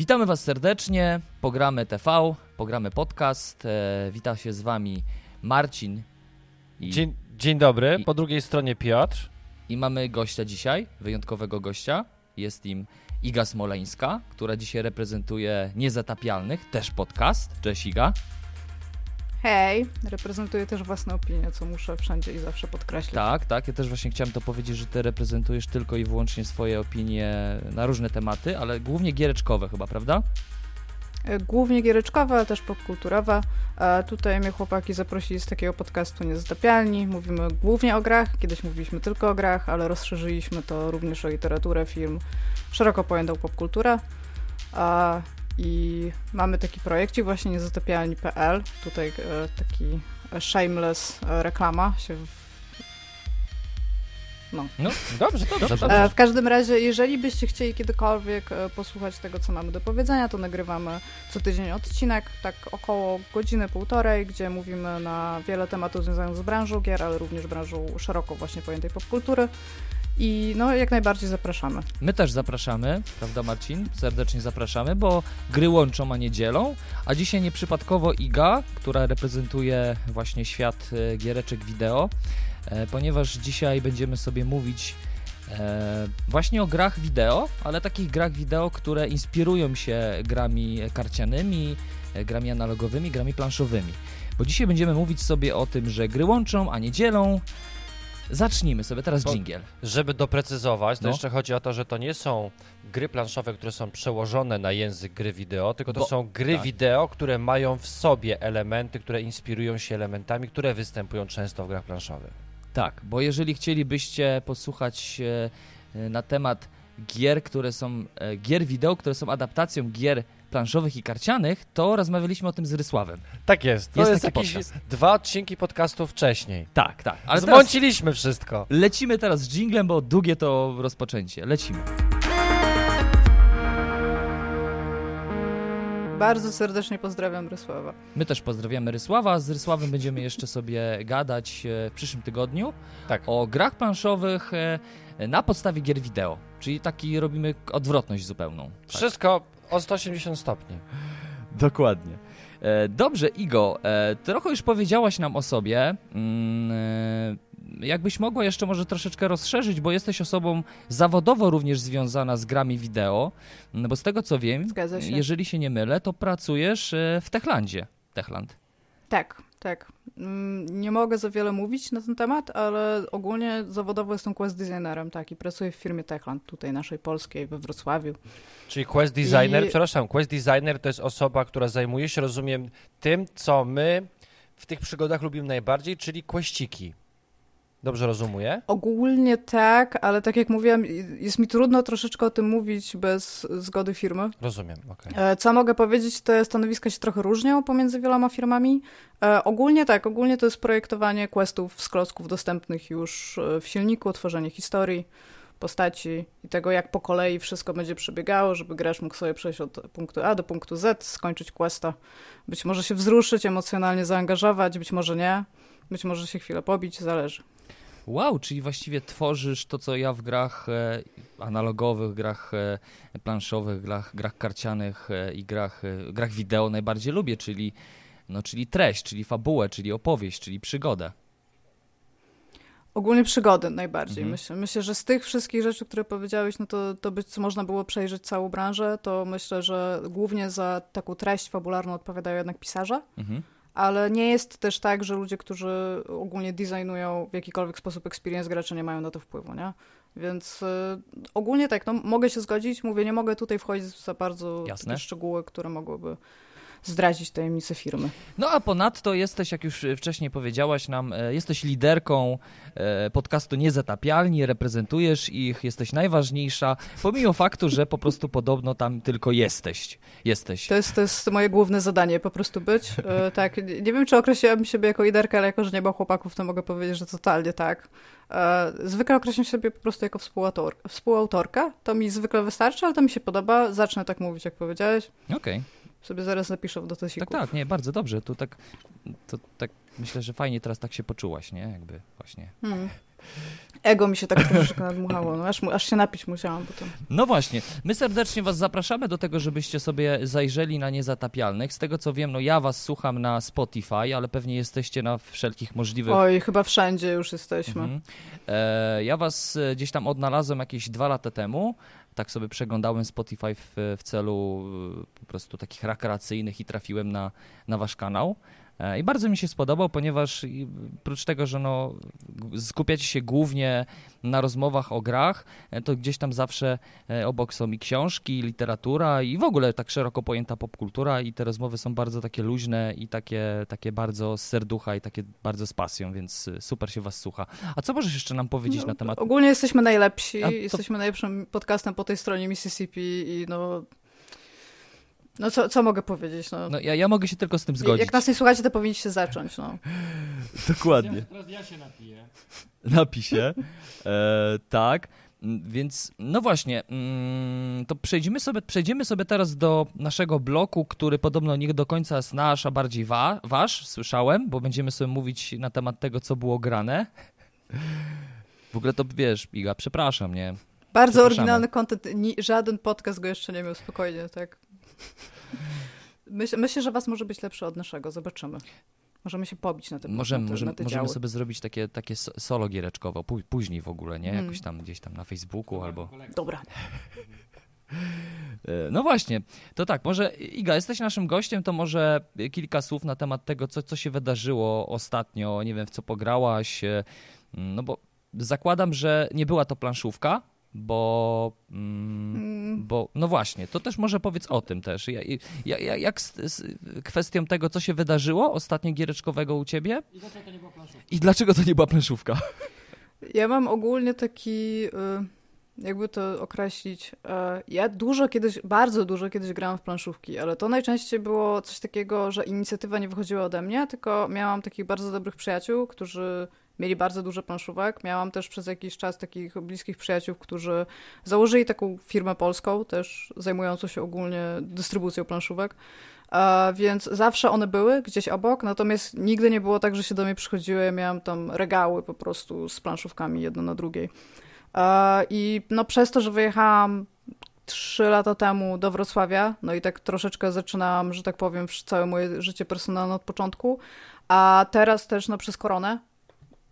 Witamy Was serdecznie. Pogramy TV, pogramy podcast. E, wita się z Wami Marcin. I, dzień, dzień dobry, i, po drugiej stronie Piotr. I mamy gościa dzisiaj, wyjątkowego gościa. Jest im Iga Smoleńska, która dzisiaj reprezentuje Niezatapialnych, też podcast. Cześć Iga. Hej, reprezentuję też własne opinie, co muszę wszędzie i zawsze podkreślać. Tak, tak, ja też właśnie chciałem to powiedzieć, że ty reprezentujesz tylko i wyłącznie swoje opinie na różne tematy, ale głównie giereczkowe chyba, prawda? E, głównie giereczkowe, ale też popkulturowe. A tutaj mnie chłopaki zaprosili z takiego podcastu Niezatapialni. Mówimy głównie o grach, kiedyś mówiliśmy tylko o grach, ale rozszerzyliśmy to również o literaturę, film, szeroko pojętą popkulturę. I mamy taki projekcik właśnie niezatopialni.pl. Tutaj e, taki shameless e, reklama się. No. no, dobrze, dobrze, dobrze. E, w każdym razie, jeżeli byście chcieli kiedykolwiek posłuchać tego, co mamy do powiedzenia, to nagrywamy co tydzień odcinek, tak około godziny, półtorej, gdzie mówimy na wiele tematów związanych z branżą gier, ale również branżą szeroko właśnie pojętej popkultury. I no, jak najbardziej zapraszamy. My też zapraszamy, prawda Marcin? Serdecznie zapraszamy, bo gry łączą, a nie dzielą. A dzisiaj nieprzypadkowo Iga, która reprezentuje właśnie świat e, giereczek wideo, e, ponieważ dzisiaj będziemy sobie mówić e, właśnie o grach wideo, ale takich grach wideo, które inspirują się grami karcianymi, grami analogowymi, grami planszowymi. Bo dzisiaj będziemy mówić sobie o tym, że gry łączą, a nie dzielą, Zacznijmy sobie teraz Bo, dżingiel. Żeby doprecyzować, to no. jeszcze chodzi o to, że to nie są gry planszowe, które są przełożone na język gry wideo, tylko to Bo, są gry tak. wideo, które mają w sobie elementy, które inspirują się elementami, które występują często w grach planszowych. Tak, bo jeżeli chcielibyście posłuchać e, na temat gier, które są e, gier wideo, które są adaptacją gier planszowych i karcianych, to rozmawialiśmy o tym z Rysławem. Tak jest. To jest, jest jakieś podcast. dwa odcinki podcastu wcześniej. Tak, tak. Ale Zmąciliśmy wszystko. Lecimy teraz z jinglem, bo długie to rozpoczęcie. Lecimy. Bardzo serdecznie pozdrawiam Rysława. My też pozdrawiamy Rysława. Z Rysławem będziemy jeszcze sobie gadać e, w przyszłym tygodniu tak. o grach planszowych e, na podstawie gier wideo. Czyli taki robimy odwrotność zupełną. Tak. Wszystko o 180 stopni. Dokładnie. E, dobrze, Igo, trochę już powiedziałaś nam o sobie. E, jakbyś mogła jeszcze może troszeczkę rozszerzyć, bo jesteś osobą zawodowo również związana z grami wideo, no bo z tego co wiem, się. jeżeli się nie mylę, to pracujesz w Techlandzie. Techland. Tak, tak. Mm, nie mogę za wiele mówić na ten temat, ale ogólnie zawodowo jestem quest designerem, tak, i pracuję w firmie Techland, tutaj naszej polskiej, we Wrocławiu. Czyli quest designer, I... przepraszam, quest designer to jest osoba, która zajmuje się, rozumiem, tym, co my w tych przygodach lubimy najbardziej, czyli questyki. Dobrze rozumuję? Ogólnie tak, ale tak jak mówiłam, jest mi trudno troszeczkę o tym mówić bez zgody firmy. Rozumiem. Okay. E, co mogę powiedzieć, te stanowiska się trochę różnią pomiędzy wieloma firmami. E, ogólnie tak, ogólnie to jest projektowanie questów z klocków dostępnych już e, w silniku, tworzenie historii, postaci i tego, jak po kolei wszystko będzie przebiegało, żeby gracz mógł sobie przejść od punktu A do punktu Z, skończyć questa. Być może się wzruszyć, emocjonalnie zaangażować, być może nie. Być może się chwilę pobić, zależy. Wow, czyli właściwie tworzysz to, co ja w grach e, analogowych, grach e, planszowych, grach, grach karcianych e, i grach, grach wideo najbardziej lubię, czyli, no, czyli treść, czyli fabułę, czyli opowieść, czyli przygodę. Ogólnie przygody najbardziej. Mhm. Myślę, myślę, że z tych wszystkich rzeczy, które powiedziałeś, no to, to być co można było przejrzeć całą branżę, to myślę, że głównie za taką treść fabularną odpowiadają jednak pisarze. Mhm ale nie jest też tak, że ludzie, którzy ogólnie designują w jakikolwiek sposób experience gracza nie mają na to wpływu, nie? Więc y, ogólnie tak, no mogę się zgodzić, mówię, nie mogę tutaj wchodzić za bardzo Jasne. szczegóły, które mogłyby zdradzić tajemnice firmy. No a ponadto jesteś, jak już wcześniej powiedziałaś nam, e, jesteś liderką e, podcastu Niezatapialni, reprezentujesz ich, jesteś najważniejsza, pomimo faktu, że po prostu podobno tam tylko jesteś. jesteś. To, jest, to jest moje główne zadanie, po prostu być. E, tak, nie wiem, czy określiłabym siebie jako liderkę, ale jako, że nie ma chłopaków, to mogę powiedzieć, że totalnie tak. Zwykle określam siebie po prostu jako współautor, współautorka. To mi zwykle wystarczy, ale to mi się podoba. Zacznę tak mówić, jak powiedziałeś. Okej. Okay. Sobie zaraz napiszę w dotesiku. Tak, tak, nie, bardzo dobrze. Tu tak, to tak myślę, że fajnie teraz tak się poczułaś, nie? Jakby właśnie. Hmm. Ego mi się tak troszeczkę nadmuchało, no, aż, aż się napić musiałam potem. No właśnie, my serdecznie was zapraszamy do tego, żebyście sobie zajrzeli na Niezatapialnych. Z tego co wiem, no ja was słucham na Spotify, ale pewnie jesteście na wszelkich możliwych... Oj, chyba wszędzie już jesteśmy. Mhm. E, ja was e, gdzieś tam odnalazłem jakieś dwa lata temu tak sobie przeglądałem Spotify w, w celu e, po prostu takich rekreacyjnych i trafiłem na, na wasz kanał. E, I bardzo mi się spodobał, ponieważ oprócz tego, że no, skupiacie się głównie na rozmowach o grach, e, to gdzieś tam zawsze e, obok są i książki, i literatura i w ogóle tak szeroko pojęta popkultura i te rozmowy są bardzo takie luźne i takie, takie bardzo z serducha i takie bardzo z pasją, więc super się was słucha. A co możesz jeszcze nam powiedzieć no, na temat... Ogólnie jesteśmy najlepsi, to... jesteśmy najlepszym podcastem po tej stronie Mississippi i no no co, co mogę powiedzieć? No. no ja, ja mogę się tylko z tym zgodzić. Jak nas nie słuchacie, to powinniście zacząć. No. Dokładnie. Teraz ja się napiję. Napij się. E, tak. Mm, więc no właśnie, mm, to przejdziemy sobie, przejdziemy sobie teraz do naszego bloku, który podobno nie do końca jest nasz, a bardziej wa, wasz, słyszałem, bo będziemy sobie mówić na temat tego, co było grane. W ogóle to wiesz, Iga, przepraszam, nie? Bardzo oryginalny content, żaden podcast go jeszcze nie miał, spokojnie, tak. Myśl, myślę, że was może być lepszy od naszego, zobaczymy. Możemy się pobić na tym. Możemy, na możemy, możemy sobie zrobić takie, takie solo giereczkowe, później w ogóle, nie? Hmm. Jakoś tam gdzieś tam na Facebooku albo... Dobra. E, no właśnie, to tak, może Iga, jesteś naszym gościem, to może kilka słów na temat tego, co, co się wydarzyło ostatnio, nie wiem, w co pograłaś, e, no bo zakładam, że nie była to planszówka, bo, mm, mm. bo no właśnie, to też może powiedz o tym też. Ja, ja, jak z, z, kwestią tego, co się wydarzyło ostatnio giereczkowego u ciebie? I dlaczego to nie była planszówka? I dlaczego to nie była planszówka? Ja mam ogólnie taki, y, jakby to określić, y, ja dużo kiedyś, bardzo dużo kiedyś grałam w planszówki, ale to najczęściej było coś takiego, że inicjatywa nie wychodziła ode mnie, tylko miałam takich bardzo dobrych przyjaciół, którzy mieli bardzo dużo planszówek. Miałam też przez jakiś czas takich bliskich przyjaciół, którzy założyli taką firmę polską, też zajmującą się ogólnie dystrybucją planszówek. więc zawsze one były gdzieś obok, natomiast nigdy nie było tak, że się do mnie przychodziły. Ja miałam tam regały po prostu z planszówkami jedno na drugiej. I no przez to, że wyjechałam trzy lata temu do Wrocławia, no i tak troszeczkę zaczynałam, że tak powiem, całe moje życie personalne od początku, a teraz też no przez koronę,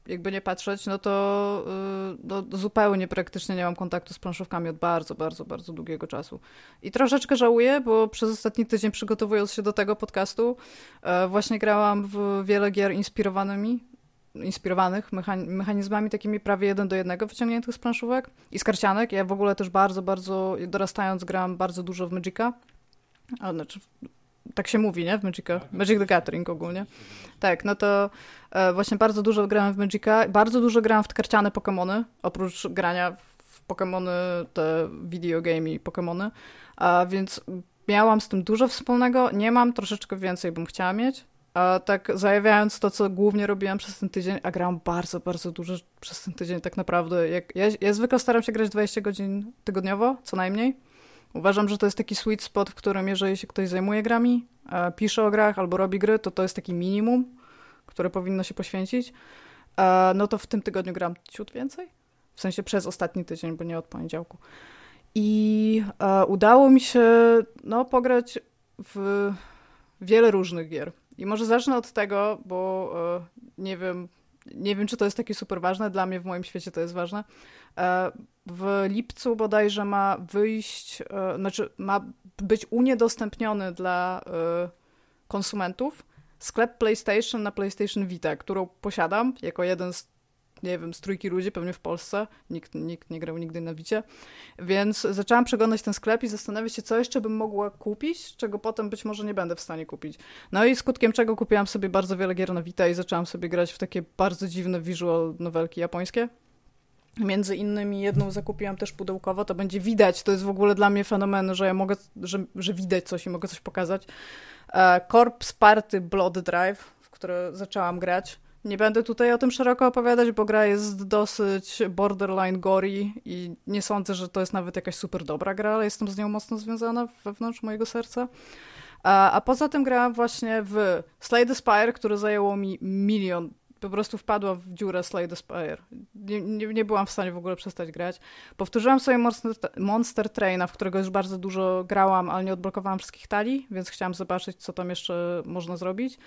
jakby nie patrzeć, no to y, no, zupełnie praktycznie nie mam kontaktu z planszówkami od bardzo, bardzo, bardzo długiego czasu. I troszeczkę żałuję, bo przez ostatni tydzień przygotowując się do tego podcastu, e, właśnie grałam w wiele gier inspirowanymi, inspirowanych mechanizmami takimi prawie jeden do jednego wyciągniętych z planszówek i z karcianek. Ja w ogóle też bardzo, bardzo dorastając gram bardzo dużo w Magica. A, znaczy tak się mówi, nie? W Magica. Tak. Magic the Gathering ogólnie. Tak, no to właśnie bardzo dużo grałem w Magica. Bardzo dużo grałem w karciane Pokémony, oprócz grania w Pokémony, te videogame i Pokémony. A więc miałam z tym dużo wspólnego. Nie mam, troszeczkę więcej bym chciała mieć. A tak zajawiając to, co głównie robiłam przez ten tydzień, a grałam bardzo, bardzo dużo przez ten tydzień tak naprawdę. Jak, ja, ja zwykle staram się grać 20 godzin tygodniowo, co najmniej. Uważam, że to jest taki sweet spot, w którym jeżeli się ktoś zajmuje grami, e, pisze o grach albo robi gry, to to jest taki minimum, które powinno się poświęcić. E, no to w tym tygodniu gram ciut więcej. W sensie przez ostatni tydzień, bo nie od poniedziałku. I e, udało mi się no, pograć w wiele różnych gier. I może zacznę od tego, bo nie wiem, nie wiem, czy to jest takie super ważne. Dla mnie w moim świecie to jest ważne. E, w lipcu bodajże ma wyjść, e, znaczy ma być uniedostępniony dla e, konsumentów sklep PlayStation na PlayStation Vita, którą posiadam jako jeden z nie wiem, z trójki ludzi pewnie w Polsce. Nikt, nikt nie grał nigdy na Wicie. Więc zaczęłam przeglądać ten sklep i zastanawiać się, co jeszcze bym mogła kupić, czego potem być może nie będę w stanie kupić. No i skutkiem czego kupiłam sobie bardzo wiele gier na Vita i zaczęłam sobie grać w takie bardzo dziwne visual nowelki japońskie. Między innymi jedną zakupiłam też pudełkowo, to będzie widać, to jest w ogóle dla mnie fenomen, że ja mogę, że, że widać coś i mogę coś pokazać. E, Corpse Party Blood Drive, w które zaczęłam grać. Nie będę tutaj o tym szeroko opowiadać, bo gra jest dosyć borderline gory i nie sądzę, że to jest nawet jakaś super dobra gra, ale jestem z nią mocno związana wewnątrz mojego serca. A, a poza tym grałam właśnie w Slay the Spire, które zajęło mi milion po prostu wpadła w dziurę Slay the Spire. Nie, nie, nie, byłam w stanie w ogóle przestać grać. Powtórzyłam sobie Monster, Monster Traina, w którego już bardzo dużo grałam, ale nie odblokowałam wszystkich talii, więc chciałam zobaczyć, co tam jeszcze można zrobić.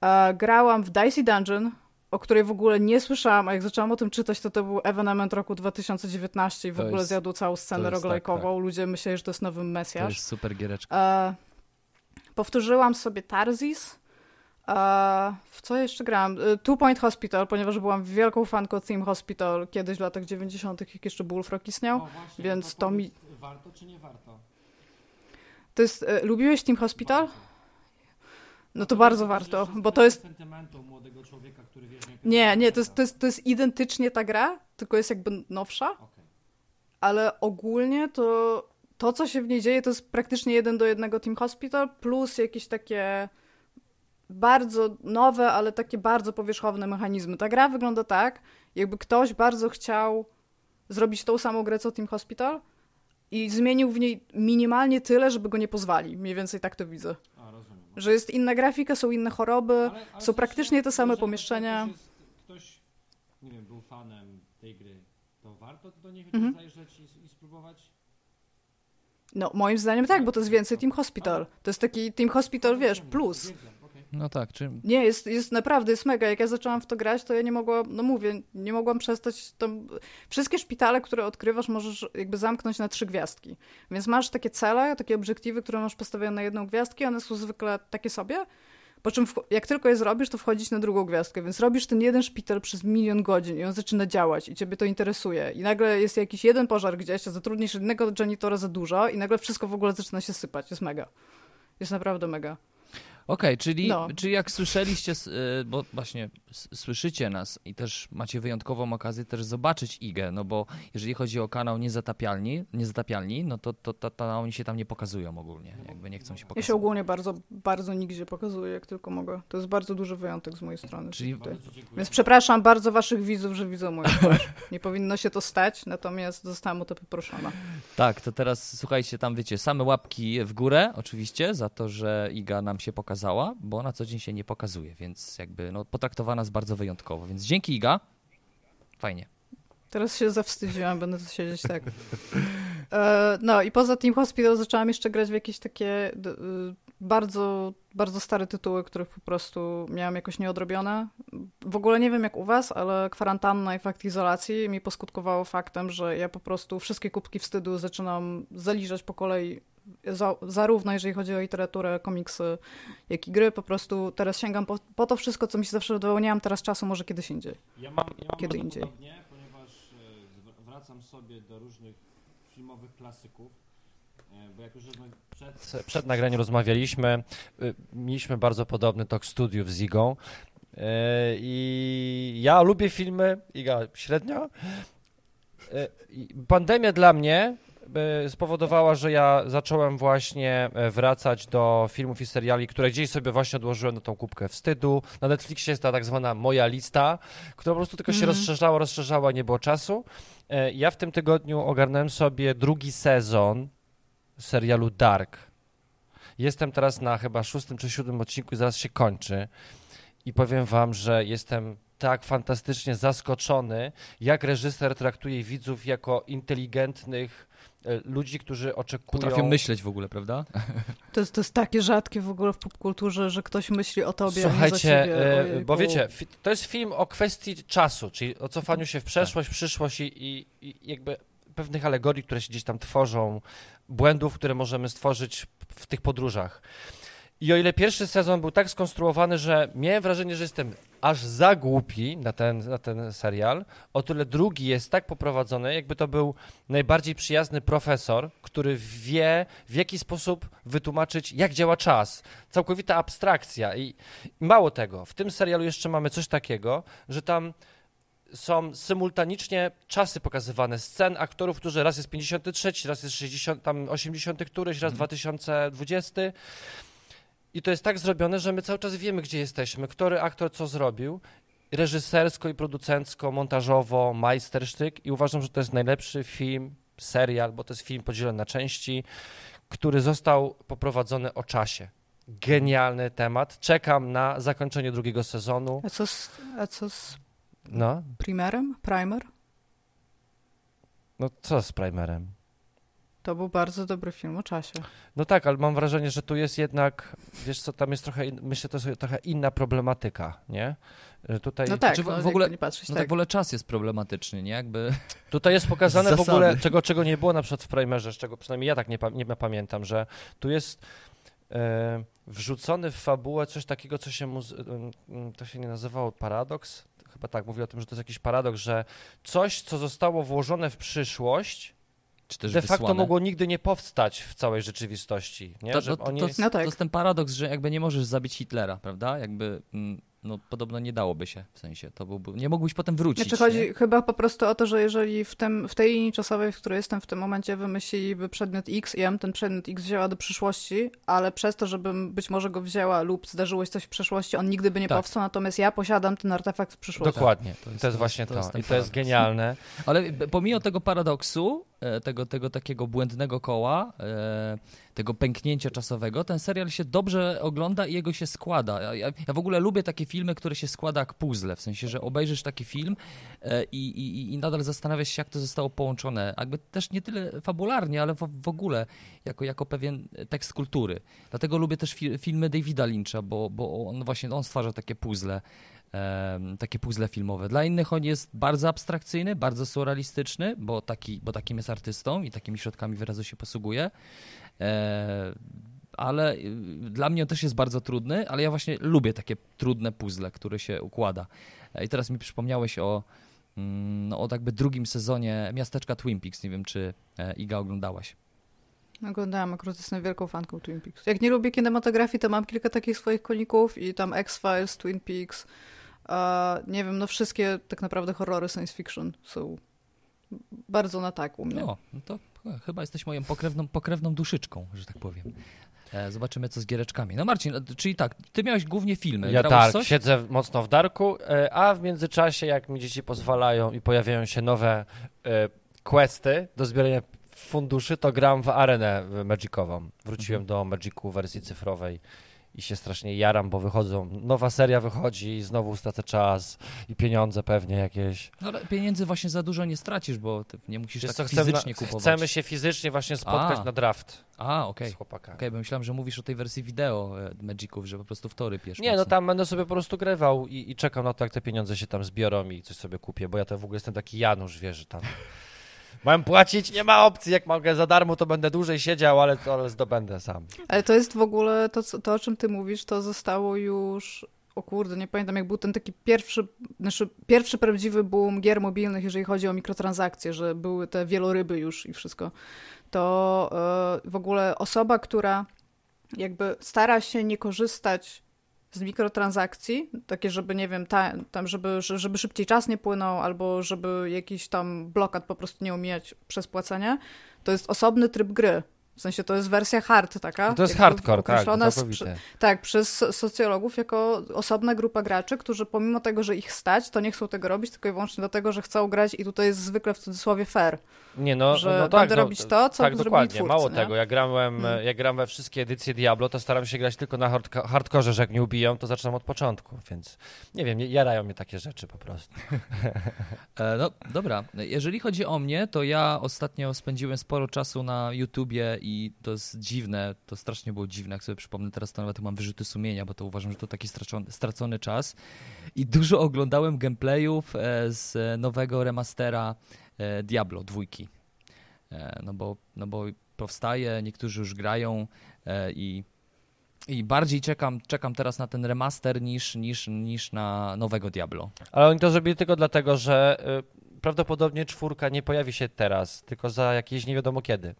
E, grałam w Dicey Dungeon, o której w ogóle nie słyszałam, a jak zaczęłam o tym czytać, to to był evenement roku 2019 i w to ogóle jest, zjadł całą scenę roglajkową. Tak, tak. Ludzie myśleli, że to jest nowy Mesjasz. To jest super giereczka. E, powtórzyłam sobie Tarzis, a w co jeszcze grałam? Y, Two Point Hospital, ponieważ byłam wielką fanką Theme Hospital kiedyś w latach 90., jak jeszcze Bullfrog istniał, właśnie, więc to, to mi... Warto czy nie warto? To jest... Y, lubiłeś Theme Hospital? Bardzo. No to, to bardzo warto, bo to jest... młodego człowieka, który wie, Nie, nie, to jest, to, jest, to jest identycznie ta gra, tylko jest jakby nowsza, okay. ale ogólnie to to, co się w niej dzieje, to jest praktycznie jeden do jednego Team Hospital, plus jakieś takie bardzo nowe, ale takie bardzo powierzchowne mechanizmy. Ta gra wygląda tak, jakby ktoś bardzo chciał zrobić tą samą grę co Team Hospital i zmienił w niej minimalnie tyle, żeby go nie pozwali. Mniej więcej tak to widzę. A, rozumiem. Że jest inna grafika, są inne choroby, ale, ale są praktycznie te same pomieszczenia. Ktoś, nie wiem, był fanem tej gry, to warto do niej mhm. zajrzeć i, i spróbować? No, moim zdaniem tak, bo to jest więcej Team Hospital. To jest taki Team Hospital, wiesz, plus. No tak, czy... Nie, jest, jest naprawdę, jest mega. Jak ja zaczęłam w to grać, to ja nie mogłam, no mówię, nie mogłam przestać tam... Wszystkie szpitale, które odkrywasz, możesz jakby zamknąć na trzy gwiazdki. Więc masz takie cele, takie obiektywy, które masz postawione na jedną gwiazdkę, one są zwykle takie sobie, po czym jak tylko je zrobisz, to wchodzić na drugą gwiazdkę, więc robisz ten jeden szpital przez milion godzin i on zaczyna działać i ciebie to interesuje. I nagle jest jakiś jeden pożar gdzieś, a zatrudnisz jednego janitora za dużo i nagle wszystko w ogóle zaczyna się sypać. Jest mega. Jest naprawdę mega. Okej, okay, czyli, no. czyli jak słyszeliście, y, bo właśnie słyszycie nas i też macie wyjątkową okazję też zobaczyć IGę, no bo jeżeli chodzi o kanał Niezatapialni, niezatapialni no to, to, to, to oni się tam nie pokazują ogólnie, jakby nie chcą się pokazać. Ja się ogólnie bardzo, bardzo nigdzie pokazuję, jak tylko mogę. To jest bardzo duży wyjątek z mojej strony. Czyli... Więc przepraszam bardzo waszych widzów, że widzą moją twarz. Nie powinno się to stać, natomiast zostałam o to poproszona. Tak, to teraz słuchajcie, tam wiecie, same łapki w górę oczywiście za to, że Iga nam się pokazała pokazała, bo na co dzień się nie pokazuje, więc jakby no, potraktowana jest bardzo wyjątkowo. Więc dzięki Iga. Fajnie. Teraz się zawstydziłam, będę tu siedzieć tak. E, no i poza Team Hospital zaczęłam jeszcze grać w jakieś takie y, bardzo, bardzo stare tytuły, których po prostu miałam jakoś nieodrobione. W ogóle nie wiem jak u was, ale kwarantanna i fakt izolacji mi poskutkowało faktem, że ja po prostu wszystkie kubki wstydu zaczynam zaliżać po kolei za, zarówno jeżeli chodzi o literaturę, komiksy, jak i gry, po prostu teraz sięgam po, po to wszystko, co mi się zawsze wydawało, nie mam teraz czasu, może kiedyś indziej. Ja mam, ja mam Kiedy indziej. Podobnie, ponieważ e, wracam sobie do różnych filmowych klasyków, bo jak już przed, przed nagraniem rozmawialiśmy, e, mieliśmy bardzo podobny tok studiów z Igą i ja lubię filmy, Iga średnio. Pandemia dla mnie spowodowała, że ja zacząłem właśnie e, wracać do filmów i seriali, które gdzieś sobie właśnie odłożyłem na tą kubkę wstydu. Na Netflixie jest ta tak zwana moja lista, która po prostu tylko się mm. rozszerzała, rozszerzała, nie było czasu. E, ja w tym tygodniu ogarnąłem sobie drugi sezon serialu Dark. Jestem teraz na chyba szóstym czy siódmym odcinku i zaraz się kończy. I powiem wam, że jestem tak fantastycznie zaskoczony, jak reżyser traktuje widzów jako inteligentnych, E, ludzi, którzy oczekują... Potrafią myśleć w ogóle, prawda? To jest, to jest takie rzadkie w ogóle w popkulturze, że ktoś myśli o tobie, Słuchajcie, a nie za ciebie. E, bo wiecie, to jest film o kwestii czasu, czyli o cofaniu się w przeszłość, tak. przyszłość i, i, i jakby pewnych alegorii, które się gdzieś tam tworzą, błędów, które możemy stworzyć w tych podróżach. I o ile pierwszy sezon był tak skonstruowany, że miałem wrażenie, że jestem aż za głupi na ten, na ten serial, o tyle drugi jest tak poprowadzony, jakby to był najbardziej przyjazny profesor, który wie, w jaki sposób wytłumaczyć, jak działa czas. Całkowita abstrakcja. I mało tego, w tym serialu jeszcze mamy coś takiego, że tam są symultanicznie czasy pokazywane scen aktorów, którzy raz jest 53, raz jest 60, tam 80 któryś, raz 2020 mhm. I to jest tak zrobione, że my cały czas wiemy, gdzie jesteśmy, który aktor co zrobił, reżysersko i producencko, montażowo, majstersztyk i uważam, że to jest najlepszy film, serial, bo to jest film podzielony na części, który został poprowadzony o czasie. genialny temat. Czekam na zakończenie drugiego sezonu. A co z, a co z no? Primerem? Primer? No co z Primerem? To był bardzo dobry film o czasie. No tak, ale mam wrażenie, że tu jest jednak, wiesz co, tam jest trochę, myślę, to jest trochę inna problematyka, nie? Że tutaj... No tak, no, w ogóle, nie patrzeć, no tak. tak w ogóle czas jest problematyczny, nie? Jakby... Tutaj jest pokazane w ogóle, czego, czego nie było na przykład w Primerze, z czego przynajmniej ja tak nie, nie pamiętam, że tu jest e, wrzucony w fabułę coś takiego, co się, mu, to się nie nazywało paradoks, chyba tak, mówię o tym, że to jest jakiś paradoks, że coś, co zostało włożone w przyszłość, de facto wysłane. mogło nigdy nie powstać w całej rzeczywistości. Nie? To, to, oni... to, no tak. to, jest ten paradoks, że jakby nie możesz zabić Hitlera, prawda? Jakby mm, no podobno nie dałoby się, w sensie, to byłby, nie mógłbyś potem wrócić. Znaczy chodzi nie? chyba po prostu o to, że jeżeli w, tym, w tej linii czasowej, w której jestem w tym momencie, wymyśliliby przedmiot X i ja bym ten przedmiot X wzięła do przyszłości, ale przez to, żebym być może go wzięła lub zdarzyło się coś w przeszłości, on nigdy by nie tak. powstał, natomiast ja posiadam ten artefakt w przyszłości. Dokładnie, to jest, to jest właśnie to, to jest i to jest genialne. Ale pomimo tego paradoksu, e, tego, tego takiego błędnego koła, e, tego pęknięcia czasowego, ten serial się dobrze ogląda i jego się składa. Ja, ja w ogóle lubię takie filmy, które się składa jak puzzle, w sensie, że obejrzysz taki film e, i, i, i nadal zastanawiasz się, jak to zostało połączone. Jakby też nie tyle fabularnie, ale w, w ogóle jako, jako pewien tekst kultury. Dlatego lubię też fi filmy Davida Lyncha, bo, bo on właśnie on stwarza takie puzzle. Takie puzzle filmowe. Dla innych on jest bardzo abstrakcyjny, bardzo surrealistyczny, bo, taki, bo takim jest artystą i takimi środkami wyrazu się posługuje. E, ale y, dla mnie on też jest bardzo trudny, ale ja właśnie lubię takie trudne puzzle, które się układa. E, I teraz mi przypomniałeś o, mm, no, o jakby drugim sezonie Miasteczka Twin Peaks. Nie wiem, czy e, Iga oglądałaś. Oglądałam, akurat jestem wielką fanką Twin Peaks. Jak nie lubię kinematografii, to mam kilka takich swoich koników i tam X-Files, Twin Peaks, nie wiem, no wszystkie tak naprawdę horrory science fiction są bardzo na tak u mnie. No, no to chyba jesteś moją pokrewną, pokrewną duszyczką, że tak powiem. E, zobaczymy, co z giereczkami. No Marcin, czyli tak, ty miałeś głównie filmy. Ja tak, coś? siedzę mocno w darku, e, a w międzyczasie, jak mi dzieci pozwalają i pojawiają się nowe e, questy do zbierania funduszy, to gram w arenę magicową. Wróciłem mhm. do Magicu wersji cyfrowej i się strasznie jaram, bo wychodzą, nowa seria wychodzi i znowu stracę czas i pieniądze pewnie jakieś. No ale pieniędzy właśnie za dużo nie stracisz, bo nie musisz Wiesz tak fizycznie chcemy, kupować. Chcemy się fizycznie właśnie spotkać A. na draft. A, okej. Okay. Okej, okay, bo myślałem, że mówisz o tej wersji wideo e, Magiców, że po prostu w tory piesz. Nie, no tam będę sobie po prostu grywał i, i czekam na to, jak te pieniądze się tam zbiorą i coś sobie kupię, bo ja to w ogóle jestem taki Janusz, wiesz, że tam... Mam płacić, nie ma opcji, jak mogę za darmo, to będę dłużej siedział, ale, ale zdobędę sam. Ale to jest w ogóle, to, to o czym ty mówisz, to zostało już o kurde, nie pamiętam, jak był ten taki pierwszy, znaczy pierwszy prawdziwy boom gier mobilnych, jeżeli chodzi o mikrotransakcje, że były te wieloryby już i wszystko, to yy, w ogóle osoba, która jakby stara się nie korzystać z mikrotransakcji, takie, żeby, nie wiem, ta, tam, żeby, żeby szybciej czas nie płynął, albo żeby jakiś tam blokad po prostu nie omijać przez płacenie, to jest osobny tryb gry. W sensie to jest wersja hard taka. To jest hardcore, tak, całkowite. Tak, przez socjologów jako osobna grupa graczy, którzy pomimo tego, że ich stać, to nie chcą tego robić, tylko i wyłącznie dlatego, że chcą grać i tutaj jest zwykle w cudzysłowie fair. Nie no, że no tak, będę no, robić to, co tak, dokładnie. Twórcy, Mało nie? tego, jak grałem, hmm. jak gram we wszystkie edycje Diablo, to staram się grać tylko na hard hardkorze, że jak nie ubiją, to zaczynam od początku, więc nie wiem, jarają mnie takie rzeczy po prostu. e, no dobra, jeżeli chodzi o mnie, to ja ostatnio spędziłem sporo czasu na YouTubie i to jest dziwne, to strasznie było dziwne, jak sobie przypomnę teraz, to nawet mam wyrzuty sumienia, bo to uważam, że to taki stracony, stracony czas i dużo oglądałem gameplayów e, z nowego remastera E, Diablo dwójki. E, no bo, no bo powstaje, niektórzy już grają i, i bardziej czekam, czekam teraz na ten remaster niż, niż, niż na nowego Diablo. Ale oni to zrobili tylko dlatego, że y, prawdopodobnie czwórka nie pojawi się teraz, tylko za jakieś nie wiadomo kiedy.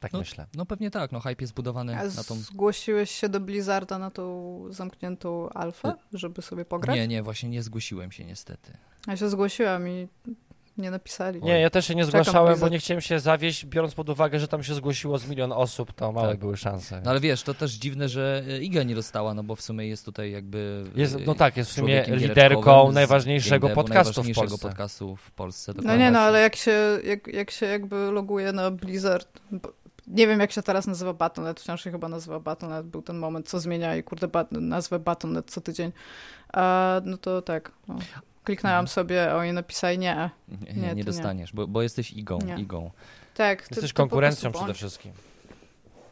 Tak no, myślę. No pewnie tak, no hype jest budowany A na tą... zgłosiłeś się do Blizzarda na tą zamkniętą alfę, żeby sobie pograć? Nie, nie, właśnie nie zgłosiłem się niestety. Ja się zgłosiłam i nie napisali. Nie, ja też się nie zgłaszałem, bo nie chciałem się zawieść, biorąc pod uwagę, że tam się zgłosiło z milion osób, to małe tak. były szanse. No ale wiesz, to też dziwne, że e, Iga nie dostała, no bo w sumie jest tutaj jakby... Jest, no tak, jest w sumie liderką najważniejszego podcastu w Polsce. podcastu w Polsce. No nie, no ale jak się, jak, jak się jakby loguje na Blizzard, nie wiem, jak się teraz nazywa Battle.net, wciąż się chyba nazywa Battle.net, był ten moment, co zmienia i kurde, bat, nazwę Battle.net co tydzień. A, no to tak, no. kliknęłam mhm. sobie, oni napisali nie. Nie, nie, nie dostaniesz, Bo, bo jesteś igą, nie. igą. Tak. Jesteś to, to konkurencją przede wszystkim.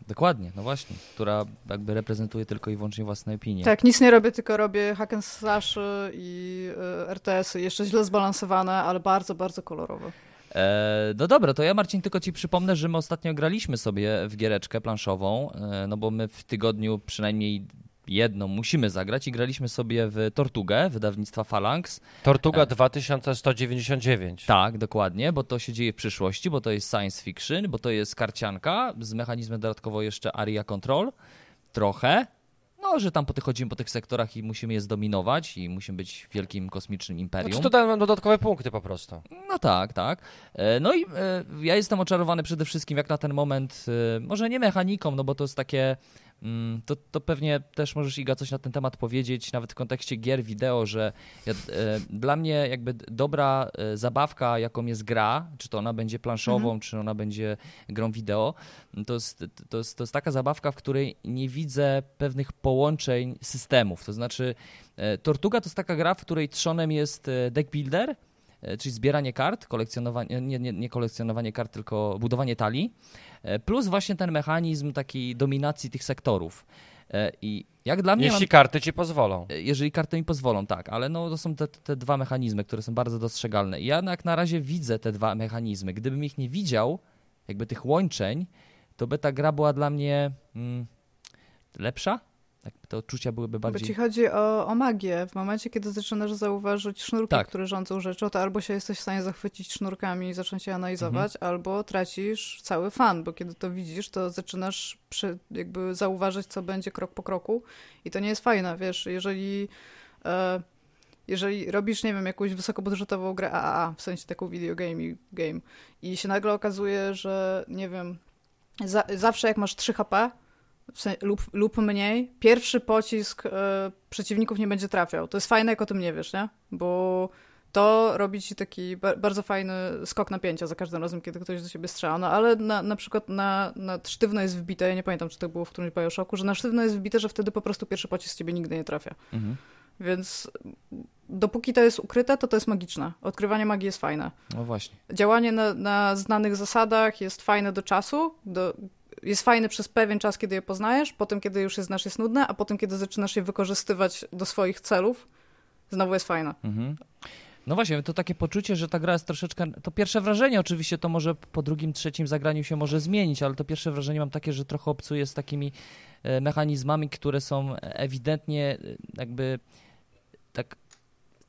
Dokładnie, no właśnie, która jakby reprezentuje tylko i wyłącznie własne opinie. Tak, nic nie robię, tylko robię hack and slash i y, RTS-y, jeszcze źle zbalansowane, ale bardzo, bardzo kolorowe. E, no dobra, to ja Marcin tylko ci przypomnę, że my ostatnio graliśmy sobie w giereczkę planszową, e, no bo my w tygodniu przynajmniej jedną musimy zagrać i graliśmy sobie w Tortugę wydawnictwa Phalanx. Tortuga 2199. E, tak, dokładnie, bo to się dzieje w przyszłości, bo to jest science fiction, bo to jest karcianka z mechanizmem dodatkowo jeszcze area control. Trochę, no, że tam chodzimy po tych sektorach i musimy je zdominować i musimy być wielkim kosmicznym imperium. Znaczy to dają dodatkowe punkty po prostu. No tak, tak. E, no i e, ja jestem oczarowany przede wszystkim jak na ten moment, może nie mechaniką, no bo to jest takie to, to pewnie też możesz Iga coś na ten temat powiedzieć, nawet w kontekście gier wideo, że ja, e, dla mnie jakby dobra e, zabawka, jaką jest gra, czy to ona będzie planszową, mhm. czy ona będzie grą wideo, to jest, to, jest, to jest taka zabawka, w której nie widzę pewnych połączeń systemów. To znaczy, e, Tortuga to jest taka gra, w której trzonem jest deck builder, e, czyli zbieranie kart, kolekcjonowanie, nie, nie, nie kolekcjonowanie kart, tylko budowanie talii. E, plus właśnie ten mechanizm takiej dominacji tych sektorów. E, I jak dla mnie. Jeśli mam... karty ci pozwolą. E, jeżeli karty mi pozwolą, tak, ale no, to są te, te dwa mechanizmy, które są bardzo dostrzegalne. I ja jak na razie widzę te dwa mechanizmy. Gdybym ich nie widział, jakby tych łączeń, to by ta gra była dla mnie mm, lepsza, te odczucia byłyby bardziej... Bo ci chodzi o, o magię. W momencie, kiedy zaczynasz zauważyć sznurki, tak. które rządzą rzeczą, to albo się jesteś w stanie zachwycić sznurkami i zacząć je analizować, mhm. albo tracisz cały fan, bo kiedy to widzisz, to zaczynasz przy, jakby zauważyć, co będzie krok po kroku i to nie jest fajne, wiesz, jeżeli... E, jeżeli robisz, nie wiem, jakąś wysokobudżetową grę AAA, w sensie taką video game, game i się nagle okazuje, że nie wiem, za, zawsze jak masz 3 HP, lub, lub mniej, pierwszy pocisk y, przeciwników nie będzie trafiał. To jest fajne, jak o tym nie wiesz, nie? Bo to robi ci taki ba bardzo fajny skok napięcia za każdym razem, kiedy ktoś do ciebie strzela. No ale na, na przykład na, na sztywno jest wbite, ja nie pamiętam, czy to było w którymś Bioshocku, że na sztywno jest wbite, że wtedy po prostu pierwszy pocisk ciebie nigdy nie trafia. Mhm. Więc dopóki to jest ukryte, to to jest magiczne. Odkrywanie magii jest fajne. No właśnie. Działanie na, na znanych zasadach jest fajne do czasu, do, jest fajny przez pewien czas, kiedy je poznajesz, potem, kiedy już je znasz, jest nudne, a potem, kiedy zaczynasz je wykorzystywać do swoich celów, znowu jest fajna. Mhm. No właśnie, to takie poczucie, że ta gra jest troszeczkę. To pierwsze wrażenie, oczywiście, to może po drugim, trzecim zagraniu się może zmienić, ale to pierwsze wrażenie mam takie, że trochę obcuję z takimi e, mechanizmami, które są ewidentnie e, jakby tak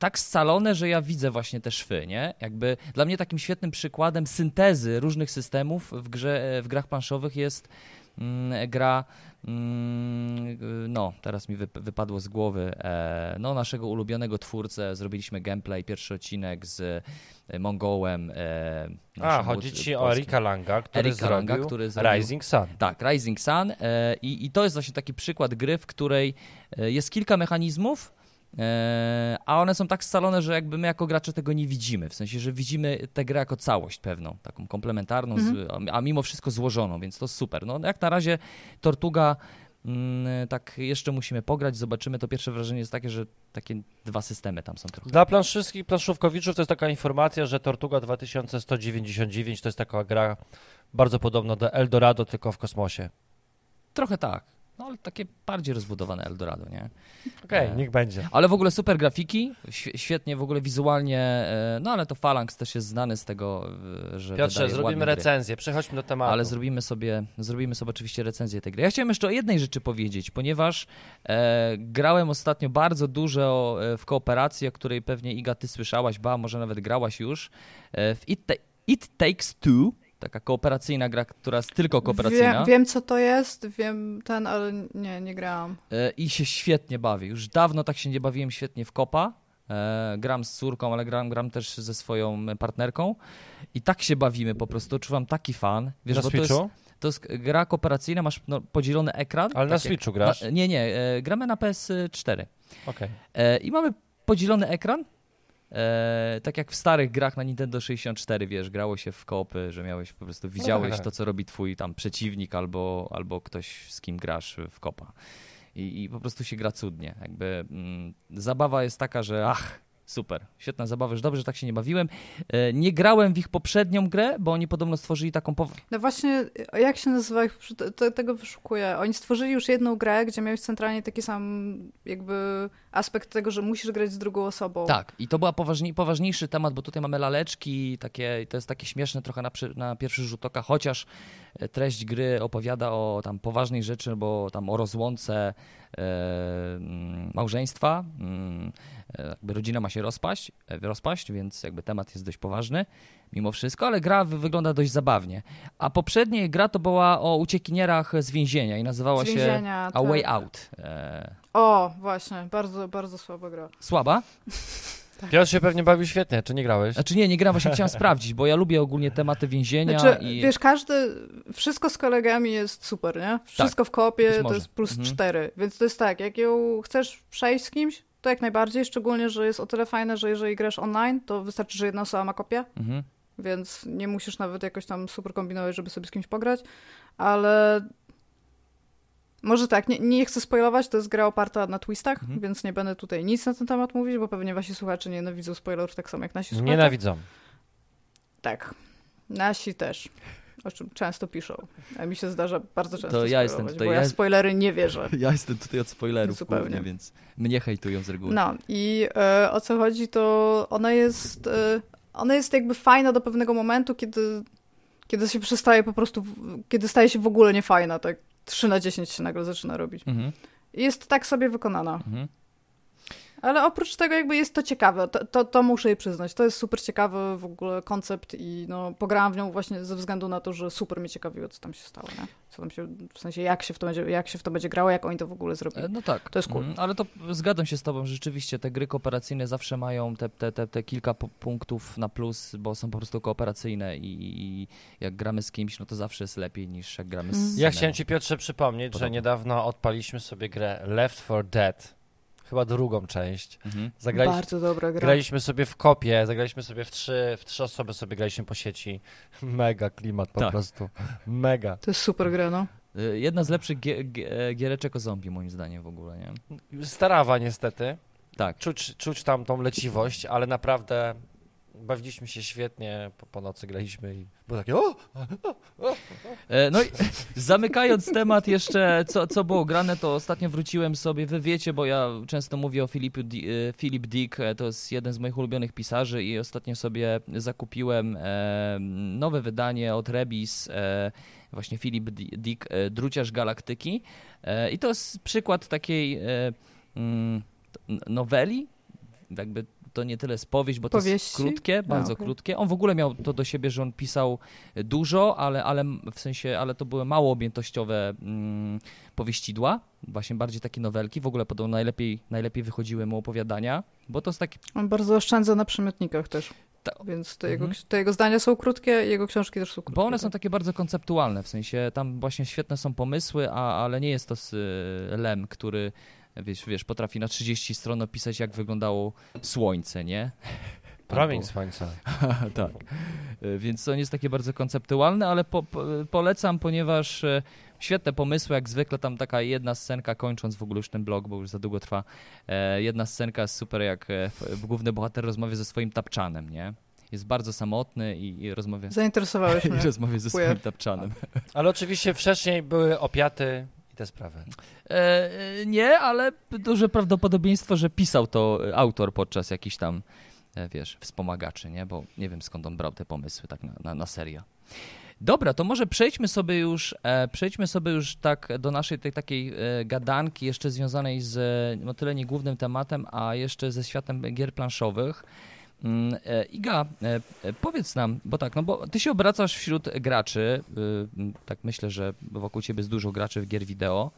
tak scalone, że ja widzę właśnie te szwy, nie? Jakby dla mnie takim świetnym przykładem syntezy różnych systemów w, grze, w grach planszowych jest mm, gra mm, no, teraz mi wypadło z głowy e, no, naszego ulubionego twórcę, zrobiliśmy gameplay, pierwszy odcinek z e, Mongołem. E, A, chodzi ci o Erika Langa, który Erika zrobił, Langa, który zrobił Rising Sun. Tak, Rising Sun i, i to jest właśnie taki przykład gry, w której jest kilka mechanizmów, a one są tak scalone, że jakby my jako gracze tego nie widzimy, w sensie, że widzimy tę grę jako całość pewną, taką komplementarną, mhm. a mimo wszystko złożoną, więc to super. No jak na razie Tortuga mm, tak jeszcze musimy pograć, zobaczymy. To pierwsze wrażenie jest takie, że takie dwa systemy tam są trochę. Dla planszówki, planszówkowiczów to jest taka informacja, że Tortuga 2199 to jest taka gra bardzo podobna do Eldorado, tylko w kosmosie. Trochę tak. No ale takie bardziej rozbudowane Eldorado, nie? Okej, okay, e, niech będzie. Ale w ogóle super grafiki, świetnie w ogóle wizualnie, e, no ale to Phalanx też jest znany z tego, e, że Piotrze, zrobimy recenzję, przechodźmy do tematu. Ale zrobimy sobie, zrobimy sobie oczywiście recenzję tej gry. Ja chciałem jeszcze o jednej rzeczy powiedzieć, ponieważ e, grałem ostatnio bardzo dużo w kooperacji, o której pewnie Iga ty słyszałaś, ba, może nawet grałaś już, w It, It Takes Two, taka kooperacyjna gra, która jest tylko kooperacyjna. Wiem, wiem, co to jest, wiem ten, ale nie, nie grałam. E, I się świetnie bawi. Już dawno tak się nie bawiłem świetnie w kopa. E, gram z córką, ale gram, gram też ze swoją partnerką i tak się bawimy po prostu. Czuwam taki fan. Wiesz, na Switchu? To jest, to jest gra kooperacyjna, masz no, podzielony ekran. Ale tak na Switchu grasz? Na, nie, nie, e, gramy na PS4. Okay. E, I mamy podzielony ekran E, tak jak w starych grach na Nintendo 64, wiesz, grało się w kopy, że miałeś po prostu, widziałeś to, co robi twój tam przeciwnik albo, albo ktoś, z kim grasz w kopa. I, i po prostu się gra cudnie. Jakby mm, zabawa jest taka, że ach, Super, świetna zabawa, już dobrze, że tak się nie bawiłem. E, nie grałem w ich poprzednią grę, bo oni podobno stworzyli taką... Po... No właśnie, jak się nazywa ich, tego wyszukuję. Oni stworzyli już jedną grę, gdzie miałeś centralnie taki sam jakby aspekt tego, że musisz grać z drugą osobą. Tak, i to był poważniej, poważniejszy temat, bo tutaj mamy laleczki, takie, to jest takie śmieszne trochę na, na pierwszy rzut oka, chociaż e, treść gry opowiada o tam poważnej rzeczy, bo tam o rozłące e, małżeństwa, mm, jakby rodzina ma się rozpaść, e, rozpaść, więc jakby temat jest dość poważny mimo wszystko, ale gra wygląda dość zabawnie. A poprzednia gra to była o uciekinierach z więzienia i nazywała się A tak. Way Out. E... O, właśnie, bardzo, bardzo słaba gra. Słaba? Tak. Piotr się pewnie bawił świetnie, czy nie grałeś? Znaczy nie, nie grałem, właśnie chciałem sprawdzić, bo ja lubię ogólnie tematy więzienia znaczy, i... Wiesz, każdy, wszystko z kolegami jest super, nie? Wszystko tak, w kopie to jest plus mhm. 4, więc to jest tak, jak ją chcesz przejść z kimś, to jak najbardziej, szczególnie, że jest o tyle fajne, że jeżeli grasz online, to wystarczy, że jedna osoba ma kopię. Mhm więc nie musisz nawet jakoś tam super kombinować, żeby sobie z kimś pograć, ale może tak, nie, nie chcę spoilować, to jest gra oparta na twistach, mhm. więc nie będę tutaj nic na ten temat mówić, bo pewnie wasi słuchacze nienawidzą spoilerów tak samo jak nasi słuchacze. Nienawidzą. Tak. Nasi też. O czym często piszą. A mi się zdarza bardzo często to ja jestem tutaj, bo ja w spoilery nie wierzę. Ja jestem tutaj od spoilerów Zupełnie. głównie, więc mnie hejtują z reguły. No i e, o co chodzi, to ona jest e, ona jest jakby fajna do pewnego momentu, kiedy, kiedy się przestaje po prostu, kiedy staje się w ogóle niefajna, tak 3 na 10 się nagle zaczyna robić. Mhm. I jest tak sobie wykonana. Mhm. Ale oprócz tego jakby jest to ciekawe, to, to, to, muszę jej przyznać. To jest super ciekawy w ogóle koncept i no, pograłam w nią właśnie ze względu na to, że super mnie ciekawiło, co tam się stało, nie? Co tam się, w sensie jak się w to będzie, jak się w to będzie grało, jak oni to w ogóle zrobili. E, no tak. To jest cool. Mm, ale to zgadzam się z tobą, że rzeczywiście te gry kooperacyjne zawsze mają te, te, te, te kilka punktów na plus, bo są po prostu kooperacyjne i, i, jak gramy z kimś, no to zawsze jest lepiej niż jak gramy z mm. Ja chciałem ci Piotrze przypomnieć, Podobno. że niedawno odpaliśmy sobie grę Left 4 Dead chyba drugą część. Mhm. Zagraliśmy, Bardzo dobra gra. Graliśmy sobie w kopie, zagraliśmy sobie w trzy, w trzy osoby sobie graliśmy po sieci. Mega klimat po tak. prostu. Mega. To jest super gra, no. Y, jedna z lepszych giereczek o zombie, moim zdaniem w ogóle, nie? Starawa niestety. Tak. Czuć, czuć tam tą leciwość, ale naprawdę bawiliśmy się świetnie, po, po nocy graliśmy i było takie o, o, o, e, No i zamykając temat jeszcze, co, co było grane, to ostatnio wróciłem sobie, wy wiecie, bo ja często mówię o Philip, Philip Dick, e, to jest jeden z moich ulubionych pisarzy i ostatnio sobie zakupiłem e, nowe wydanie od Rebis, e, właśnie Philip Dick, e, Druciarz Galaktyki. E, i to jest przykład takiej mm, noweli, jakby to nie tyle spowieść, bo to Powieści? jest krótkie, bardzo A, okay. krótkie. On w ogóle miał to do siebie, że on pisał dużo, ale, ale w sensie, ale to były mało objętościowe mm, powieścidła, właśnie bardziej takie nowelki. W ogóle podobno najlepiej, najlepiej wychodziły mu opowiadania, bo to jest taki... On bardzo oszczędza na przymiotnikach też. Ta... Więc te jego, mhm. te jego zdania są krótkie, jego książki też są krótkie. Bo one są takie bardzo konceptualne, w sensie tam właśnie świetne są pomysły, a, ale nie jest to lem, który wiesz, wiesz, potrafi na 30 stron opisać, jak wyglądało słońce, nie? Promień słońca. tak. E, więc to nie jest takie bardzo konceptualne, ale po, po, polecam, ponieważ e, świetne pomysły, jak zwykle tam taka jedna scenka, kończąc w ogóle już ten blog, bo już za długo trwa, e, jedna scenka jest super, jak główny bohater rozmawia ze swoim tapczanem, nie? Jest bardzo samotny i, i rozmawia... Zainteresowałeś mnie. I rozmawia ze swoim tapczanem. Ale oczywiście wcześniej były opiaty te sprawy? E, nie, ale duże prawdopodobieństwo, że pisał to autor podczas jakichś tam, e, wiesz, wspomagaczy, nie? Bo nie wiem skąd on brał te pomysły tak na, na, na serio. Dobra, to może przejdźmy sobie już, e, przejdźmy sobie już tak do naszej tej takiej e, gadanki jeszcze związanej z no tyle nie głównym tematem, a jeszcze ze światem gier planszowych. Mm, e, Iga, e, e, powiedz nam, bo tak, no bo ty się obracasz wśród graczy, y, tak myślę, że wokół ciebie jest dużo graczy w gier wideo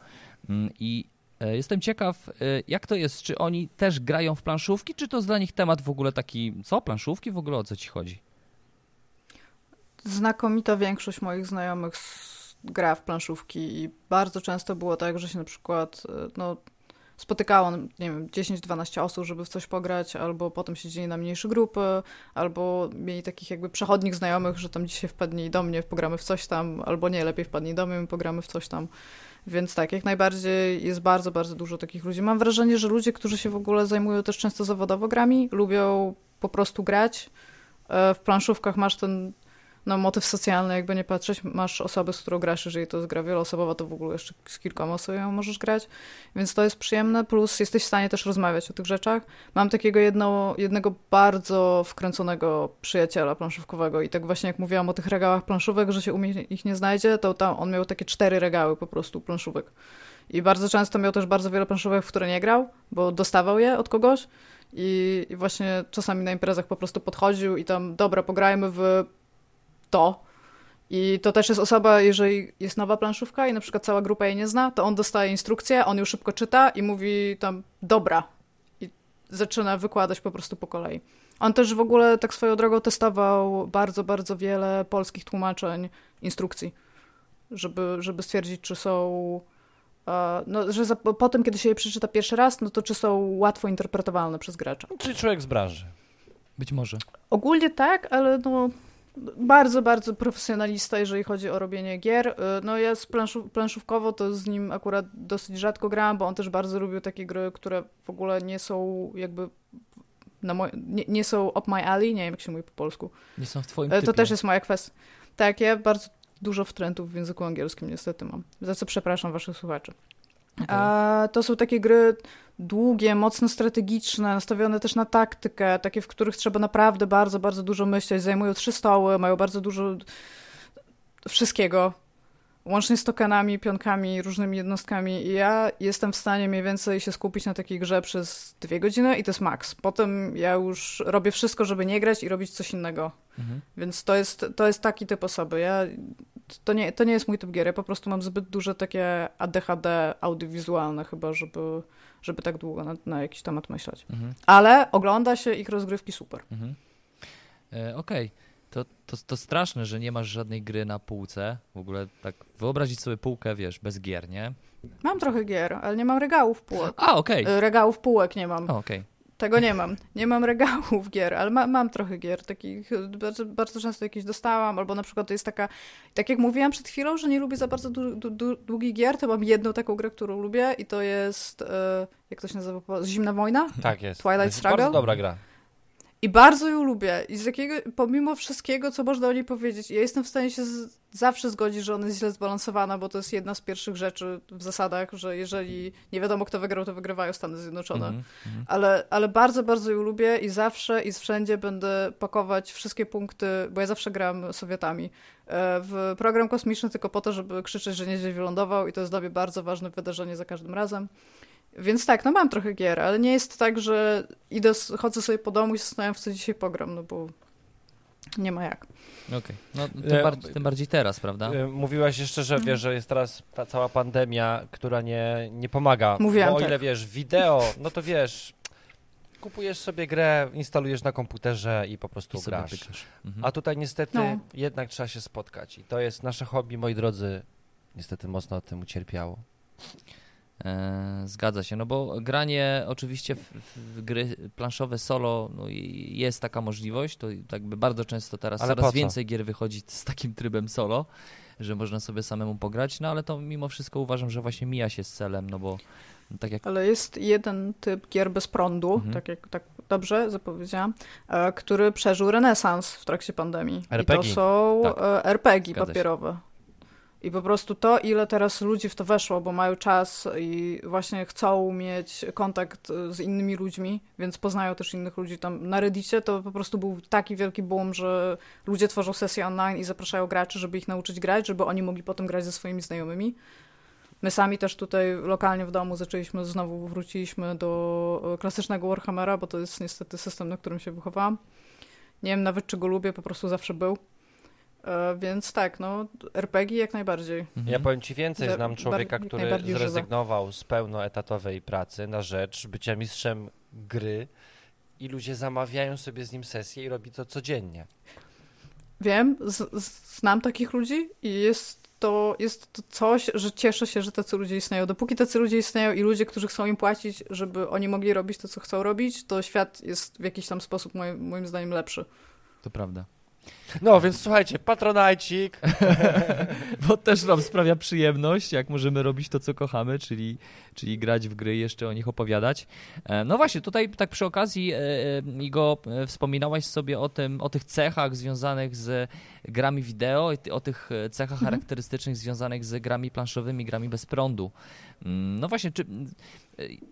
mm, i jestem ciekaw, jak to jest, czy oni też grają w planszówki, czy to jest dla nich temat w ogóle taki, co, planszówki w ogóle, o co ci chodzi? Znakomita większość moich znajomych gra w planszówki i bardzo często było tak, że się na przykład, no spotykało, nie wiem, 10-12 osób, żeby w coś pograć, albo potem siedzieli na mniejsze grupy, albo mieli takich jakby przechodnich znajomych, że tam dzisiaj wpadnij do mnie, pogramy w coś tam, albo nie, lepiej wpadnij do mnie, pogramy w coś tam. Więc tak, jak najbardziej jest bardzo, bardzo dużo takich ludzi. Mam wrażenie, że ludzie, którzy się w ogóle zajmują też często zawodowo grami, lubią po prostu grać. E, w planszówkach masz ten no, motyw socjalny, jakby nie patrzeć, masz osobę, z którą grasz, jeżeli to jest gra wieloosobowa, to w ogóle jeszcze z kilkoma osobami możesz grać, więc to jest przyjemne, plus jesteś w stanie też rozmawiać o tych rzeczach. Mam takiego jedno, jednego bardzo wkręconego przyjaciela planszówkowego i tak właśnie jak mówiłam o tych regałach planszówek, że się u mnie ich nie znajdzie, to tam on miał takie cztery regały po prostu planszówek. I bardzo często miał też bardzo wiele planszówek, w które nie grał, bo dostawał je od kogoś i, i właśnie czasami na imprezach po prostu podchodził i tam, dobra, pograjmy w to. I to też jest osoba, jeżeli jest nowa planszówka i na przykład cała grupa jej nie zna, to on dostaje instrukcję, on ją szybko czyta i mówi tam dobra. I zaczyna wykładać po prostu po kolei. On też w ogóle tak swoją drogą testował bardzo, bardzo wiele polskich tłumaczeń instrukcji, żeby, żeby stwierdzić, czy są. No, że za, po tym, kiedy się je przeczyta pierwszy raz, no to czy są łatwo interpretowalne przez gracza. Czyli człowiek z branży. Być może. Ogólnie tak, ale no bardzo, bardzo profesjonalista, jeżeli chodzi o robienie gier. Y, no ja z planszów, planszówkowo to z nim akurat dosyć rzadko grałam, bo on też bardzo lubił takie gry, które w ogóle nie są jakby na nie, nie, są up my alley, nie wiem jak się mówi po polsku. Nie są w twoim y, typie. To też jest moja kwestia. Tak, ja bardzo dużo wtrętów w języku angielskim niestety mam, za co przepraszam waszych słuchaczy. Okay. To są takie gry długie, mocno strategiczne, nastawione też na taktykę, takie, w których trzeba naprawdę bardzo, bardzo dużo myśleć. Zajmują trzy stoły, mają bardzo dużo wszystkiego, łącznie z tokenami, pionkami, różnymi jednostkami. I ja jestem w stanie mniej więcej się skupić na takiej grze przez dwie godziny i to jest maks. Potem ja już robię wszystko, żeby nie grać i robić coś innego. Mhm. Więc to jest, to jest taki typ osoby. Ja, to, nie, to nie jest mój typ gier. Ja po prostu mam zbyt duże takie ADHD audiowizualne chyba, żeby żeby tak długo na, na jakiś temat myśleć. Mhm. Ale ogląda się ich rozgrywki super. Mhm. E, Okej. Okay. To, to, to straszne, że nie masz żadnej gry na półce. W ogóle tak wyobrazić sobie półkę, wiesz, bez gier, nie? Mam trochę gier, ale nie mam regałów półek. A, okej. Okay. Regałów półek nie mam. Okej. Okay. Tego nie mam. Nie mam regałów gier, ale ma, mam trochę gier takich, bardzo, bardzo często jakieś dostałam, albo na przykład to jest taka, tak jak mówiłam przed chwilą, że nie lubię za bardzo długich gier, to mam jedną taką grę, którą lubię i to jest, e, jak to się nazywa, Zimna Wojna? Tak jest. Twilight Struggle. Bardzo dobra gra. I bardzo ją lubię. I z jakiego, pomimo wszystkiego, co można o niej powiedzieć, ja jestem w stanie się z, zawsze zgodzić, że ona jest źle zbalansowana, bo to jest jedna z pierwszych rzeczy w zasadach, że jeżeli nie wiadomo, kto wygrał, to wygrywają Stany Zjednoczone. Mm -hmm. ale, ale bardzo, bardzo ją lubię i zawsze i wszędzie będę pakować wszystkie punkty, bo ja zawsze gram Sowietami, e, w program kosmiczny tylko po to, żeby krzyczeć, że nieźle wylądował i to jest dla mnie bardzo ważne wydarzenie za każdym razem. Więc tak, no mam trochę gier, ale nie jest tak, że idę, chodzę sobie po domu i zastanawiam w co dzisiaj pogram, no bo nie ma jak. Okej, okay. no tym, e, bardziej, tym, bardziej, teraz, prawda? E, mówiłaś jeszcze, że wiesz, że jest teraz ta cała pandemia, która nie, nie pomaga. Mówiłam Bo o ile tak. wiesz, wideo, no to wiesz, kupujesz sobie grę, instalujesz na komputerze i po prostu I grasz. Mhm. A tutaj niestety no. jednak trzeba się spotkać i to jest nasze hobby, moi drodzy, niestety mocno od tym ucierpiało. E, zgadza się, no bo granie oczywiście w, w gry planszowe solo no jest taka możliwość, to jakby bardzo często teraz ale coraz więcej gier wychodzi z takim trybem solo, że można sobie samemu pograć, no ale to mimo wszystko uważam, że właśnie mija się z celem, no bo tak jak... Ale jest jeden typ gier bez prądu, mhm. tak jak tak dobrze zapowiedziałam, e, który przeżył renesans w trakcie pandemii. RPG. I to są tak. E, RPG Zgadza papierowe. Się. I po prostu to, ile teraz ludzi w to weszło, bo mają czas i właśnie chcą mieć kontakt z innymi ludźmi, więc poznają też innych ludzi tam na Reddicie, to po prostu był taki wielki boom, że ludzie tworzą sesje online i zapraszają graczy, żeby ich nauczyć grać, żeby oni mogli potem grać ze swoimi znajomymi. My sami też tutaj lokalnie w domu zaczęliśmy, znowu wróciliśmy do klasycznego Warhammera, bo to jest niestety system, na którym się wychowałam. Nie wiem nawet, czy go lubię, po prostu zawsze był. E, więc tak, no RPG jak najbardziej. Mhm. Ja powiem ci więcej, znam człowieka, który zrezygnował z pełnoetatowej pracy na rzecz bycia mistrzem gry i ludzie zamawiają sobie z nim sesję i robi to codziennie. Wiem, z, znam takich ludzi i jest to, jest to coś, że cieszę się, że tacy ludzie istnieją. Dopóki tacy ludzie istnieją i ludzie, którzy chcą im płacić, żeby oni mogli robić to, co chcą robić, to świat jest w jakiś tam sposób moim, moim zdaniem lepszy. To prawda. No, więc słuchajcie, patronajcik. Bo też nam sprawia przyjemność, jak możemy robić to, co kochamy, czyli, czyli grać w gry i jeszcze o nich opowiadać. E, no właśnie, tutaj tak przy okazji, e, e, Igo, wspominałaś sobie o tym, o tych cechach związanych z grami wideo i o tych cechach mhm. charakterystycznych związanych z grami planszowymi, grami bez prądu. Mm, no właśnie, czy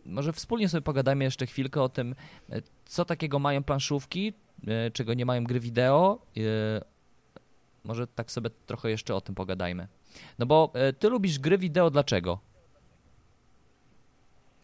może wspólnie sobie pogadajmy jeszcze chwilkę o tym, co takiego mają planszówki, czego nie mają gry wideo. E, może tak sobie trochę jeszcze o tym pogadajmy. No bo e, ty lubisz gry wideo, dlaczego?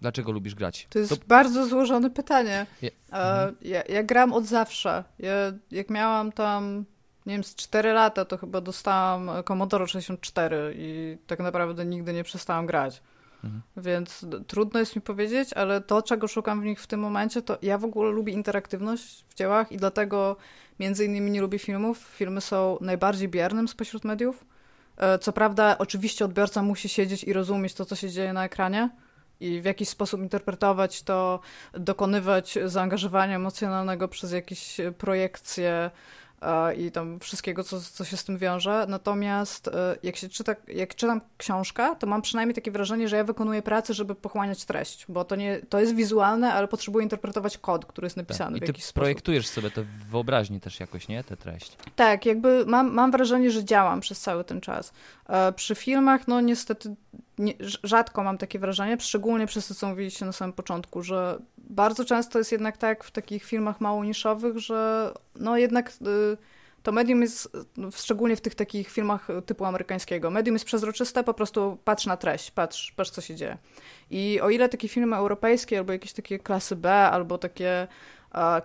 Dlaczego lubisz grać? To jest to... bardzo złożone pytanie. Je... Mhm. Ja, ja, gram od zawsze. Ja, jak miałam tam, nie wiem, z 4 lata, to chyba dostałam Commodore 64 i tak naprawdę nigdy nie przestałam grać. Mhm. Więc trudno jest mi powiedzieć, ale to, czego szukam w nich w tym momencie, to ja w ogóle lubię interaktywność w dziełach i dlatego między innymi nie lubię filmów. Filmy są najbardziej biernym spośród mediów. E, co prawda, oczywiście odbiorca musi siedzieć i rozumieć to, co się dzieje na ekranie i w jakiś sposób interpretować to, dokonywać zaangażowania emocjonalnego przez jakieś projekcje, i tam wszystkiego, co, co się z tym wiąże. Natomiast e, jak się czyta, jak czytam książkę, to mam przynajmniej takie wrażenie, że ja wykonuję pracę, żeby pochłaniać treść, bo to, nie, to jest wizualne, ale potrzebuję interpretować kod, który jest napisany tak. I ty w projektujesz sobie to w wyobraźni też jakoś, nie? Tę treść. Tak, jakby mam, mam wrażenie, że działam przez cały ten czas. E, przy filmach, no niestety nie, rzadko mam takie wrażenie, szczególnie przez to, co mówiliście na samym początku, że bardzo często jest jednak tak w takich filmach mało niszowych, że no jednak y, to medium jest, szczególnie w tych takich filmach typu amerykańskiego, medium jest przezroczyste, po prostu patrz na treść, patrz, patrz co się dzieje. I o ile takie filmy europejskie albo jakieś takie klasy B, albo takie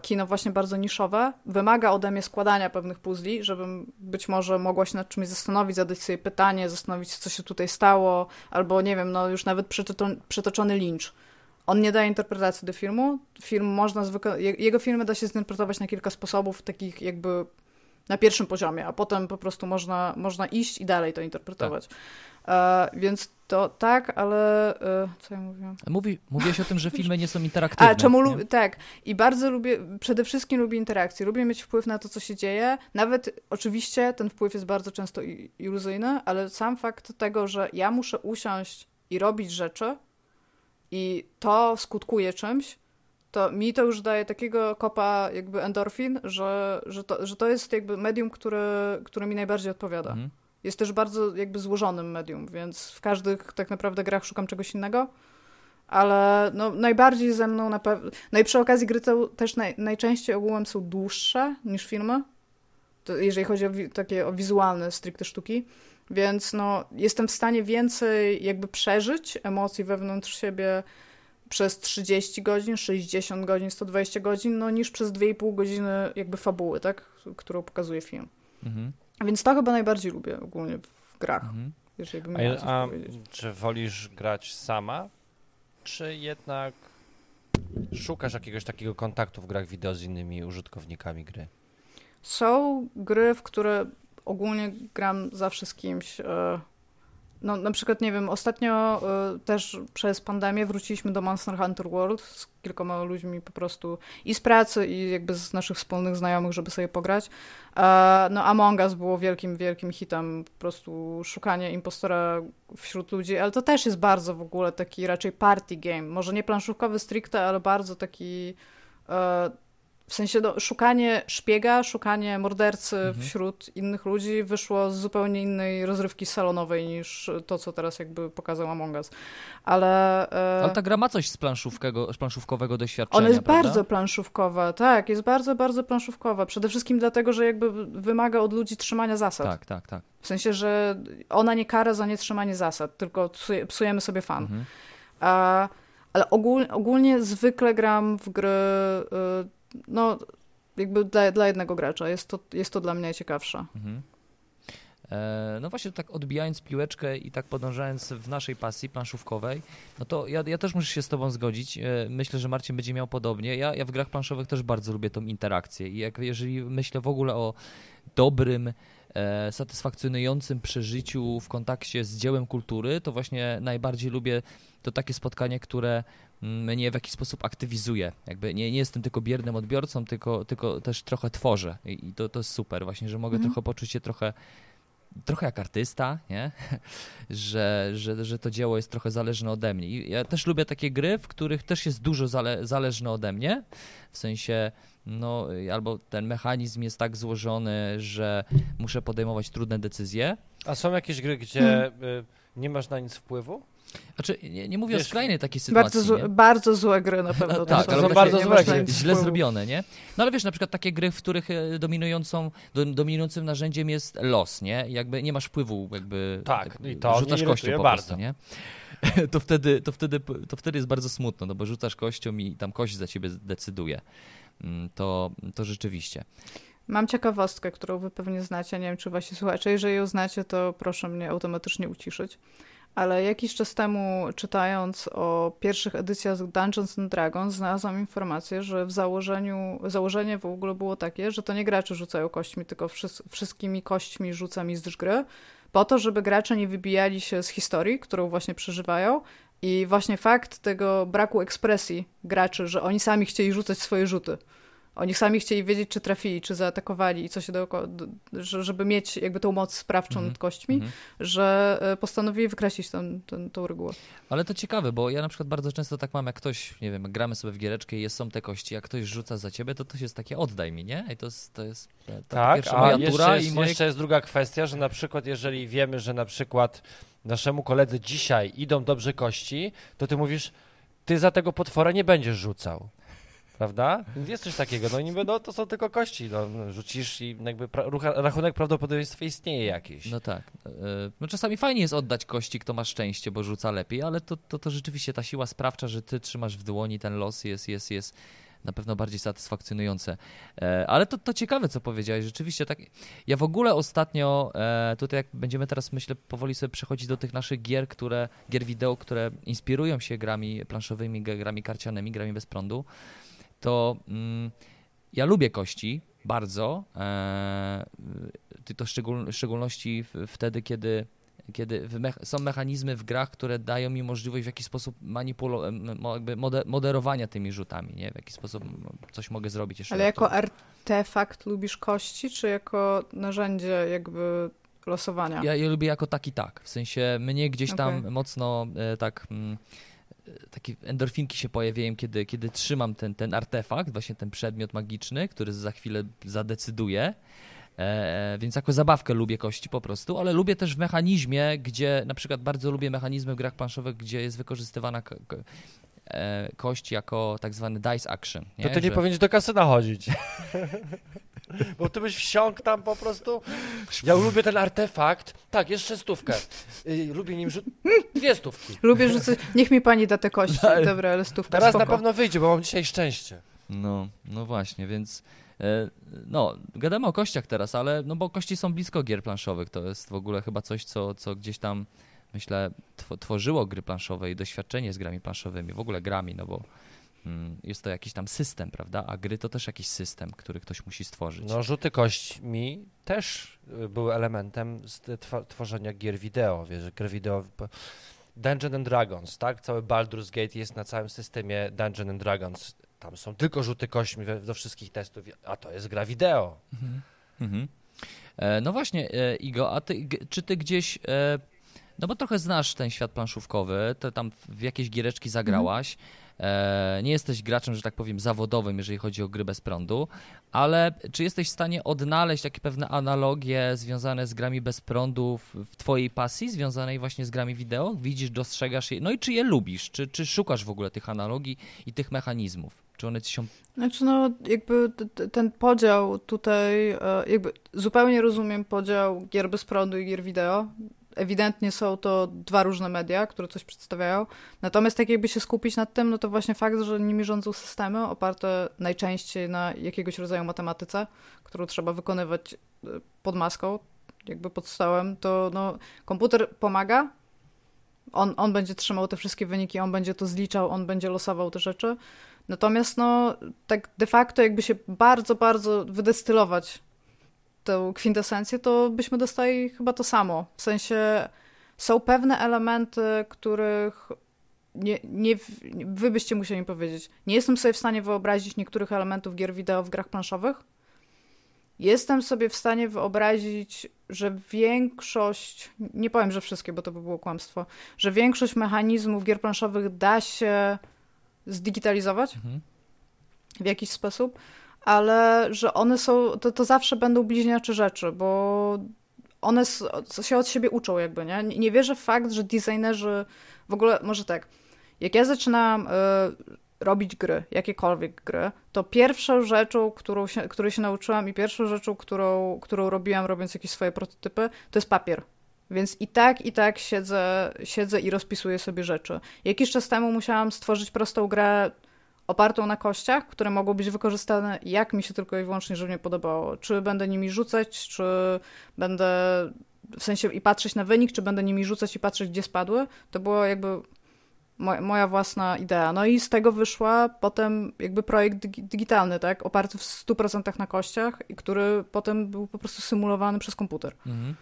kino właśnie bardzo niszowe, wymaga ode mnie składania pewnych puzli, żebym być może mogła się nad czymś zastanowić, zadać sobie pytanie, zastanowić się, co się tutaj stało, albo nie wiem, no już nawet przytoczony lincz. On nie daje interpretacji do filmu. Film można zwykle, jego filmy da się zinterpretować na kilka sposobów, takich jakby na pierwszym poziomie, a potem po prostu można, można iść i dalej to interpretować. Tak. E, więc to tak, ale e, co ja mówiłam? Mówi, mówiłeś o tym, że filmy nie są interaktywne. A, czemu lubię, tak. I bardzo lubię, przede wszystkim lubię interakcję. Lubię mieć wpływ na to, co się dzieje. Nawet oczywiście ten wpływ jest bardzo często iluzyjny, ale sam fakt tego, że ja muszę usiąść i robić rzeczy i to skutkuje czymś, to mi to już daje takiego kopa jakby endorfin, że, że, to, że to jest jakby medium, które, które mi najbardziej odpowiada. Mhm. Jest też bardzo jakby złożonym medium, więc w każdych tak naprawdę grach szukam czegoś innego. Ale no, najbardziej ze mną na pewno. No i przy okazji gry to też naj, najczęściej ogółem są dłuższe niż filmy. To jeżeli chodzi o takie o wizualne stricte sztuki. Więc no, jestem w stanie więcej jakby przeżyć emocji wewnątrz siebie przez 30 godzin, 60 godzin, 120 godzin, no niż przez 2,5 godziny jakby fabuły, tak? Którą pokazuje film. Mhm. Więc to chyba najbardziej lubię ogólnie w grach, mhm. jeżeli bym miała a, a czy wolisz grać sama, czy jednak szukasz jakiegoś takiego kontaktu w grach wideo z innymi użytkownikami gry? Są gry, w które ogólnie gram zawsze z kimś. No, na przykład, nie wiem, ostatnio y, też przez pandemię wróciliśmy do Monster Hunter World z kilkoma ludźmi po prostu i z pracy, i jakby z naszych wspólnych znajomych, żeby sobie pograć. E, no, Among Us było wielkim, wielkim hitem, po prostu szukanie impostora wśród ludzi, ale to też jest bardzo w ogóle taki raczej party game. Może nie planszówkowy stricte, ale bardzo taki. E, w sensie no, szukanie szpiega, szukanie mordercy mhm. wśród innych ludzi wyszło z zupełnie innej rozrywki salonowej niż to, co teraz jakby pokazał Among Us. Ale, e... Ale ta gra ma coś z, planszówkowego, z planszówkowego doświadczenia, Ona jest prawda? bardzo planszówkowa, tak, jest bardzo, bardzo planszówkowa. Przede wszystkim dlatego, że jakby wymaga od ludzi trzymania zasad. Tak, tak, tak. W sensie, że ona nie kara za nietrzymanie zasad, tylko psujemy sobie fan. Mhm. A, ale ogól, ogólnie zwykle gram w gry... Y, no jakby dla, dla jednego gracza. Jest to, jest to dla mnie ciekawsze. Mhm. E, no właśnie tak odbijając piłeczkę i tak podążając w naszej pasji planszówkowej, no to ja, ja też muszę się z tobą zgodzić. E, myślę, że Marcin będzie miał podobnie. Ja, ja w grach planszowych też bardzo lubię tą interakcję i jak, jeżeli myślę w ogóle o dobrym e, satysfakcjonującym przeżyciu w kontakcie z dziełem kultury, to właśnie najbardziej lubię to takie spotkanie, które mnie w jakiś sposób aktywizuje. Jakby nie, nie jestem tylko biernym odbiorcą, tylko, tylko też trochę tworzę i to, to jest super właśnie, że mogę mhm. trochę poczuć się trochę trochę jak artysta, nie? że, że, że to dzieło jest trochę zależne ode mnie. I ja też lubię takie gry, w których też jest dużo zale zależne ode mnie, w sensie no, albo ten mechanizm jest tak złożony, że muszę podejmować trudne decyzje. A są jakieś gry, gdzie hmm. nie masz na nic wpływu? Znaczy, nie, nie mówię Wiesz, o skrajnej takiej sytuacji. Bardzo, złe, bardzo złe gry na pewno. No, tak, ale są bardzo złe gry. Źle zrobione, nie? No ale wiesz, na przykład takie gry, w których e, dominującą, dominującym narzędziem jest los, nie? Jakby nie masz wpływu, jakby tak, i to rzucasz kością po bardzo. prostu, nie? To wtedy, to, wtedy, to wtedy jest bardzo smutno, no bo rzucasz kością i tam kość za ciebie decyduje. Mm, to, to rzeczywiście. Mam ciekawostkę, którą wy pewnie znacie, nie wiem czy wasi słuchacze. Jeżeli ją znacie, to proszę mnie automatycznie uciszyć ale jakiś czas temu czytając o pierwszych edycjach Dungeons and Dragons znalazłam informację, że w założeniu, założenie w ogóle było takie, że to nie gracze rzucają kośćmi, tylko wszystkimi kośćmi rzuca mistrz gry, po to, żeby gracze nie wybijali się z historii, którą właśnie przeżywają. I właśnie fakt tego braku ekspresji graczy, że oni sami chcieli rzucać swoje rzuty, oni sami chcieli wiedzieć, czy trafili, czy zaatakowali i co się dookoła, żeby mieć jakby tą moc sprawczą mm -hmm. nad kośćmi, mm -hmm. że e, postanowili wykreślić tą, tą, tą regułę. Ale to ciekawe, bo ja na przykład bardzo często tak mam, jak ktoś, nie wiem, gramy sobie w giereczkę i jest, są te kości, jak ktoś rzuca za ciebie, to to jest takie oddaj mi, nie? I to jest, to jest ta tak, a moja jeszcze tura. Jest, i moje... jeszcze jest druga kwestia, że na przykład jeżeli wiemy, że na przykład naszemu koledze dzisiaj idą dobrze kości, to ty mówisz, ty za tego potwora nie będziesz rzucał prawda? Więc jest coś takiego, no niby no, to są tylko kości, no, rzucisz i jakby pra rachunek prawdopodobieństwa istnieje jakiś. No tak. E, no czasami fajnie jest oddać kości, kto ma szczęście, bo rzuca lepiej, ale to, to, to rzeczywiście ta siła sprawcza, że ty trzymasz w dłoni ten los jest, jest, jest na pewno bardziej satysfakcjonujące. E, ale to, to ciekawe, co powiedziałeś. Rzeczywiście tak. Ja w ogóle ostatnio, e, tutaj jak będziemy teraz, myślę, powoli sobie przechodzić do tych naszych gier, które, gier wideo, które inspirują się grami planszowymi, grami karcianymi, grami bez prądu to mm, ja lubię kości bardzo. E, to szczegól, w szczególności wtedy, kiedy kiedy są mechanizmy w grach, które dają mi możliwość w jakiś sposób manipulowania, moderowania tymi rzutami, nie? W jaki sposób coś mogę zrobić jeszcze. Ale jako artefakt lubisz kości, czy jako narzędzie jakby losowania? Ja je lubię jako taki tak, w sensie mnie gdzieś tam okay. mocno e, tak... Mm, takie endorfinki się pojawiają, kiedy, kiedy trzymam ten, ten artefakt, właśnie ten przedmiot magiczny, który za chwilę zadecyduje. E, więc jako zabawkę lubię kości po prostu, ale lubię też w mechanizmie, gdzie na przykład bardzo lubię mechanizmy w grach planszowych, gdzie jest wykorzystywana e, kość jako tak zwany dice action. Nie? To ty nie Że... powinieneś do kasyna chodzić. Bo ty byś wsiąkł tam po prostu. Ja lubię ten artefakt. Tak, jeszcze stówkę. Y, lubię nim rzucić. Dwie stówki. Lubię rzucać. Niech mi pani da te kości. Tak. Dobra, ale stówka. Teraz spoko. na pewno wyjdzie, bo mam dzisiaj szczęście. No, no właśnie, więc. E, no, gadamy o kościach teraz, ale no bo kości są blisko gier planszowych. To jest w ogóle chyba coś, co, co gdzieś tam myślę tworzyło gry planszowe i doświadczenie z grami planszowymi, w ogóle grami, no bo jest to jakiś tam system, prawda? A gry to też jakiś system, który ktoś musi stworzyć. No, rzuty kośćmi też y, były elementem tworzenia gier wideo. Wiesz, gry wideo. Dungeon and Dragons, tak? Cały Baldur's Gate jest na całym systemie Dungeon and Dragons. Tam są tylko rzuty kośćmi do wszystkich testów, a to jest gra wideo. Mhm. Mhm. E, no właśnie, e, Igo, a ty, czy ty gdzieś e, no bo trochę znasz ten świat planszówkowy, to tam w jakieś giereczki zagrałaś. E, nie jesteś graczem, że tak powiem, zawodowym, jeżeli chodzi o gry bez prądu, ale czy jesteś w stanie odnaleźć takie pewne analogie związane z grami bez prądu w, w twojej pasji, związanej właśnie z grami wideo? Widzisz, dostrzegasz je, no i czy je lubisz? Czy, czy szukasz w ogóle tych analogii i tych mechanizmów? Czy one ci się... Znaczy no, jakby ten podział tutaj, e, jakby zupełnie rozumiem podział gier bez prądu i gier wideo ewidentnie są to dwa różne media, które coś przedstawiają. Natomiast tak jakby się skupić nad tym, no to właśnie fakt, że nimi rządzą systemy oparte najczęściej na jakiegoś rodzaju matematyce, którą trzeba wykonywać e, pod maską, jakby pod stołem, to no, komputer pomaga, on, on będzie trzymał te wszystkie wyniki, on będzie to zliczał, on będzie losował te rzeczy. Natomiast no, tak de facto jakby się bardzo, bardzo wydestylować tę kwintesencję, to byśmy dostali chyba to samo. W sensie są pewne elementy, których nie, nie, wy byście musieli powiedzieć. Nie jestem sobie w stanie wyobrazić niektórych elementów gier wideo w grach planszowych. Jestem sobie w stanie wyobrazić, że większość, nie powiem, że wszystkie, bo to by było kłamstwo, że większość mechanizmów gier planszowych da się zdigitalizować mhm. w jakiś sposób, ale że one są, to, to zawsze będą bliźniacze rzeczy, bo one się od siebie uczą jakby, nie? Nie wierzę w fakt, że designerzy, w ogóle, może tak, jak ja zaczynałam y, robić gry, jakiekolwiek gry, to pierwszą rzeczą, którą się, której się nauczyłam i pierwszą rzeczą, którą, którą robiłam robiąc jakieś swoje prototypy, to jest papier. Więc i tak, i tak siedzę, siedzę i rozpisuję sobie rzeczy. Jakiś czas temu musiałam stworzyć prostą grę opartą na kościach, które mogą być wykorzystane jak mi się tylko i wyłącznie żywnie podobało. Czy będę nimi rzucać, czy będę w sensie i patrzeć na wynik, czy będę nimi rzucać i patrzeć, gdzie spadły. To było jakby moja własna idea. No i z tego wyszła potem jakby projekt digitalny, tak, oparty w 100% na kościach który potem był po prostu symulowany przez komputer. Mhm.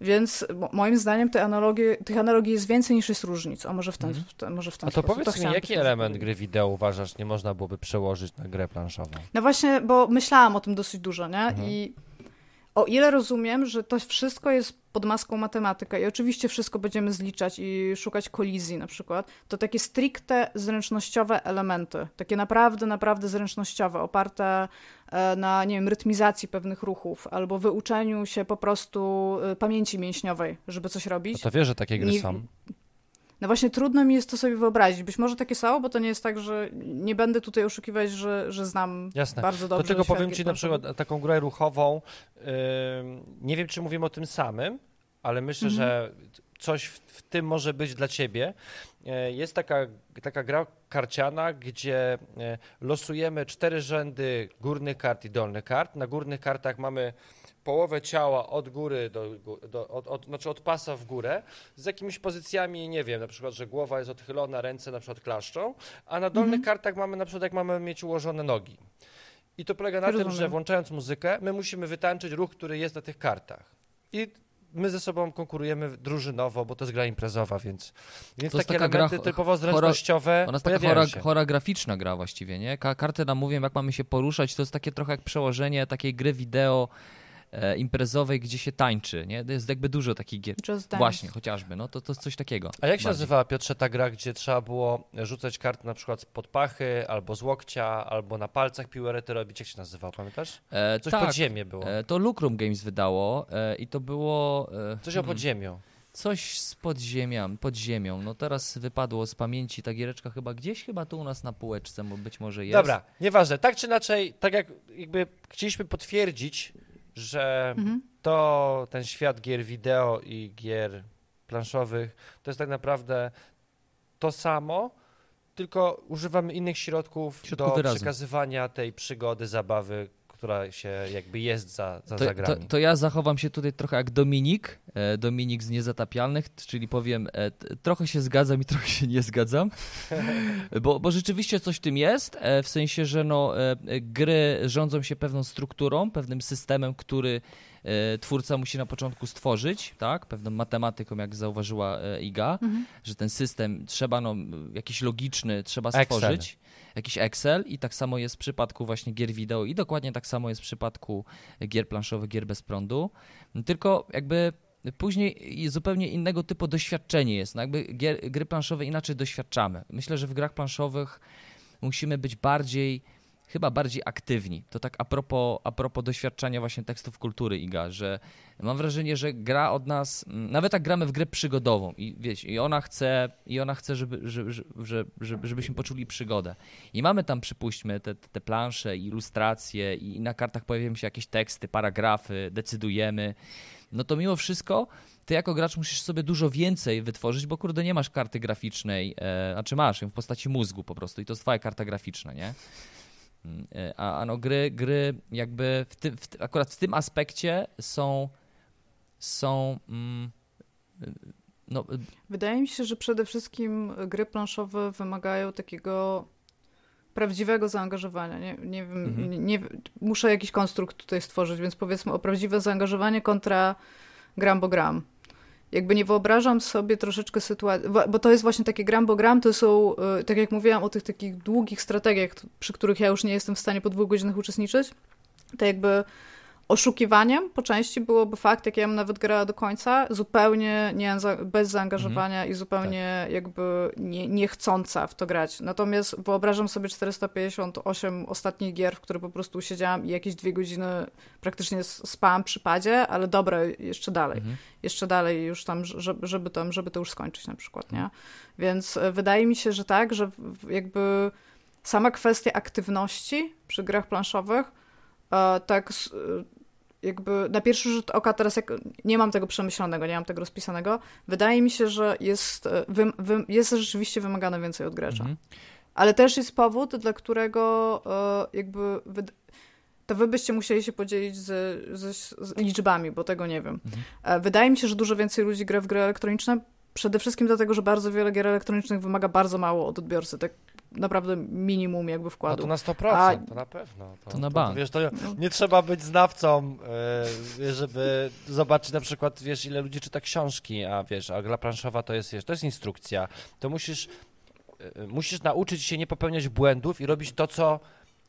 Więc moim zdaniem te analogie, tych analogii jest więcej niż jest różnic, a może w ten, w ten, może w ten A to sposób. powiedz to mi, jaki element gry wideo uważasz nie można byłoby przełożyć na grę planszową? No właśnie, bo myślałam o tym dosyć dużo, nie? Mhm. I o ile rozumiem, że to wszystko jest pod maską matematyka i oczywiście wszystko będziemy zliczać i szukać kolizji na przykład, to takie stricte zręcznościowe elementy, takie naprawdę, naprawdę zręcznościowe, oparte e, na, nie wiem, rytmizacji pewnych ruchów albo wyuczeniu się po prostu e, pamięci mięśniowej, żeby coś robić. No to wiesz, że takie gry są. No właśnie trudno mi jest to sobie wyobrazić. Być może takie są, bo to nie jest tak, że nie będę tutaj oszukiwać, że, że znam Jasne. bardzo dobrze. Do tego powiem ci na przykład taką grę ruchową. Yy, nie wiem, czy mówimy o tym samym, ale myślę, mhm. że coś w, w, tym może być dla ciebie. Yy, jest taka, taka gra karciana, gdzie yy, losujemy cztery rzędy górnych kart i dolnych kart. Na górnych kartach mamy połowę ciała od góry do, do od, od, znaczy od pasa w górę z jakimiś pozycjami, nie wiem, na przykład, że głowa jest odchylona, ręce na przykład klaszczą, a na dolnych mhm. kartach mamy na przykład, jak mamy mieć ułożone nogi. I to polega na Rozumiem. tym, że włączając muzykę, my musimy wytańczyć ruch, który jest na tych kartach. I my ze sobą konkurujemy drużynowo, bo to jest gra imprezowa, więc, więc takie elementy gra, typowo zręcznościowe Ona jest taka chora, choreograficzna gra właściwie, nie? Karty nam mówią, jak mamy się poruszać, to jest takie trochę jak przełożenie takiej gry wideo e, imprezowej, gdzie się tańczy, nie? To jest jakby dużo takich gier. Just Właśnie, chociażby, no to, to jest coś takiego. A jak się bardziej. nazywała, Piotrze, ta gra, gdzie trzeba było rzucać karty na przykład pod pachy, albo z łokcia, albo na palcach piłerety robić? Jak się nazywał, pamiętasz? E, coś tak, podziemie było. E, to Lucrum Games wydało e, i to było... E, coś o hmm. podziemiu. Coś z podziemią, podziemią. No teraz wypadło z pamięci ta giereczka chyba gdzieś chyba tu u nas na półeczce, bo być może jest. Dobra, nieważne. Tak czy inaczej, tak jak jakby chcieliśmy potwierdzić, że mhm. to ten świat gier wideo i gier planszowych to jest tak naprawdę to samo, tylko używamy innych środków, środków do wyrazu. przekazywania tej przygody, zabawy, która się jakby jest za, za to, zagrami. To, to, ja zachowam się tutaj trochę jak Dominik, e, Dominik z Niezatapialnych, czyli powiem, e, trochę się zgadzam i trochę się nie zgadzam, bo, bo rzeczywiście coś w tym jest, e, w sensie, że no, gry rządzą się pewną strukturą, pewnym systemem, który twórca musi na początku stworzyć, tak, pewną matematyką, jak zauważyła Iga, mhm. że ten system trzeba, no, jakiś logiczny, trzeba stworzyć. Excel jakiś Excel i tak samo jest w przypadku właśnie gier wideo i dokładnie tak samo jest w przypadku gier planszowych, gier bez prądu, tylko jakby później zupełnie innego typu doświadczenie jest. No jakby gier, gry planszowe inaczej doświadczamy. Myślę, że w grach planszowych musimy być bardziej chyba bardziej aktywni. To tak a propos, a propos doświadczenia właśnie tekstów kultury Iga, że mam wrażenie, że gra od nas, mm, nawet jak gramy w grę przygodową i wiecie, i ona chce, i ona chce, żeby, żeby, żeby, żebyśmy poczuli przygodę. I mamy tam, przypuśćmy, te, te plansze, ilustracje i na kartach pojawiają się jakieś teksty, paragrafy, decydujemy. No to mimo wszystko ty jako gracz musisz sobie dużo więcej wytworzyć, bo kurde nie masz karty graficznej, e, a czy masz ją w postaci mózgu po prostu i to jest twoja karta graficzna, nie? E, a, a no gry, gry jakby w tym, w, akurat w tym aspekcie są, są mm, no, Wydaje mi się, że przede wszystkim gry planszowe wymagają takiego prawdziwego zaangażowania. Nie, nie wiem, mhm. nie, nie, muszę jakiś konstrukt tutaj stworzyć, więc powiedzmy o prawdziwe zaangażowanie kontra gram bo gram. Jakby nie wyobrażam sobie troszeczkę sytuacji, bo to jest właśnie takie gram bo gram, to są, y, tak jak mówiłam o tych takich długich strategiach, przy których ja już nie jestem w stanie po dwóch godzinach uczestniczyć, to jakby oszukiwaniem po części byłoby fakt, jak ja bym nawet grała do końca, zupełnie nie, bez zaangażowania mhm. i zupełnie tak. jakby nie, niechcąca w to grać. Natomiast wyobrażam sobie 458 ostatnich gier, w które po prostu siedziałam i jakieś dwie godziny praktycznie spałam przy padzie, ale dobra, jeszcze dalej. Mhm. Jeszcze dalej już tam żeby, żeby, tam, żeby to już skończyć na przykład, nie? Więc e, wydaje mi się, że tak, że jakby sama kwestia aktywności przy grach planszowych e, tak jakby na pierwszy rzut oka teraz jak nie mam tego przemyślanego, nie mam tego rozpisanego, wydaje mi się, że jest, e, wy, wy, jest rzeczywiście wymagane więcej od gracza. Mhm. Ale też jest powód, dla którego e, jakby to wy byście musieli się podzielić z, z, z, liczbami, bo tego nie wiem. Mhm. E, wydaje mi się, że dużo więcej ludzi gra w gry elektroniczne, przede wszystkim dlatego, że bardzo wiele gier elektronicznych wymaga bardzo mało od odbiorcy. Tak naprawdę minimum jakby wkładu. No to na 100%, A... to na pewno. To, to na bank. To, wiesz, to no. nie trzeba być znawcą, yy, żeby zobaczyć na przykład, wiesz, ile ludzi czyta książki, a wiesz, a gra planszowa to jest, wiesz, to jest instrukcja. To musisz, yy, musisz nauczyć się nie popełniać błędów i robić to, co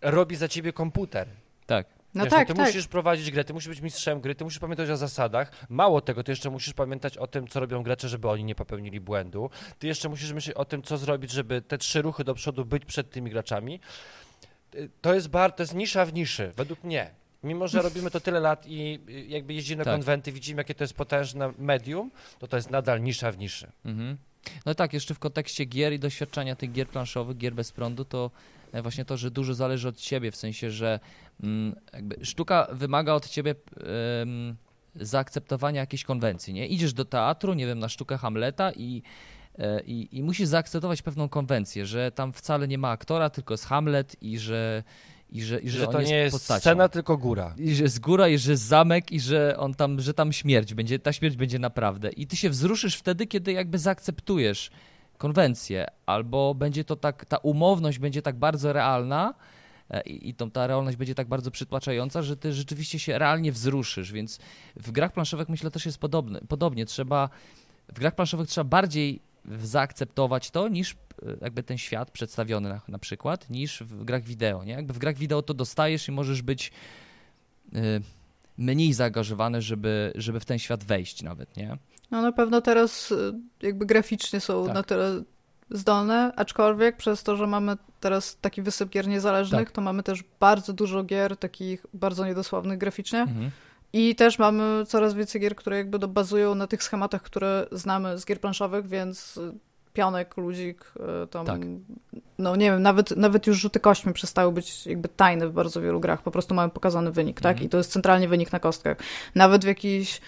robi za ciebie komputer. Tak. No Wiesz, tak, ty tak. musisz prowadzić grę, ty musisz być mistrzem gry, ty musisz pamiętać o zasadach. Mało tego, ty jeszcze musisz pamiętać o tym, co robią gracze, żeby oni nie popełnili błędu. Ty jeszcze musisz myśleć o tym, co zrobić, żeby te trzy ruchy do przodu być przed tymi graczami. To jest bar, to jest nisza w niszy, według mnie. Mimo, że robimy to tyle lat i jakby jeździmy na tak. konwenty, widzimy, jakie to jest potężne medium, to to jest nadal nisza w niszy. Mhm. No tak, jeszcze w kontekście gier i doświadczenia tych gier planszowych, gier bez prądu, to właśnie to, że dużo zależy od ciebie, w sensie, że mm, sztuka wymaga od ciebie zaakceptowania jakiejś konwencji, nie? Idziesz do teatru, nie wiem, na sztukę Hamleta i e, i, I musisz zaakceptować pewną konwencję, że tam wcale nie ma aktora, tylko jest Hamlet i że i że, i że, że to nie jest postacią. scena, tylko góra. I że jest góra, i że jest zamek, i że on tam, że tam śmierć będzie, ta śmierć będzie naprawdę. I ty się wzruszysz wtedy, kiedy jakby zaakceptujesz konwencję, albo będzie to tak, ta umowność będzie tak bardzo realna, e, i, i tą, ta realność będzie tak bardzo przytłaczająca, że ty rzeczywiście się realnie wzruszysz, więc w grach planszowych myślę też jest podobne, podobnie. Trzeba, w grach planszowych trzeba bardziej zaakceptować to, niż e, jakby ten świat przedstawiony na, na przykład, niż w grach wideo, nie? Jakby w grach wideo to dostajesz i możesz być y, mniej zaangażowany, żeby, żeby w ten świat wejść nawet, nie? No na pewno teraz e, jakby graficznie są tak. na tyle zdolne, aczkolwiek przez to, że mamy teraz taki wysyp gier niezależnych, tak. to mamy też bardzo dużo gier takich bardzo niedosłownych graficznie. Mhm i też mamy coraz więcej gier, które jakby bazują na tych schematach, które znamy z gier planszowych, więc pionek, ludzik, e, tam, tak. no nie wiem, nawet, nawet już rzuty kośćmi przestały być jakby tajne w bardzo wielu grach, po prostu mamy pokazany wynik, tak? Mhm. I to jest centralnie wynik na kostkach. Nawet w jakichś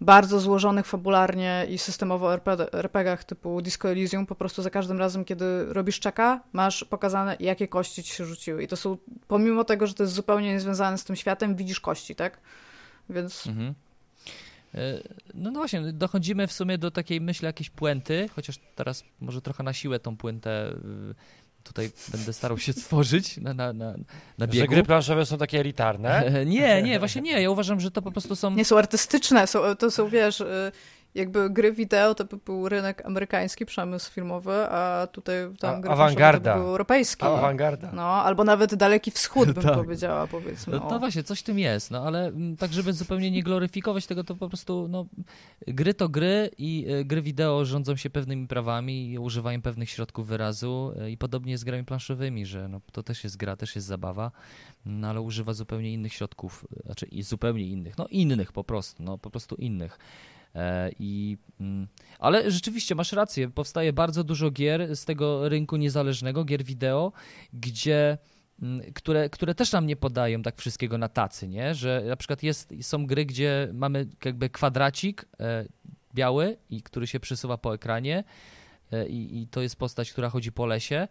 bardzo złożonych fabularnie i systemowo RPGach typu Disco Elysium, po prostu za każdym razem, kiedy robisz czeka, masz pokazane, jakie kości ci się rzuciły. I to są, pomimo tego, że to jest zupełnie niezwiązane z tym światem, widzisz kości, tak? Więc... Mhm. E, no, no właśnie, dochodzimy w sumie do takiej, myślę, jakiejś puenty, chociaż teraz może trochę na siłę tą puentę y, tutaj będę starał się stworzyć na, na, na, na biegu. Że gry planszowe są takie elitarne? Nie, nie, właśnie nie. Ja uważam, że to po prostu są... Nie, są artystyczne, są, to są, wiesz, y, jakby gry wideo to by był rynek amerykański, przemysł filmowy, a tutaj tam gry awangarda. to był europejski. Awangarda. No, albo nawet daleki wschód bym tak. powiedziała, powiedzmy. No, właśnie, coś w tym jest, no ale mm, tak, żeby zupełnie nie gloryfikować tego, to po prostu, no, gry to gry i y, gry wideo rządzą się pewnymi prawami i używają pewnych środków wyrazu y, i podobnie jest z grami planszowymi, że no, to też jest gra, też jest zabawa, no ale używa zupełnie innych środków, y, znaczy zupełnie innych, no innych po prostu, no po prostu innych. E, I, mm, ale rzeczywiście masz rację, powstaje bardzo dużo gier z tego rynku niezależnego, gier wideo, gdzie mm, które, które też nam nie podają tak wszystkiego na tacy, nie? Że na przykład jest, są gry, gdzie mamy jakby kwadracik e, biały, i który się przesuwa po ekranie e, i, i to jest postać, która chodzi po lesie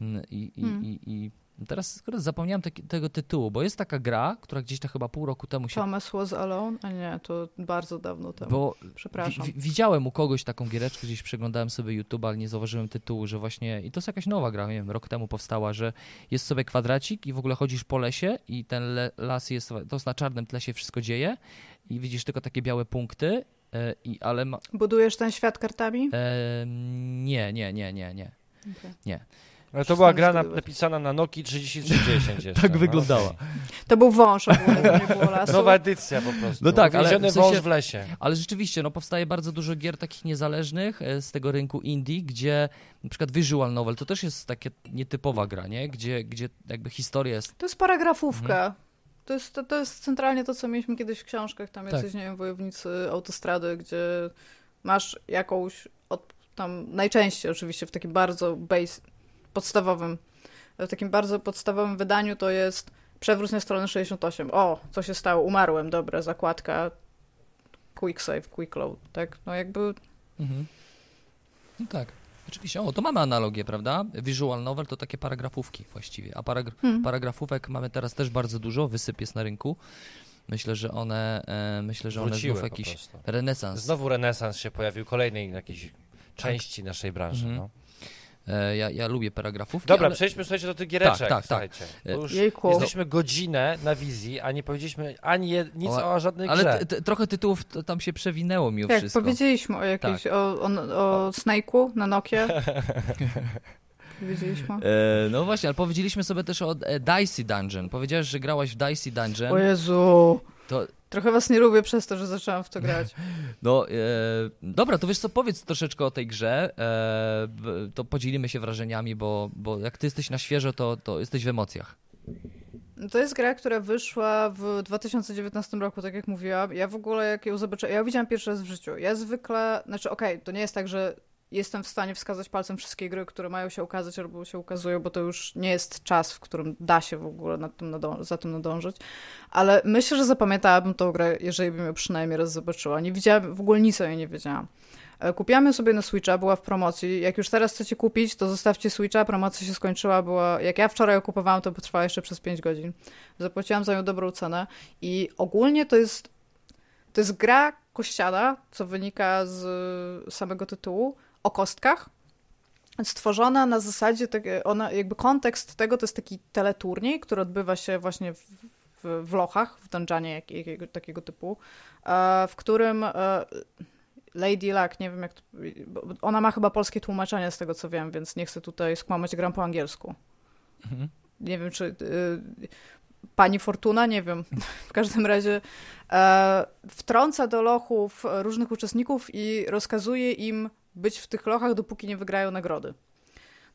mm, i, i, hmm. i, i Teraz zapomniałem te, tego tytułu, bo jest taka gra, która gdzieś tam chyba pół roku temu się... Thomas was alone? A nie, to bardzo dawno temu. Bo Przepraszam. widziałem u kogoś taką giereczkę, gdzieś przeglądałem sobie YouTube, ale nie zauważyłem tytułu, że właśnie... I to jest jakaś nowa gra, nie wiem, rok temu powstała, że jest sobie kwadracik i w ogóle chodzisz po lesie i ten las jest... To jest na czarnym tle się wszystko dzieje i widzisz tylko takie białe punkty, e, i, ale... Ma... Budujesz ten świat kartami? E, nie, nie, nie, nie, nie. Okay. Nie. Ale to była gra napisana na Noki 3310 jeszcze. tak no. wyglądała. To był wąż ogólnie, nie było lasu. Nowa edycja po prostu. No tak, ale w sensie, wąż w lesie. Ale rzeczywiście, no powstaje bardzo dużo gier takich niezależnych e, z tego rynku indie, gdzie na przykład visual novel to też jest takie nietypowa gra, nie? Gdzie, gdzie jakby historia jest... To jest paragrafówka. Mhm. To jest, to, to jest centralnie to, co mieliśmy kiedyś w książkach, tam tak. jacyś, nie wiem, wojownicy autostrady, gdzie masz jakąś, od, tam najczęściej oczywiście w takim bardzo base, podstawowym, w takim bardzo podstawowym wydaniu to jest przewrót na stronę 68. O, co się stało? Umarłem, dobra, zakładka, quick save, quick load, tak? No jakby... Mhm. No tak. Oczywiście, o, to mamy analogię, prawda? Visual novel to takie paragrafówki właściwie, a paragra hmm. paragrafówek mamy teraz też bardzo dużo, wysyp jest na rynku. Myślę, że one, e, myślę, że one znów jakiś renesans. Znowu renesans się pojawił, kolejnej jakiejś tak. części naszej branży. Mhm. No. E, ja, ja lubię paragrafówki. Dobra, ale... przejdźmy słuchajcie do tych giereczek. Tak, tak, tak. Już jesteśmy godzinę na wizji, a nie powiedzieliśmy ani je, nic o, o żadnej ale grze. Ale trochę tytułów tam się przewinęło mimo tak, wszystko. powiedzieliśmy o jakiejś, tak. o, o, o Snake'u na Nokia. Powiedzieliśmy. E, no właśnie, ale powiedzieliśmy sobie też o e, Dicey Dungeon. Powiedziałeś, że grałaś w Dicey Dungeon. O Jezu. To... Trochę was nie lubię przez to, że zaczęłam w to grać. No, e, dobra, to wiesz co, powiedz troszeczkę o tej grze, e, to podzielimy się wrażeniami, bo, bo jak ty jesteś na świeżo, to, to jesteś w emocjach. To jest gra, która wyszła w 2019 roku, tak jak mówiłam. Ja w ogóle, jak ją zobaczyłam, ja ją widziałam pierwszy raz w życiu. Ja zwykle, znaczy okej, okay, to nie jest tak, że jestem w stanie wskazać palcem wszystkie gry, które mają się ukazać albo się ukazują, bo to już nie jest czas, w którym da się w ogóle nad tym za tym nadążyć. Ale myślę, że zapamiętałabym tą grę, jeżeli bym ją przynajmniej raz zobaczyła. Nie widziałam, w ogóle nic o niej nie wiedziałam. E, kupiłam ją sobie na Switcha, była w promocji. Jak już teraz chcecie kupić, to zostawcie Switcha, promocja się skończyła, była... Jak ja wczoraj ją kupowałam, to potrwała jeszcze przez 5 godzin. Zapłaciłam za nią dobrą cenę i ogólnie to jest to jest gra kościana, co wynika z samego tytułu, o kostkach, stworzona na zasadzie, ona, jakby kontekst tego to jest taki teleturniej, który odbywa się właśnie w, w, w Lochach, w dungeonie jak, jakiego, takiego typu, e, w którym e, Lady Luck, nie wiem jak to, ona ma chyba polskie tłumaczenie z tego co wiem, więc nie chcę tutaj skłamać, gram po angielsku. Mhm. Nie wiem, czy y, pani Fortuna, nie wiem. W każdym razie e, wtrąca do lochów różnych uczestników i rozkazuje im być w tych lochach, dopóki nie wygrają nagrody.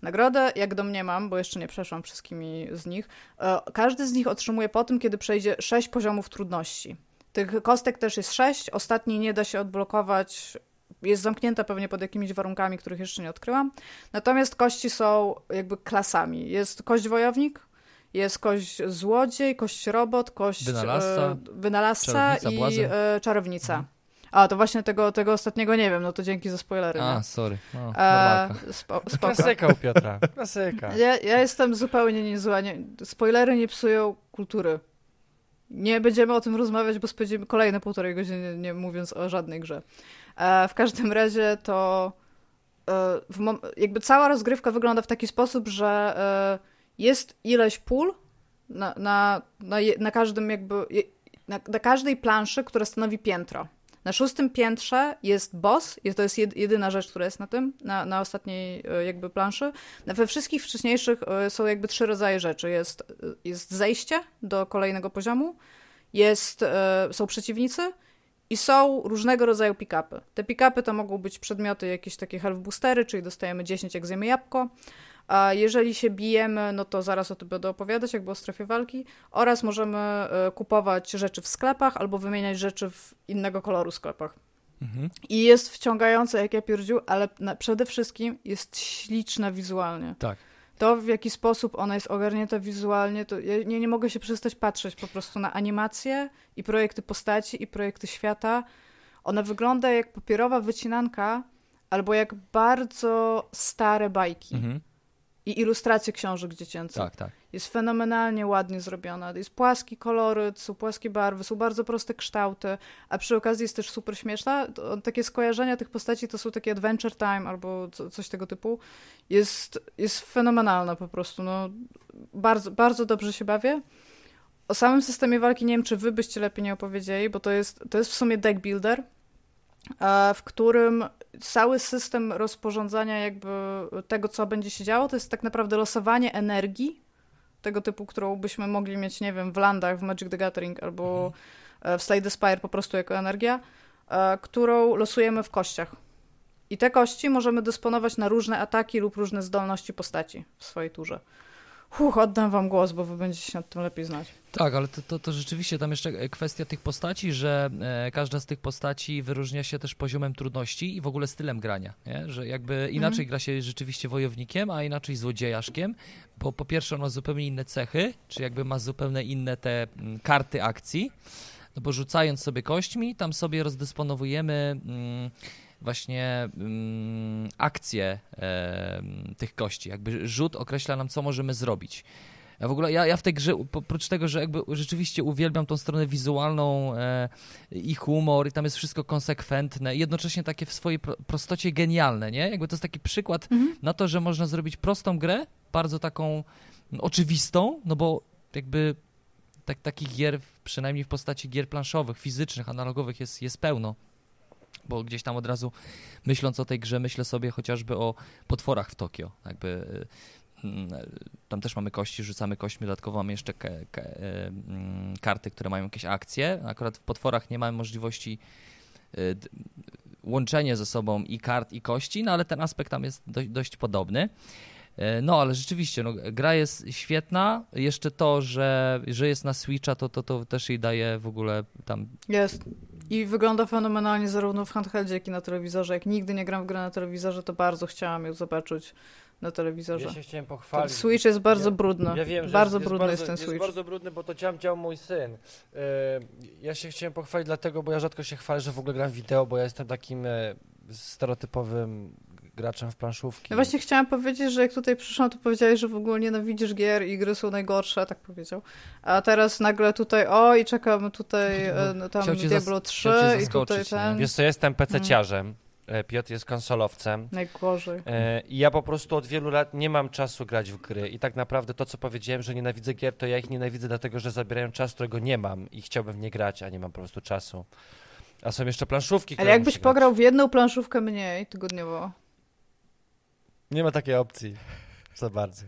Nagrodę, jak domniemam, bo jeszcze nie przeszłam wszystkimi z nich, e, każdy z nich otrzymuje po tym, kiedy przejdzie sześć poziomów trudności. Tych kostek też jest sześć, ostatni nie da się odblokować, jest zamknięta pewnie pod jakimiś warunkami, których jeszcze nie odkryłam. Natomiast kości są jakby klasami. Jest kość wojownik, jest kość złodziej, kość robot, kość wynalazca, e, wynalazca i e, czarownica. Mhm. A, to właśnie tego, tego ostatniego nie wiem, no to dzięki za spoilery. A, nie? sorry. No, e, spo, Klasyka u Piotra, klasyka. Ja, ja jestem zupełnie niezła. Nie, spoilery nie psują kultury. Nie będziemy o tym rozmawiać, bo spędzimy kolejne półtorej godziny, nie mówiąc o żadnej grze. E, w każdym razie to e, jakby cała rozgrywka wygląda w taki sposób, że e, jest ileś pól na, na, na, na każdym jakby, na, na każdej planszy, która stanowi piętro. Na szóstym piętrze jest boss, jest, to jest jedyna rzecz, która jest na tym, na, na ostatniej e, jakby planszy. We wszystkich wcześniejszych e, są jakby trzy rodzaje rzeczy. Jest, e, jest zejście do kolejnego poziomu, jest, są przeciwnicy i są różnego rodzaju pick-upy. Te pick-upy to mogą być przedmioty, jakieś takie health boostery, czyli dostajemy 10 jak zjemy jabłko. A jeżeli się bijemy, no to zaraz o tym będę opowiadać, jakby o strefie walki. Oraz możemy e, kupować rzeczy w sklepach albo wymieniać rzeczy w innego koloru sklepach. Mhm. I jest wciągające jak ja pierdziu, ale przede wszystkim jest śliczna wizualnie. Tak. To, w jaki sposób ona jest ogarnięta wizualnie, to ja nie, nie mogę się przestać patrzeć po prostu na animacje i projekty postaci i projekty świata. Ona wygląda jak papierowa wycinanka albo jak bardzo stare bajki. Mhm i ilustracje książek dziecięcych. Tak, tak. Jest fenomenalnie ładnie zrobiona. Jest płaski koloryt, są płaskie barwy, są bardzo proste kształty, a przy okazji jest też super śmieszna. Takie skojarzenia tych postaci to są takie Adventure Time albo coś tego typu. Jest, jest fenomenalna po prostu. No, bardzo, bardzo dobrze się bawię. O samym systemie walki nie wiem, czy wy byście lepiej nie opowiedzieli, bo to jest, to jest w sumie deck builder, w którym cały system rozporządzania jakby tego, co będzie się działo, to jest tak naprawdę losowanie energii tego typu, którą byśmy mogli mieć, nie wiem, w landach, w Magic the Gathering albo mhm. E, w Slay the Spire po prostu jako energia, e, którą losujemy w kościach. I te kości możemy dysponować na różne ataki lub różne zdolności postaci w swojej turze. Huch, oddam wam głos, bo wy będziecie się nad tym lepiej znać. Tak, ale to, to, to rzeczywiście tam jeszcze kwestia tych postaci, że e, każda z tych postaci wyróżnia się też poziomem trudności i w ogóle stylem grania, nie? że jakby inaczej mhm. gra się rzeczywiście wojownikiem, a inaczej złodziejaszkiem, bo po pierwsze on ma zupełnie inne cechy, czy jakby ma zupełnie inne te m, mm, karty akcji, no bo rzucając sobie kośćmi, tam sobie rozdysponowujemy... M, mm, właśnie mm, akcję e, tych kości. Jakby rzut określa nam, co możemy zrobić. Ja w ogóle, ja, ja w tej grze, oprócz tego, że jakby rzeczywiście uwielbiam tą stronę wizualną e, i humor, i tam jest wszystko konsekwentne, i jednocześnie takie w swojej pro, prostocie genialne, nie? Jakby to jest taki przykład mhm. na to, że można zrobić prostą grę, bardzo taką no, oczywistą, no bo jakby tak, takich gier, przynajmniej w postaci gier planszowych, fizycznych, analogowych jest, jest pełno bo gdzieś tam od razu myśląc o tej grze, myślę sobie chociażby o potworach w Tokio. Jakby y, mm, tam też mamy kości, rzucamy kośćmi, dodatkowo mamy jeszcze y, mm, karty, które mają jakieś akcje. Akurat w potworach nie mamy możliwości y, łączenia ze sobą i kart, i kości, no ale ten aspekt tam jest dość, dość podobny. No, ale rzeczywiście, no, gra jest świetna. Jeszcze to, że, że jest na Switcha, to, to, to też jej daje w ogóle tam. Jest. I wygląda fenomenalnie zarówno w handheldzie, jak i na telewizorze. Jak nigdy nie gram w grę na telewizorze, to bardzo chciałam ją zobaczyć na telewizorze. Ja się chciałem pochwalić. Ten Switch jest bardzo ja, brudny. Ja wiem, że bardzo jest, brudny jest, jest ten Switch. Jest bardzo brudny, bo to ciam dział mój syn. Yy, ja się chciałem pochwalić dlatego, bo ja rzadko się chwalę, że w ogóle gram wideo, bo ja jestem takim e, stereotypowym graczem w planszówki. Ja właśnie chciałam powiedzieć, że jak tutaj przyszłam, to powiedziałeś, że w ogóle nienawidzisz gier i gry są najgorsze, tak powiedział. A teraz nagle tutaj, o i czekamy tutaj no, no, tam Diablo 3 i tutaj ten... Wiesz co, jestem PC-ciarzem. Hmm. Piotr jest konsolowcem. Najgorzej. E, I ja po prostu od wielu lat nie mam czasu grać w gry. I tak naprawdę to, co powiedziałem, że nienawidzę gier, to ja ich nienawidzę dlatego, że zabierają czas, którego nie mam i chciałbym w nie grać, a nie mam po prostu czasu. A są jeszcze planszówki, Ale jakbyś pograł w jedną planszówkę mniej tygodniowo? Nie ma takiej opcji. Za bardzo.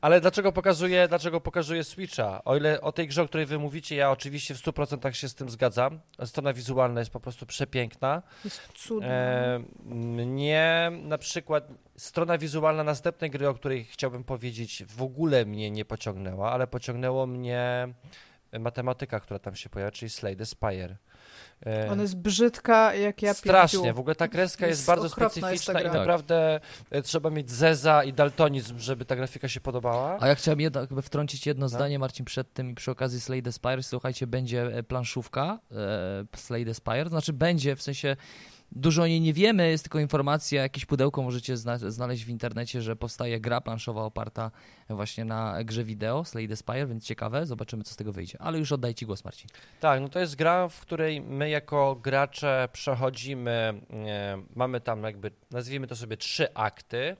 Ale dlaczego pokazuję, dlaczego pokazuję Switcha? O ile o tej grze, o której wy mówicie, ja oczywiście w 100% się z tym zgadzam. Strona wizualna jest po prostu przepiękna. Jest cudna. E, mnie na przykład strona wizualna następnej gry, o której chciałbym powiedzieć, w ogóle mnie nie pociągnęła, ale pociągnęło mnie matematyka, która tam się pojawia, czyli Slay the Spire. E, Ona jest brzydka jak ja Strasznie, w ogóle ta kreska jest, jest bardzo specyficzna i naprawdę tak. trzeba mieć zeza i daltonizm, żeby ta grafika się podobała. A ja chciałem jedno, jakby wtrącić jedno no. zdanie, Marcin, przed tym i przy okazji Slay the Spire. Słuchajcie, będzie e, planszówka e, Slay the Spire, to znaczy będzie, w sensie Dużo o niej nie wiemy, jest tylko informacja, jakieś pudełko możecie zna znaleźć w internecie, że powstaje gra planszowa oparta właśnie na grze wideo Slay the Spire, więc ciekawe, zobaczymy co z tego wyjdzie. Ale już oddaję Ci głos, Marcin. Tak, no to jest gra, w której my jako gracze przechodzimy, e, mamy tam jakby, nazwijmy to sobie trzy akty,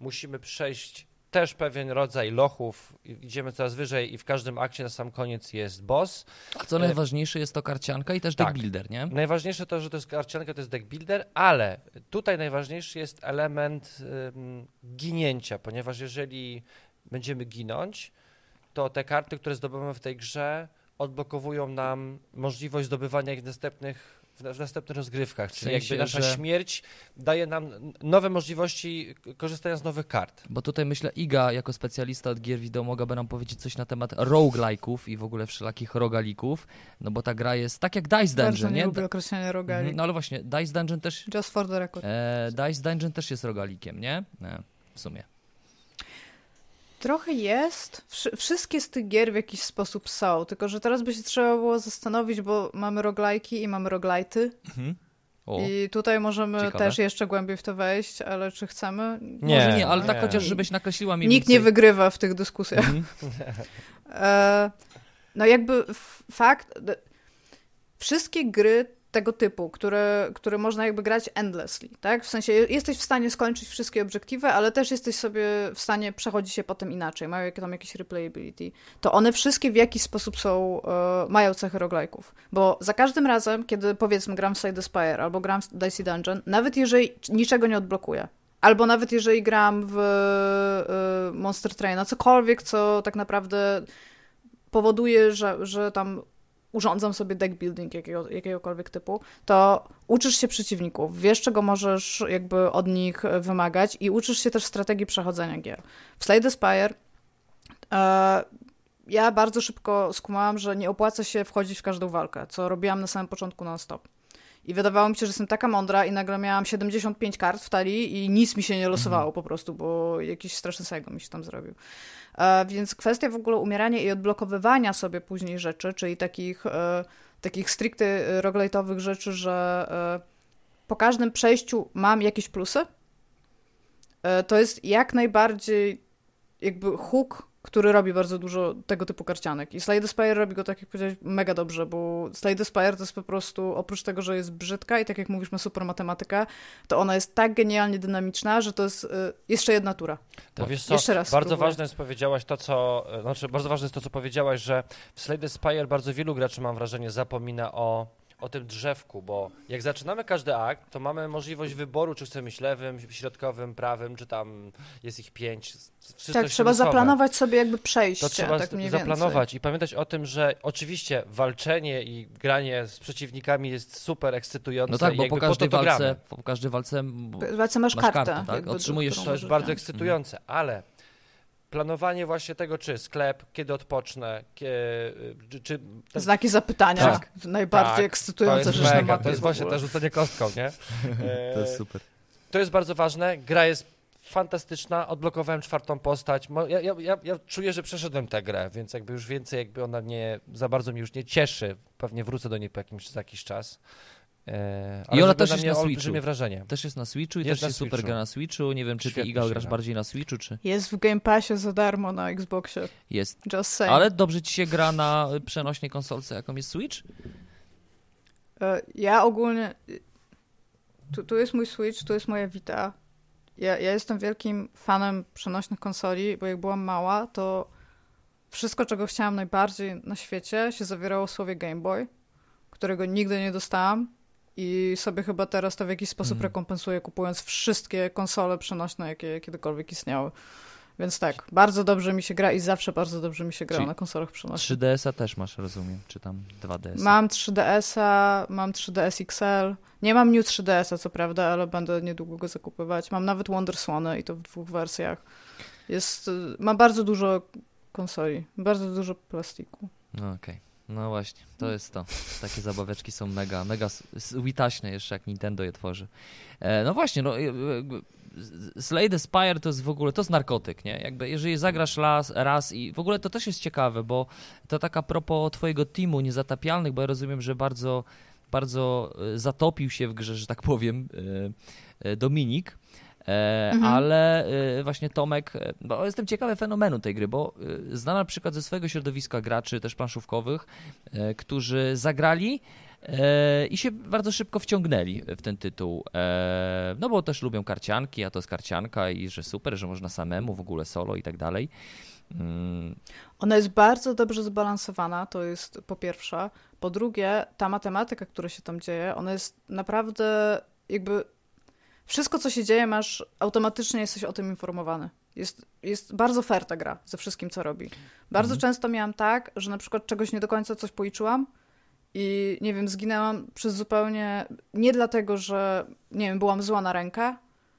musimy przejść też pewien rodzaj lochów, idziemy coraz wyżej i w każdym akcie na sam koniec jest boss. A co najważniejsze jest to karcianka i też tak. deck builder, nie? Najważniejsze to, że to jest karcianka, to jest deck builder, ale tutaj najważniejszy jest element um, ginięcia, ponieważ jeżeli będziemy ginąć, to te karty, które zdobywamy w tej grze odblokowują nam możliwość zdobywania ich następnych w, następnych rozgrywkach, czyli w sensie, jakby nasza że... śmierć daje nam nowe możliwości korzystania z nowych kart. Bo tutaj myślę, Iga jako specjalista od gier wideo mogłaby nam powiedzieć coś na temat roguelike'ów i w ogóle wszelakich rogalików, no bo ta gra jest tak jak Dice Dungeon, Bardzo nie? nie lubię określenia rogalik. Mhm, no ale właśnie, Dice Dungeon też... Just for the record. E, Dice Dungeon też jest rogalikiem, nie? nie? W sumie. Trochę jest. Wszystkie z tych gier w jakiś sposób są, tylko że teraz by się trzeba było zastanowić, bo mamy roglajki i mamy roglajty. Mhm. O. I tutaj możemy Ciekawe. też jeszcze głębiej w to wejść, ale czy chcemy? Nie, Może nie, ale tak nie. tak chociaż żebyś nakreśliła mi Nikt więcej. nie wygrywa w tych dyskusjach. Mm. e, no jakby fakt, wszystkie gry tego typu, które, które można jakby grać endlessly, tak? W sensie jesteś w stanie skończyć wszystkie obiektywy, ale też jesteś sobie w stanie przechodzić się potem inaczej, mają tam jakieś replayability. To one wszystkie w jakiś sposób są, e, mają cechy roguelike'ów. Bo za każdym razem, kiedy powiedzmy gram w the Spire albo gram w Dicey Dungeon, nawet jeżeli niczego nie odblokuję, albo nawet jeżeli gram w y, Monster Traina, cokolwiek, co tak naprawdę powoduje, że, że tam urządzam sobie deck building jakiego, jakiegokolwiek typu, to uczysz się przeciwników, wiesz czego możesz jakby od nich wymagać i uczysz się też strategii przechodzenia gier. W Slay the Spire e, ja bardzo szybko skumałam, że nie opłaca się wchodzić w każdą walkę, co robiłam na samym początku non-stop. I wydawało mi się, że jestem taka mądra i nagle miałam 75 kart w talii i nic mi się nie losowało po prostu, bo jakiś straszny sego mi się tam zrobił. E, więc kwestia w ogóle umierania i odblokowywania sobie później rzeczy, czyli takich, e, takich stricte roguelite'owych rzeczy, że e, po każdym przejściu mam jakieś plusy, to jest jak najbardziej jakby hook który robi bardzo dużo tego typu karcianek. I Slade Spire robi go, tak jak powiedziałeś, mega dobrze, bo Slade Spire to jest po prostu, oprócz tego, że jest brzydka i tak jak mówisz, ma super matematykę, to ona jest tak genialnie dynamiczna, że to jest y, jeszcze jedna tura. To wiesz co, jeszcze raz bardzo spróbuję. ważne jest powiedziałaś to, co, znaczy bardzo ważne jest to, co powiedziałaś, że w Slade Spire bardzo wielu graczy, mam wrażenie, zapomina o o tym drzewku, bo jak zaczynamy każdy akt, to mamy możliwość wyboru, czy chcemy iść lewym, środkowym, prawym, czy tam jest ich pięć. Tak, trzeba zaplanować sobie jakby przejście. To trzeba tak zaplanować więcej. i pamiętać o tym, że oczywiście walczenie i granie z przeciwnikami jest super ekscytujące. No tak, bo po każdej, po walce, po każdej walce, walce masz, masz kartę. kartę tak? Otrzymujesz To jest bardzo ekscytujące, ale planowanie właśnie tego, czy sklep, kiedy odpocznę, czy... czy ten... Znaki zapytania, tak. najbardziej tak. ekscytujące rzecz mega. na mapie. To jest właśnie to rzucenie kostką, nie? to jest super. To jest bardzo ważne, gra jest fantastyczna, odblokowałem czwartą postać. Ja, ja, ja, ja, czuję, że przeszedłem tę grę, więc jakby już więcej jakby ona nie, za bardzo mnie już nie cieszy. Pewnie wrócę do niej po jakimś, za jakiś czas. E, I ona też jest na Switchu. wrażenie. Też jest na Switchu i jest też się super gra na Switchu. Nie wiem, czy Świetnie ty, Iga, grasz bardziej na Switchu, czy... Jest w Game Passie za darmo na Xboxie. Jest. Just saying. Ale dobrze ci się gra na przenośnej konsolce, jaką jest Switch? E, ja ogólnie... Tu, tu jest mój Switch, tu jest moja Vita. Ja, ja jestem wielkim fanem przenośnych konsoli, bo jak byłam mała, to wszystko, czego chciałam najbardziej na świecie, się zawierało w słowie Game Boy, którego nigdy nie dostałam i sobie chyba teraz to w jakiś sposób mm. rekompensuję, kupując wszystkie konsole przenośne, jakie kiedykolwiek istniały. Więc tak, bardzo dobrze mi się gra i zawsze bardzo dobrze mi się gra Czyli na konsolach przenośnych. 3DS-a też masz, rozumiem, czy tam 2DS? Mam 3DS-a, mam 3DS XL. Nie mam New 3DS-a, co prawda, ale będę niedługo go zakupywać. Mam nawet Wonder Swan i to w dwóch wersjach. Jest, ma bardzo dużo konsoli, bardzo dużo plastiku. No okej. Okay. No właśnie, to jest to. Takie zabaweczki są mega, mega witaśne jeszcze, jak Nintendo je tworzy. E, no właśnie, no, Slay the Spire to jest w ogóle, to jest narkotyk, nie? Jakby jeżeli zagrasz raz, raz i w ogóle to też jest ciekawe, bo to tak a propos twojego teamu niezatapialnych, bo ja rozumiem, że bardzo, bardzo e, zatopił się w grze, że tak powiem, e, Dominik. E, mhm. ale e, właśnie Tomek, e, bo jestem ciekawy fenomenu tej gry, bo znam na przykład ze swojego środowiska graczy, też planszówkowych, którzy zagrali i się bardzo szybko wciągnęli w ten tytuł. No bo też lubią karcianki, a to jest karcianka i że super, że można samemu, w ogóle solo i tak dalej. Mm. Ona jest bardzo dobrze zbalansowana, to jest po pierwsze. Po drugie, ta matematyka, która się tam dzieje, ona jest naprawdę jakby wszystko, co się dzieje, masz automatycznie jesteś o tym informowany. Jest, jest bardzo fair ta gra ze wszystkim, co robi. Bardzo mhm. często miałam tak, że na przykład czegoś nie do końca coś policzyłam i nie wiem, zginęłam przez zupełnie nie dlatego, że nie wiem, byłam zła na rękę,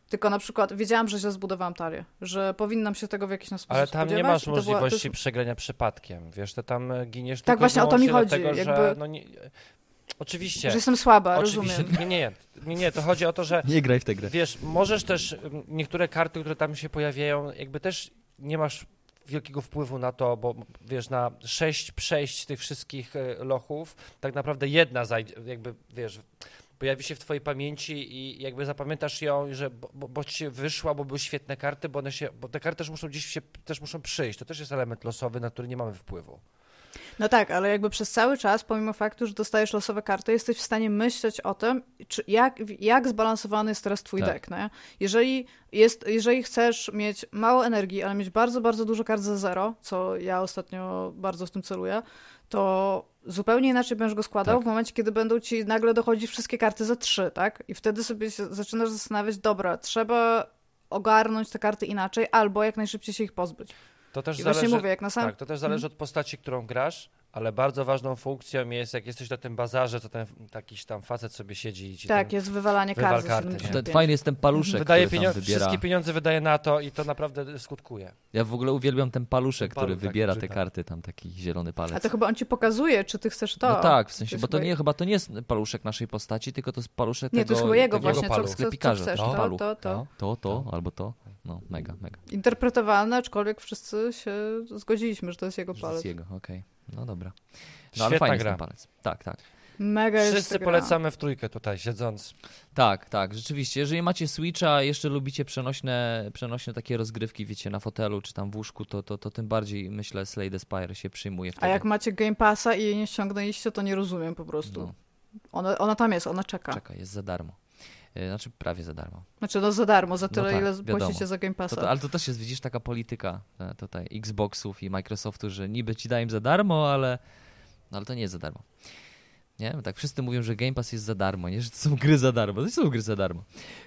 tylko na przykład wiedziałam, że źle zbudowałam talię, że powinnam się tego w jakiś sposób Ale tam nie masz możliwości była, jest... przegrania przypadkiem, wiesz, to tam giniesz Tak, właśnie o to mi chodzi. Dlatego, jakby... że, no nie, Oczywiście. Że jestem słaba, Oczywiście. rozumiem. Nie, nie, nie, nie, to chodzi o to, że... Nie graj w tę grę. Wiesz, możesz też, niektóre karty, które tam się pojawiają, jakby też nie masz wielkiego wpływu na to, bo wiesz, na sześć przejść tych wszystkich e, lochów, tak naprawdę jedna zajdzie, jakby, wiesz, pojawi się w twojej pamięci i jakby zapamiętasz ją, że bo, bo, bo ci wyszła, bo były świetne karty, bo one się, bo te karty też muszą gdzieś się, też muszą przyjść. To też jest element losowy, na który nie mamy wpływu. No tak, ale jakby przez cały czas, pomimo faktu, że dostajesz losowe karty, jesteś w stanie myśleć o tym, czy jak, jak zbalansowany jest teraz twój tak. deck. Nie? Jeżeli, jest, jeżeli chcesz mieć mało energii, ale mieć bardzo, bardzo dużo kart za zero, co ja ostatnio bardzo w tym celuję, to zupełnie inaczej będziesz go składał tak. w momencie, kiedy będą ci nagle dochodzić wszystkie karty za trzy, tak? I wtedy sobie zaczynasz zastanawiać, dobra, trzeba ogarnąć te karty inaczej, albo jak najszybciej się ich pozbyć. To też I zależy, właśnie mówię, jak na sam... Tak, to też zależy hmm. od postaci, którą grasz, ale bardzo ważną funkcją jest, jak jesteś na tym bazarze, to ten jakiś tam facet sobie siedzi i ci Tak, jest wywalanie wywal karty. Ten, fajny jest ten paluszek, wydaje pienio- wybiera... Wszystkie pieniądze wydaje na to i to naprawdę skutkuje. Ja w ogóle uwielbiam ten paluszek, ten który wybiera te karty, tam taki zielony palec. A to chyba on ci pokazuje, czy ty chcesz to. No tak, w sensie, bo to nie, chyba to nie jest paluszek naszej postaci, tylko to jest paluszek nie, tego... Nie, to jest chyba jego właśnie, palu. co. Co chcesz, no. to, to, to. To, to, albo to. No, mega, mega. Interpretowalne, aczkolwiek wszyscy się zgodziliśmy, że to jest jego palec. To jest jego, okej. Okay. No dobra. No, ale fajny gra. palec. Tak, tak. Mega Wszyscy polecamy w trójkę tutaj siedząc. Tak, tak, rzeczywiście. Jeżeli macie Switcha, jeszcze lubicie przenośne, przenośne takie rozgrywki, wiecie, na fotelu czy tam w łóżku, to, to, to tym bardziej myślę Slade Spire się przyjmuje wtedy. A jak macie Game Passa i jej nie ściągnęliście, to nie rozumiem po prostu. No. Ona, ona tam jest, ona czeka. Czeka, jest za darmo. E, znaczy prawie za darmo. Znaczy no za darmo, za no tyle, no tak, ile płacicie za Game Passa. To, ale to też jest, widzisz, taka polityka e, tutaj Xboxów i Microsoftu, że niby ci dają za darmo, ale, no, ale to nie jest za darmo. Nie? Tak wszyscy mówią, że Game Pass jest za darmo, nie? Że to są gry za darmo. To są gry za darmo.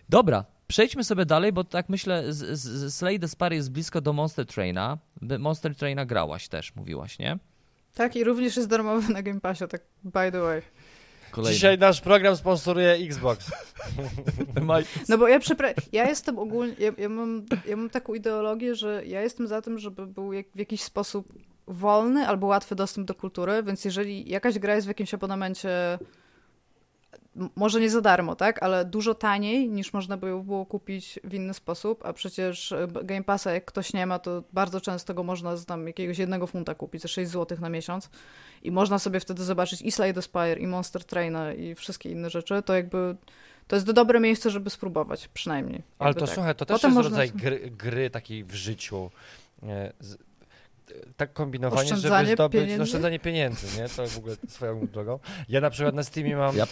Dobra, przejdźmy sobie dalej, bo tak myślę, z, z, Slay Spar jest blisko do Monster Traina. Monster Traina grałaś też, mówiłaś, nie? Tak, i również jest darmowy na Game Passie, tak by the way. Kolejny. Dzisiaj nasz program sponsoruje Xbox. No bo ja przepraszam, ja jestem ogólnie, ja, ja, mam, ja mam taką ideologię, że ja jestem za tym, żeby był jak, w jakiś sposób wolny albo łatwy dostęp do kultury, więc jeżeli jakaś gra jest w jakimś abonamencie może nie za darmo, tak, ale dużo taniej niż można by było kupić w inny sposób, a przecież e, Game Passa jak ktoś nie ma, to bardzo często go można z tam jakiegoś jednego funta kupić za 6 zł na miesiąc i można sobie wtedy zobaczyć i Slade Spire, i Monster Traina, i wszystkie inne rzeczy, to jakby to jest dobre miejsce, żeby spróbować, przynajmniej. Ale to tak. słuchaj, to też Potem jest można... rodzaj gry, gry takiej w życiu. Z, tak kombinowanie, żeby zdobyć pieniędzy? oszczędzanie pieniędzy, nie? To w ogóle swoją drogą. Ja na przykład na Steamie mam ja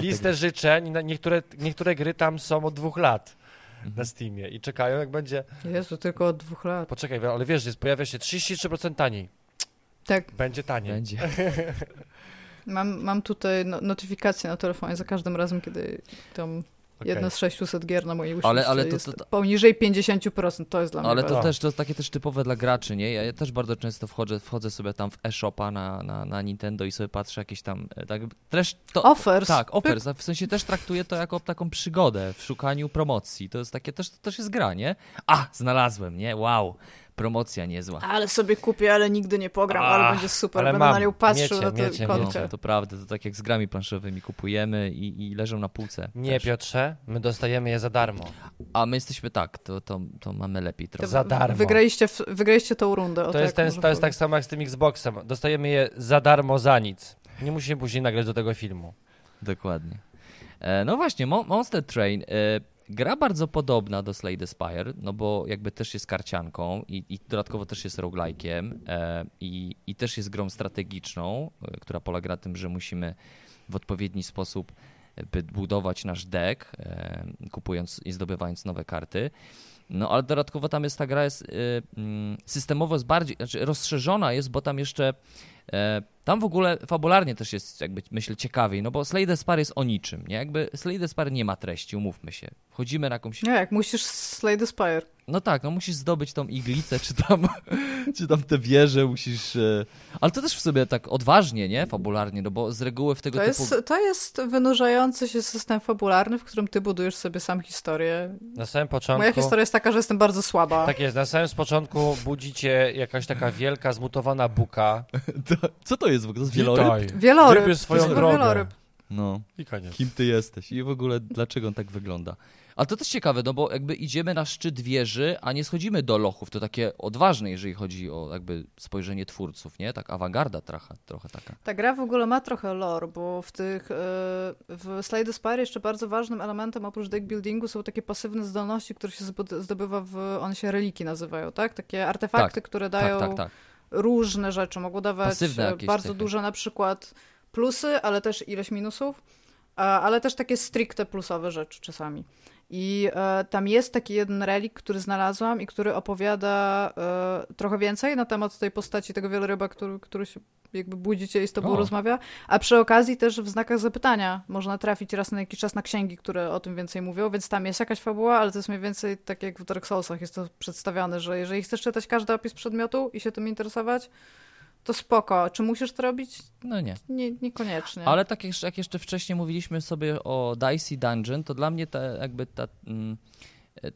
listę tego. życzeń, niektóre, niektóre gry tam są od dwóch lat mhm. na Steamie i czekają, jak będzie... Jezu, tylko od dwóch lat. Poczekaj, ale wiesz, jest, pojawia się 33% taniej. Tak. Będzie taniej. Będzie. mam, mam tutaj no, notyfikację na telefonie za każdym razem, kiedy tam Okay. Jedna z 600 gier na mojej ale, ale to, to, to, poniżej 50%, to jest dla mnie Ale to też to jest takie też typowe dla graczy, nie? Ja, ja też bardzo często wchodzę, wchodzę sobie tam w e-shopa na, na, na Nintendo i sobie patrzę jakieś tam e, tak, też to, Offers. Tak, offers. W sensie też traktuję to jako taką przygodę w szukaniu promocji. To jest takie, też, to też jest gra, nie? A, znalazłem, nie? Wow promocja niezła. Ale sobie kupię, ale nigdy nie pogram, ale będzie super, będę mam. na nią patrzył miecie, na tę konkę. No, to prawda, to tak jak z grami planszowymi kupujemy i, i leżą na półce. Nie, też. Piotrze, my dostajemy je za darmo. A my jesteśmy tak, to, to, to mamy lepiej trochę. Za darmo. Wygraliście, wygraliście tą rundę. To, jest, ten, to jest tak samo jak z tym Xboxem. Dostajemy je za darmo, za nic. Nie musimy później nagrać do tego filmu. Dokładnie. E, no właśnie, Monster Train. E, Gra bardzo podobna do Slay the Spire, no bo jakby też jest karcianką i, i dodatkowo też jest roguelike'iem e, i, i też jest grą strategiczną, e, która polega na tym, że musimy w odpowiedni sposób e, budować nasz deck, e, kupując i zdobywając nowe karty. No ale dodatkowo tam jest ta gra jest y, mm, systemowo jest bardziej, znaczy rozszerzona jest, bo tam jeszcze e, tam w ogóle fabularnie też jest jakby myślę ciekawiej, no bo Slay Spar jest o niczym, nie? Jakby Slay Spar nie ma treści, umówmy się. Wchodzimy na jakąś... Nie, jak musisz Slay the Spire. No tak, no musisz zdobyć tą iglicę, czy tam, czy tam te wieże musisz... E... Ale to też w sobie tak odważnie, nie? Fabularnie, no bo z reguły w tego to typu... Jest, to jest wynurzający się system fabularny, w którym ty budujesz sobie sam historię. Na samym początku... Moja historia jest taka, że jestem bardzo słaba. Tak jest, na samym początku budzicie jakaś taka wielka, zmutowana buka. To, co to jest w ogóle? To jest wieloryb? Wieloryb. swoją drogę. Wieloryb. No. I koniec. Kim ty jesteś? I w ogóle dlaczego on tak wygląda? A to też ciekawe, no bo jakby idziemy na szczyt wieży, a nie schodzimy do lochów. To takie odważne, jeżeli chodzi o jakby spojrzenie twórców, nie? Tak awangarda trochę, trochę taka. Ta gra w ogóle ma trochę lore, bo w tych e, w Slade Spire jeszcze bardzo ważnym elementem oprócz deck buildingu są takie pasywne zdolności, które się zdobywa w, one się reliki nazywają, tak? Takie artefakty, tak, które tak, dają tak, tak, różne rzeczy. Mogą dawać bardzo cechy. duże na przykład plusy, ale też ileś minusów, ale też takie stricte plusowe rzeczy czasami. I e, tam jest taki jeden relik, który znalazłam i który opowiada e, trochę więcej na temat tej postaci tego wieloryba, który, który się jakby budzicie i z tobą o. rozmawia. A przy okazji też w znakach zapytania można trafić raz na jakiś czas na księgi, które o tym więcej mówią, więc tam jest jakaś fabuła, ale to jest mniej więcej tak jak w Dark Soulsach jest to przedstawiane, że jeżeli chcesz czytać każdy opis przedmiotu i się tym interesować, to spoko. Czy musisz to robić? No nie. nie niekoniecznie. Ale tak jak, jak jeszcze wcześniej mówiliśmy sobie o Dicey Dungeon, to dla mnie ta, jakby ta, mm,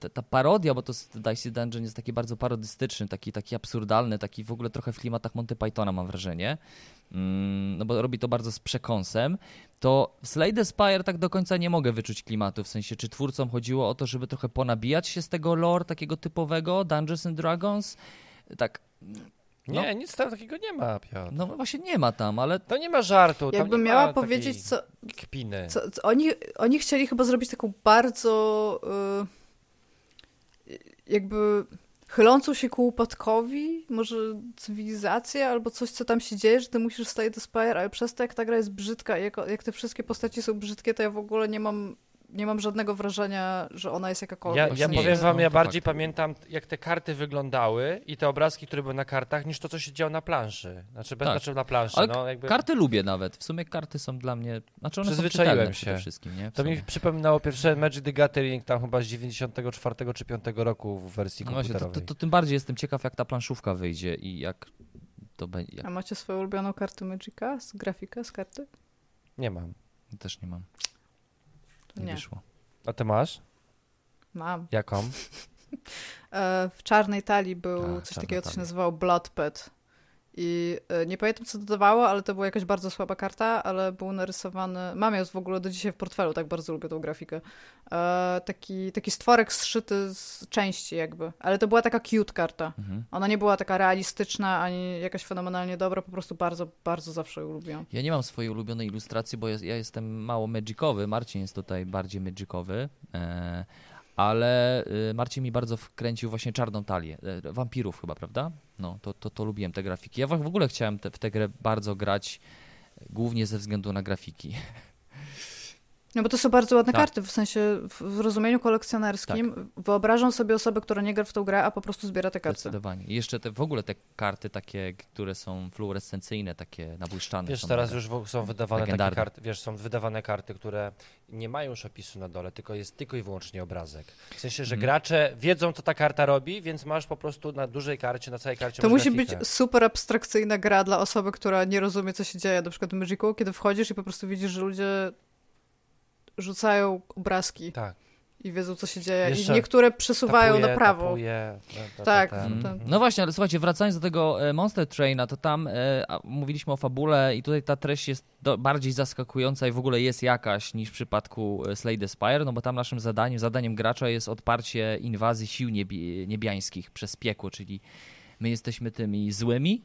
ta, ta parodia, bo to Dicey Dungeon jest taki bardzo parodystyczny, taki, taki absurdalny, taki w ogóle trochę w klimatach Monty Pythona mam wrażenie, mm, no bo robi to bardzo z przekąsem, to w Slade Spire tak do końca nie mogę wyczuć klimatu, w sensie czy twórcom chodziło o to, żeby trochę ponabijać się z tego lore takiego typowego Dungeons and Dragons, tak nie, no. nic tam takiego nie ma, Piotr. No właśnie nie ma tam, ale... To nie ma żartu. Jakbym miała powiedzieć, co... Kpiny. Co, co, oni, oni chcieli chyba zrobić taką bardzo... Yy, jakby chylącą się ku upadkowi, może cywilizację albo coś, co tam się dzieje, że ty musisz stać do Spire, ale przez to, jak ta gra jest brzydka, jak, jak te wszystkie postaci są brzydkie, to ja w ogóle nie mam nie mam żadnego wrażenia, że ona jest jakakolwiek. Ja, ja powiem wam, ja bardziej pamiętam, jak te karty wyglądały i te obrazki, które były na kartach, niż to, co się działo na planszy. Znaczy, tak. znaczy na planszy. Ale no, jakby... Karty lubię nawet. W sumie karty są dla mnie... Znaczy one Przyzwyczaiłem są się. wszystkim, nie? To mi przypominało pierwsze Magic the Gathering, tam chyba z 94 czy 5 roku w wersji no komputerowej. Właśnie, to, to, to, tym bardziej jestem ciekaw, jak ta planszówka wyjdzie i jak to będzie. A macie swoją ulubioną kartę Magica z grafika, z karty? Nie mam. Też nie mam. Nie, nie. wyszło. A ty masz? Mam. Jaką? E, w czarnej talii był A, coś takiego, co się nazywało Blood Pet. I e, nie pamiętam, co dodawało, ale to była jakaś bardzo słaba karta, ale był narysowany. Mam ją w ogóle do dzisiaj w portfelu, tak bardzo lubię tą grafikę. E, taki, taki stworek zszyty z części, jakby. Ale to była taka cute karta. Mhm. Ona nie była taka realistyczna ani jakaś fenomenalnie dobra, po prostu bardzo, bardzo zawsze ją lubiłam. Ja nie mam swojej ulubionej ilustracji, bo ja, ja jestem mało magicowy. Marcin jest tutaj bardziej magicowy. E, ale y, Marcin mi bardzo wkręcił właśnie czarną talię. E, wampirów chyba, prawda? No, to, to, to lubiłem te grafiki. Ja w ogóle chciałem te, w tę grę bardzo grać, głównie ze względu na grafiki. No bo to są bardzo ładne tak. karty, w sensie w rozumieniu kolekcjonerskim. Tak. Wyobrażam sobie osobę, która nie gra w tą grę, a po prostu zbiera te karty. Zdecydowanie. I jeszcze te, w ogóle te karty takie, które są fluorescencyjne, takie nabłyszczane. Wiesz, teraz już są wydawane takie karty, wiesz, są wydawane karty, które nie mają już opisu na dole, tylko jest tylko i wyłącznie obrazek. W sensie, że hmm. gracze wiedzą, co ta karta robi, więc masz po prostu na dużej karcie, na całej karcie To musi grafikę. być super abstrakcyjna gra dla osoby, która nie rozumie, co się dzieje. Na przykład w Magicu, kiedy wchodzisz i po prostu widzisz, że ludzie rzucają obrazki. Tak. I wiedzą, co się dzieje. Jeszcze I niektóre przesuwają tapuje, na prawo. Tapuje, tak. Mm. No właśnie, ale słuchajcie, wracając do tego e, Monster Traina, to tam e, mówiliśmy o fabule i tutaj ta treść jest do, bardziej zaskakująca i w ogóle jest jakaś niż w przypadku e, Slade Spire, no bo tam naszym zadaniem, zadaniem gracza jest odparcie inwazji sił niebi niebiańskich przez piekło, czyli my jesteśmy tymi złymi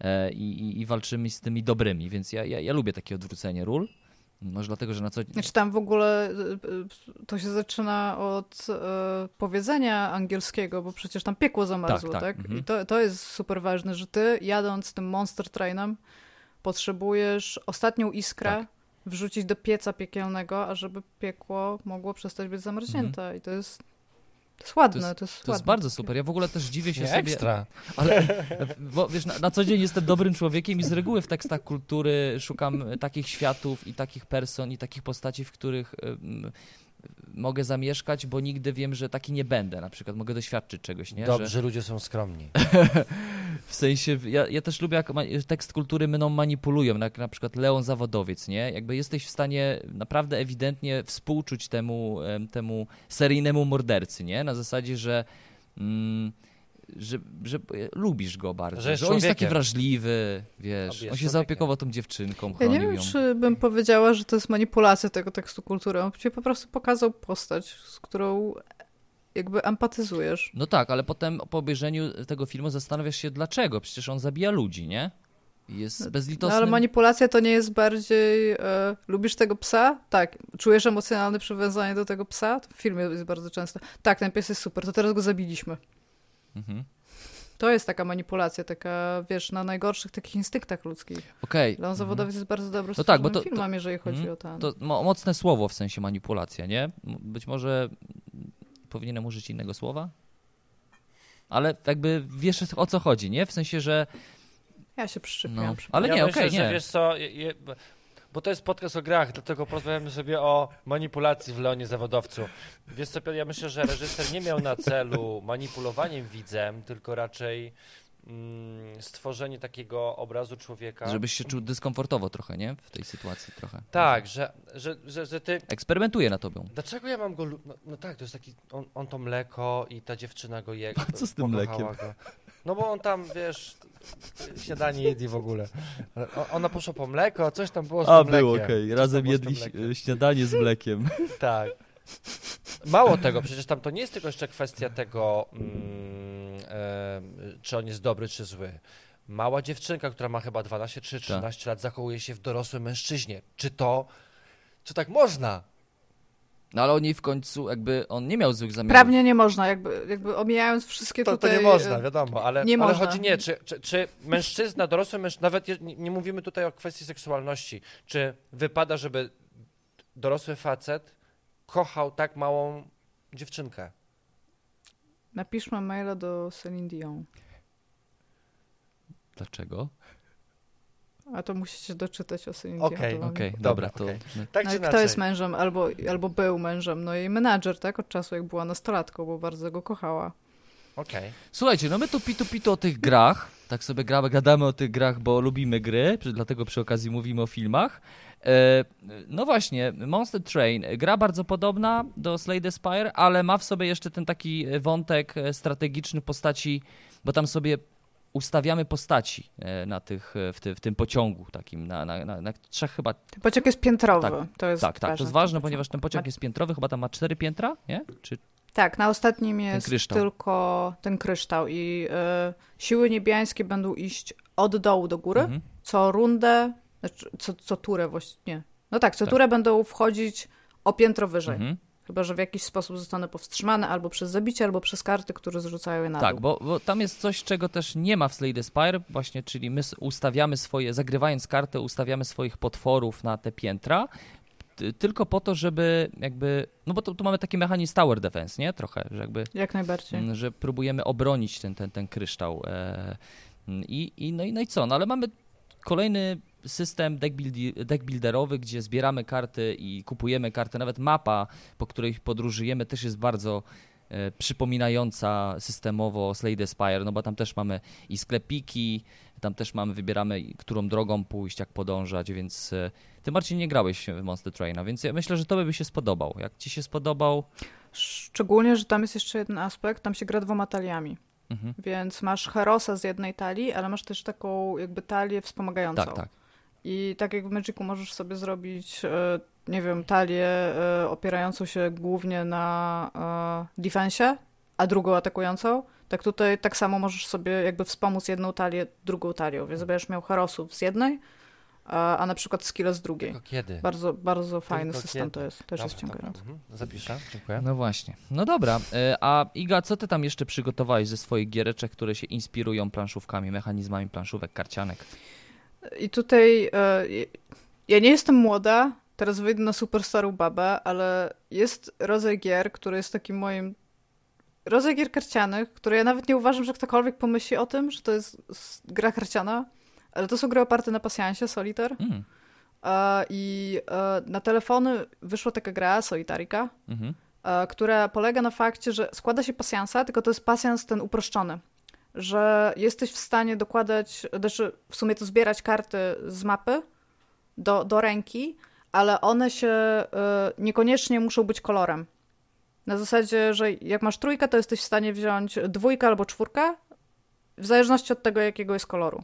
e, i, i, walczymy z tymi dobrymi, więc ja, ja, ja lubię takie odwrócenie ról. Może dlatego, że na co dzień. Znaczy tam w ogóle y, y, to się zaczyna od e, powiedzenia angielskiego, bo przecież tam piekło zamarzło, tak? tak? tak? Mhm. I to, to jest super ważne, że ty jadąc tym Monster Trainem potrzebujesz ostatnią iskrę tak. wrzucić do pieca piekielnego, ażeby piekło mogło przestać być zamarznięte. Mhm. I to jest to jest ładne, to jest, to jest, to jest bardzo super. Ja w ogóle też dziwię się Nie sobie. Ekstra. Ale bo, wiesz, na, na, co dzień jestem dobrym człowiekiem i z reguły w tekstach kultury szukam takich światów i takich person i takich postaci, w których mogę zamieszkać, bo nigdy wiem, że taki nie będę. Na przykład mogę doświadczyć czegoś, nie? Dobrze, że... ludzie są skromni. w sensie, ja, ja, też lubię, jak tekst kultury mną manipulują, jak na przykład Leon Zawodowiec, nie? Jakby jesteś w stanie naprawdę ewidentnie współczuć temu, temu seryjnemu mordercy, nie? Na zasadzie, że... Mm, że, że lubisz go bardzo. Że, że on jest taki wrażliwy, wiesz, on się zaopiekował tą dziewczynką, Ja nie wiem, ją. czy bym powiedziała, że to jest manipulacja tego tekstu kultury. On ci po prostu pokazał postać, z którą jakby empatyzujesz. No tak, ale potem po obejrzeniu tego filmu zastanawiasz się dlaczego. Przecież on zabija ludzi, nie? Jest no, bezlitosny. No, ale manipulacja to nie jest bardziej. E, lubisz tego psa? Tak. Czujesz emocjonalne przywiązanie do tego psa? To w filmie jest bardzo często. Tak, ten pies jest super, to teraz go zabiliśmy. Mhm. To jest taka manipulacja, taka, wiesz, na najgorszych takich instynktach ludzkich. Okej. Okay. Zawodowiec mhm. jest bardzo dobry no tak, bo to, filmem, jeżeli chodzi mhm. o ten. To mocne słowo w sensie manipulacja, nie? Być może powinienem użyć innego słowa? Ale jakby wiesz o co chodzi, nie? W sensie, że ja się przyczepiłam. No, ale ja nie, okej, okay, nie. wiesz co, je, je, bo to jest podcast o grach, dlatego porozmawiamy sobie o manipulacji w Leonie Zawodowcu. Wiesz co, ja myślę, że reżyser nie miał na celu manipulowaniem widzem, tylko raczej mm, stworzenie takiego obrazu człowieka. Żebyś się czuł dyskomfortowo trochę, nie? W tej sytuacji trochę. Tak, że, że, że, że ty... Eksperymentuje na tobą. Dlaczego ja mam go... No, no tak, to jest taki... On, on, to mleko i ta dziewczyna go je. Co z tym mlekiem? Go. No bo on tam, wiesz, śniadanie jedli w ogóle. Ona poszła po mleko, coś tam było z A, mlekiem. było, okej. Okay. Razem jedli śniadanie z mlekiem. Tak. Mało tego, przecież tam to nie jest tylko jeszcze kwestia tego, mm, e, czy on jest dobry, czy zły. Mała dziewczynka, która ma chyba 12 czy 13 tak. lat, zachowuje się w dorosłym mężczyźnie. Czy to, czy tak można? No ale oni w końcu jakby, on nie miał złych zamiarów. Prawnie nie można, jakby, jakby omijając wszystkie to, tutaj... To nie można, wiadomo, ale, nie ale można. chodzi nie, czy, czy, czy mężczyzna, dorosły mężczyzna, nawet nie, nie mówimy tutaj o kwestii seksualności, czy wypada, żeby dorosły facet kochał tak małą dziewczynkę? Napiszmy maila do Celine Dion. Dlaczego? A to musicie doczytać o Celine Okej, okay, okay, dobra, to... Okay. Tak no, kto jest mężem albo, albo był mężem? No jej menadżer, tak? Od czasu jak była nastolatką, bo bardzo go kochała. Okej. Okay. Słuchajcie, no my tu pitu pitu o tych grach, tak sobie gramy, gadamy o tych grach, bo lubimy gry, dlatego przy okazji mówimy o filmach. E, no właśnie, Monster Train, gra bardzo podobna do Slade Spire, ale ma w sobie jeszcze ten taki wątek strategiczny postaci, bo tam sobie ustawiamy postaci e, na tych, e, w, ty, w tym pociągu takim, na, na, na, na, trzech chyba... Ten pociąg jest piętrowy, tak, to jest Tak, tak, to jest ważne, ponieważ ten pociąg jest piętrowy, chyba tam ma cztery piętra, nie? Czy... Tak, na ostatnim jest tylko ten kryształ i y, siły niebiańskie będą iść od dołu do góry, mhm. co rundę, znaczy, co, co turę właściwie, nie. No tak, co tak. turę będą wchodzić o piętro wyżej. Mhm. Chyba, że w jakiś sposób zostanę powstrzymany albo przez zabicie, albo przez karty, które zrzucają je na Tak, bo, bo, tam jest coś, czego też nie ma w Slade Spire, właśnie, czyli my ustawiamy swoje, zagrywając kartę, ustawiamy swoich potworów na te piętra, tylko po to, żeby jakby, no bo tu, tu mamy taki mechanizm tower defense, nie? Trochę, że jakby... Jak najbardziej. Mm, że próbujemy obronić ten, ten, ten kryształ. E, i, i, no, i, no i co? No ale mamy kolejny system deck, build, deck builderowy, gdzie zbieramy karty i kupujemy karty. Nawet mapa, po której podróżujemy, też jest bardzo e, przypominająca systemowo Slade Spire, no bo tam też mamy i sklepiki, tam też mamy, wybieramy, którą drogą pójść, jak podążać, więc e, ty Marcin nie grałeś w Monster Traina, więc ja myślę, że to by się spodobał. Jak ci się spodobał? Szczególnie, że tam jest jeszcze jeden aspekt, tam się gra dwoma taliami. Mhm. Więc masz Herosa z jednej talii, ale masz też taką jakby talię wspomagającą. Tak, tak. I tak jak w Magicu możesz sobie zrobić, e, nie wiem, talię e, opierającą się głównie na e, defensie, a drugą atakującą, tak tutaj tak samo możesz sobie jakby wspomóc jedną talię drugą talią. Więc będziesz miał herosów z jednej, a, a na przykład skille z drugiej. Tylko kiedy? Bardzo, bardzo fajny system kiedy? to jest. Też jest ciągający. Mhm. Zapiszę, dziękuję. No właśnie. No dobra. A Iga, co ty tam jeszcze przygotowałeś ze swoich giereczek, które się inspirują planszówkami, mechanizmami planszówek, karcianek? I tutaj e, ja nie jestem młoda, teraz wyjdę na superstarą babę, ale jest rodzaj gier, który jest takim moim rodzaj gier karcianych, które ja nawet nie uważam, że ktokolwiek pomyśli o tym, że to jest gra karciana, ale to są gry oparte na pasjansie, Solitaire. Mm. E, I e, na telefony wyszła taka gra, Solitarika, mm -hmm. która polega na fakcie, że składa się pasjansa, tylko to jest pasjans ten uproszczony że jesteś w stanie dokładać, znaczy w sumie to zbierać karty z mapy do, do ręki, ale one się y, niekoniecznie muszą być kolorem. Na zasadzie, że jak masz trójkę, to jesteś w stanie wziąć dwójkę albo czwórkę, w zależności od tego, jakiego jest koloru.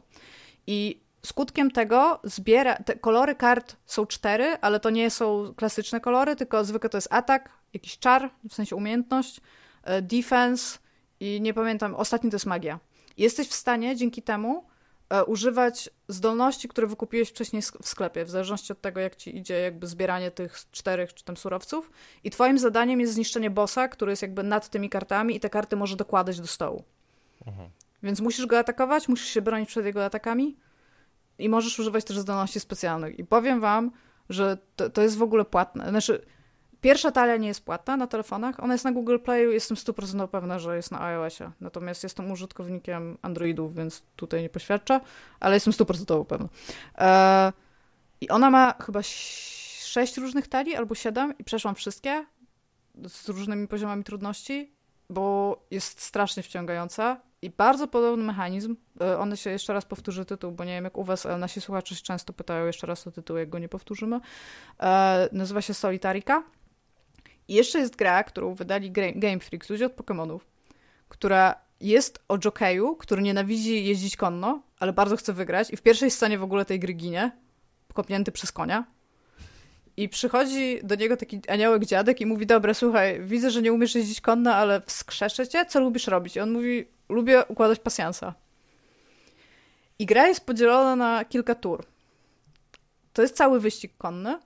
I skutkiem tego zbiera. Te kolory kart są cztery, ale to nie są klasyczne kolory, tylko zwykle to jest atak, jakiś czar, w sensie umiejętność, e, defense i nie pamiętam, ostatni to jest magia. Jesteś w stanie dzięki temu e, używać zdolności, które wykupiłeś wcześniej w sklepie, w zależności od tego, jak ci idzie jakby zbieranie tych czterech czy tam surowców. I twoim zadaniem jest zniszczenie bossa, który jest jakby nad tymi kartami i te karty może dokładać do stołu. Mhm. Więc musisz go atakować, musisz się bronić przed jego atakami i możesz używać też zdolności specjalnych. I powiem wam, że to, to jest w ogóle płatne. Znaczy, pierwsza talia nie jest płatna na telefonach, ona jest na Google Playu, jestem 100% pewna, że jest na iOSie. Natomiast jestem użytkownikiem Androidów, więc tutaj nie poświadczę, ale jestem 100% pewna. E, I ona ma chyba sześć różnych talii albo siedem i przeszłam wszystkie z różnymi poziomami trudności, bo jest strasznie wciągająca i bardzo podobny mechanizm. E, one się jeszcze raz powtórzy tytuł, bo nie wiem jak u was, ale nasi słuchacze często pytają jeszcze raz o tytuł, jak go nie powtórzymy. E, nazywa się Solitarica. I jeszcze jest gra, którą wydali Game Freak, ludzie od Pokémonów, która jest o jokeju, który nienawidzi jeździć konno, ale bardzo chce wygrać i w pierwszej scenie w ogóle tej gry ginie, kopnięty przez konia. I przychodzi do niego taki aniołek dziadek i mówi, dobra, słuchaj, widzę, że nie umiesz jeździć konno, ale wskrzeszę cię, co lubisz robić? I on mówi, lubię układać pasjansa. I gra jest podzielona na kilka tur. To jest cały wyścig konny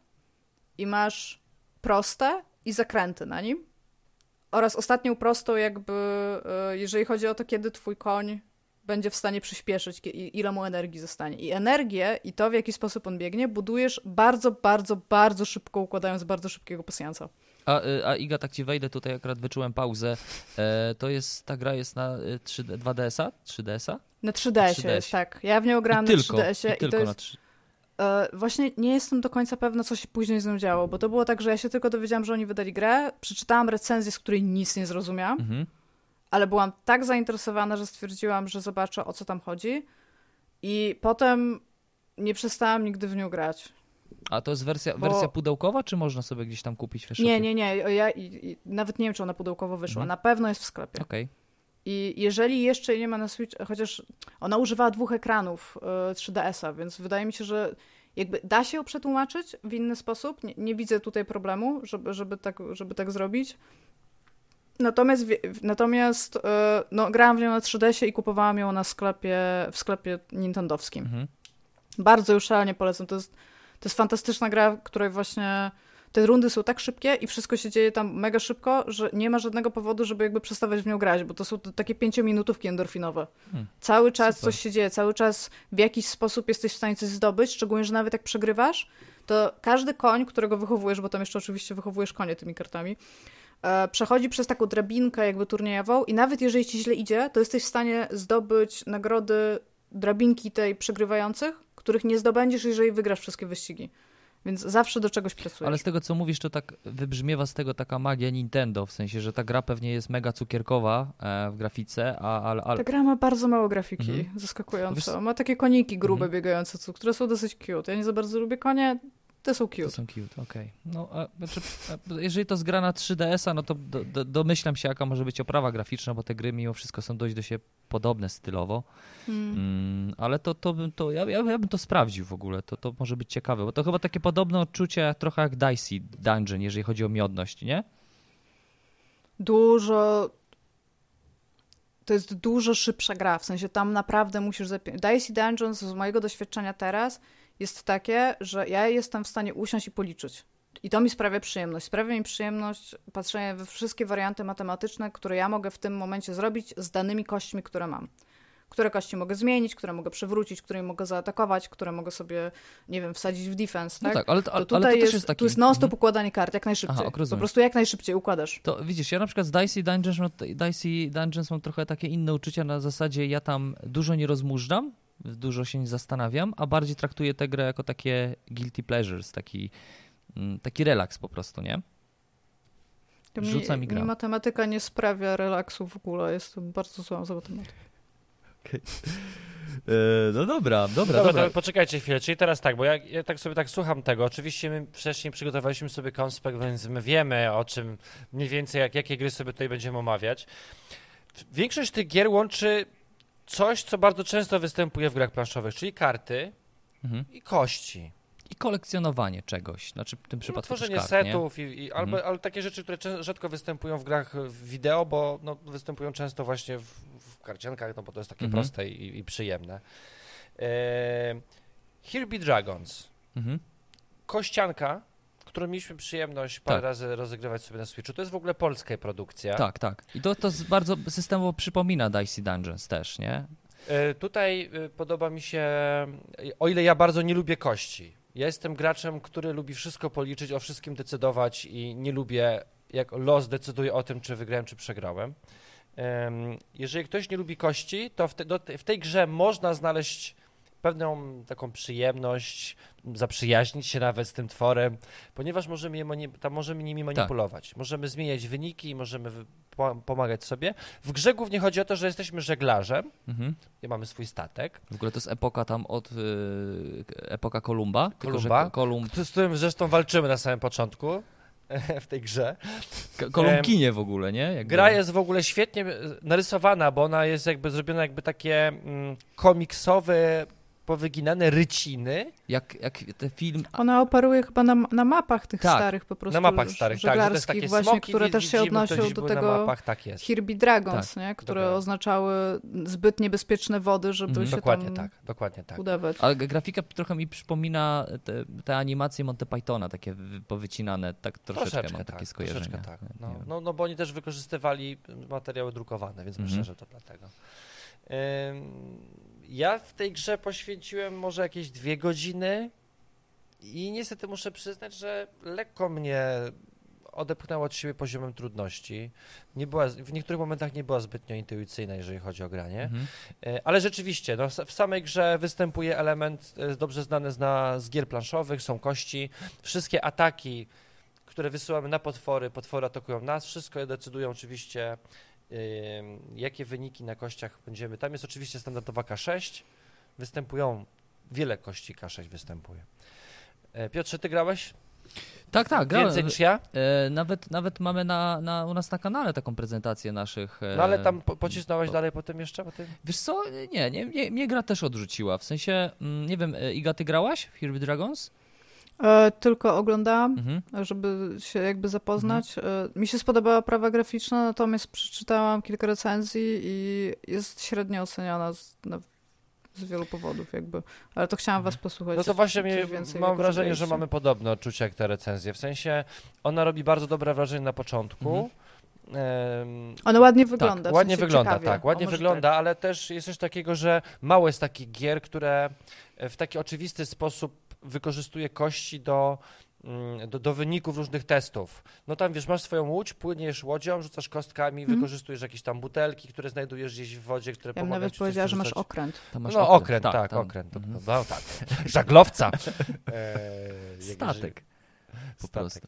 i masz proste i zakręty na nim. Oraz ostatnią prostą jakby, e, jeżeli chodzi o to, kiedy twój koń będzie w stanie przyspieszyć, ile mu energii zostanie. I energię i to, w jaki sposób on biegnie, budujesz bardzo, bardzo, bardzo szybko, układając bardzo szybkiego pasjansa. A, y, a Iga, tak ci wejdę, tutaj akurat wyczułem pauzę. E, to jest, ta gra jest na 3, 2DS-a? 3DS-a? Na 3DS, 3DS. jest, tak. Ja w nią grałam na 3DS-ie. I, tylko i to jest, na 3 e, Właśnie nie jestem do końca pewna, co się później z nią działo, bo to było tak, że ja się tylko dowiedziałam, że oni wydali grę, przeczytałam recenzję, z której nic nie zrozumiałam, mhm. ale byłam tak zainteresowana, że stwierdziłam, że zobaczę, o co tam chodzi i potem nie przestałam nigdy w nią grać. A to jest wersja, Bo... wersja pudełkowa, czy można sobie gdzieś tam kupić w Nie, nie, nie. Ja i, i, nawet nie wiem, czy ona pudełkowo wyszła. Mhm. Na pewno jest w sklepie. Okej. Okay. I jeżeli jeszcze nie ma na Switch, chociaż ona używała dwóch ekranów 3DS-a, e, więc wydaje mi się, że jakby da się ją przetłumaczyć w inny sposób. Nie, nie widzę tutaj problemu, żeby, żeby, tak, żeby tak zrobić. Natomiast, natomiast e, no, grałam w nią na 3DS-ie i kupowałam ją na sklepie, w sklepie nintendowskim. Mhm. Bardzo już szalenie polecam. To jest to jest fantastyczna gra, której właśnie te rundy są tak szybkie i wszystko się dzieje tam mega szybko, że nie ma żadnego powodu, żeby jakby przestawać w nią grać, bo to są takie pięciominutówki endorfinowe. Hmm. Cały czas Super. coś się dzieje, cały czas w jakiś sposób jesteś w stanie coś zdobyć, szczególnie, że nawet jak przegrywasz, to każdy koń, którego wychowujesz, bo tam jeszcze oczywiście wychowujesz konie tymi kartami, e, przechodzi przez taką drabinkę jakby turniejową i nawet jeżeli ci źle idzie, to jesteś w stanie zdobyć nagrody drabinki tej przegrywających, których nie zdobędziesz, jeżeli wygrasz wszystkie wyścigi. Więc zawsze do czegoś pracujesz. Ale z tego, co mówisz, to tak wybrzmiewa z tego taka magia Nintendo, w sensie, że ta gra pewnie jest mega cukierkowa e, w grafice, a, ale, ale... Ta gra ma bardzo mało grafiki, mhm. zaskakująco. Ma takie koniki grube mhm. biegające, które są dosyć cute. Ja nie za bardzo lubię konie, te są cute. To są cute, okej. Okay. No, a, znaczy, a, jeżeli to zgra na 3DS-a, no to do, do, domyślam się, jaka może być oprawa graficzna, bo te gry mimo wszystko są dość do siebie podobne stylowo. Hmm. Mm, ale to, to, bym, to ja, ja, bym to sprawdził w ogóle, to, to może być ciekawe, bo to chyba takie podobne odczucie trochę jak Dicey Dungeon, jeżeli chodzi o miodność, nie? Dużo to jest dużo szybsza gra, w sensie tam naprawdę musisz... Zapi- Dicey Dungeons z mojego doświadczenia teraz jest takie, że ja jestem w stanie usiąść i policzyć. I to mi sprawia przyjemność. Sprawia mi przyjemność patrzenie we wszystkie warianty matematyczne, które ja mogę w tym momencie zrobić z danymi kośćmi, które mam. Które kości mogę zmienić, które mogę przewrócić, które mogę zaatakować, które mogę sobie, nie wiem, wsadzić w defense, tak? No tak, ale, to, ale, tutaj ale to jest, jest taki... Tu jest non-stop mhm. układanie kart, jak najszybciej. Aha, po prostu jak najszybciej układasz. To widzisz, ja na przykład z Dicey Dungeons, Dicey Dungeons mam trochę takie inne uczucia na zasadzie ja tam dużo nie rozmużdżam, dużo się nie zastanawiam, a bardziej traktuję tę grę jako takie guilty pleasures, taki, mm, taki relaks po prostu, nie? Rzuca mi gra. Mi matematyka nie sprawia relaksu w ogóle, jestem bardzo zła za matematykę. Okay. no dobra, dobra, dobra. poczekajcie chwilę, czyli teraz tak, bo ja, ja, tak sobie tak słucham tego. Oczywiście my wcześniej przygotowaliśmy sobie konspekt, więc my wiemy o czym mniej więcej, jak, jakie gry sobie tutaj będziemy omawiać. Większość tych gier łączy coś, co bardzo często występuje w grach planszowych, czyli karty mhm. i kości i kolekcjonowanie czegoś, znaczy w tym przypadku no, Tworzenie kart, setów, i, i, albo, mhm. ale takie rzeczy, które rzadko występują w grach wideo, bo no, występują często właśnie w, w karciankach, no bo to jest takie mhm. proste i, i przyjemne. E, Here Be Dragons. Mhm. Kościanka, którą mieliśmy przyjemność parę tak. razy rozegrywać sobie na Switchu. To jest w ogóle polska produkcja. Tak, tak. I to, to bardzo systemowo przypomina Dicey Dungeons też, nie? E, tutaj e, podoba mi się, o ile ja bardzo nie lubię kości, ja jestem graczem, który lubi wszystko policzyć, o wszystkim decydować i nie lubię, jak los decyduje o tym, czy wygrałem, czy przegrałem. Jeżeli ktoś nie lubi kości, to w, te, w tej grze można znaleźć pewną taką przyjemność, zaprzyjaźnić się nawet z tym tworem, ponieważ możemy, je, tam możemy nimi tak. manipulować. Tak. Możemy zmieniać wyniki, możemy pomagać sobie. W grze głównie chodzi o to, że jesteśmy żeglarzem, mhm. i mamy swój statek. W ogóle to jest epoka tam od y, epoka Kolumba. Kolumba, Kolumb... z którym zresztą walczymy na samym początku w tej grze. Kolumbkinie w ogóle, nie? Jakby... Gra jest w ogóle świetnie narysowana, bo ona jest jakby zrobiona jakby takie mm, komiksowe powyginane ryciny. Jak, jak te film... Ona operuje chyba na, na mapach tych tak, starych po prostu. Na mapach starych, tak. To jest takie właśnie, smoki, które też się odnosiły do tego mapach, tak jest. Hirby Dragons, tak. nie? które Dobra. oznaczały zbyt niebezpieczne wody, żeby mhm. się dokładnie tam tak, dokładnie tak. udawać. Ale grafika trochę mi przypomina te, te animacje Monty Pythona, takie powycinane, tak troszeczkę, troszeczkę mam tak, takie skojarzenia. Tak. No, no, no, bo oni też wykorzystywali materiały drukowane, więc mhm. myślę, że to dlatego. Ja w tej grze poświęciłem może jakieś dwie godziny i niestety muszę przyznać, że lekko mnie odepchnęła od siebie poziomem trudności. Nie była, w niektórych momentach nie była zbytnio intuicyjna, jeżeli chodzi o granie. Mhm. E, ale rzeczywiście, no, w samej grze występuje element e, dobrze znany z, na, z gier planszowych, są kości. Wszystkie ataki, które wysyłamy na potwory, potwory atakują nas, wszystko decydują oczywiście jakie wyniki na kościach będziemy. Tam jest oczywiście standardowa K6, występują, wiele kości K6 występuje. E, Piotrze, ty grałeś? Tak, tak, grałem. Więcej niż ja? E, nawet, nawet mamy na, na, u nas na kanale taką prezentację naszych. E, no ale tam po, pocisnąłeś po... dalej potem jeszcze? Potem? Wiesz co, nie, nie, nie, mnie gra też odrzuciła. W sensie, mm, nie wiem, e, Iga, ty grałaś w Here Dragons? E, tylko oglądałam, mhm. żeby się jakby zapoznać. Mhm. E, mi się spodobała prawa graficzna, natomiast przeczytałam kilka recenzji i jest średnio oceniana z, no, z wielu powodów jakby. Ale to chciałam was posłuchać. No to właśnie mnie, mam wrażenie, że mamy podobne odczucia jak te recenzje. W sensie ona robi bardzo dobre wrażenie na początku. Mhm. Um, Ona ładnie wygląda. Tak, ładnie wygląda, ciekawie. tak, ładnie wygląda, tak. ale też jest coś takiego, że mało jest takich gier, które w taki oczywisty sposób wykorzystuje kości do, mm, do, do, wyników różnych testów. No tam wiesz, masz swoją łódź, płyniesz łodzią, rzucasz kostkami, mm. wykorzystujesz jakieś tam butelki, które znajdujesz gdzieś w wodzie, które ja pomagają nawet powiedziała, że masz okręt. Masz no okręt, tak, tak okręt. Mm. No, tak. Żaglowca. e, Statek. Po Statek.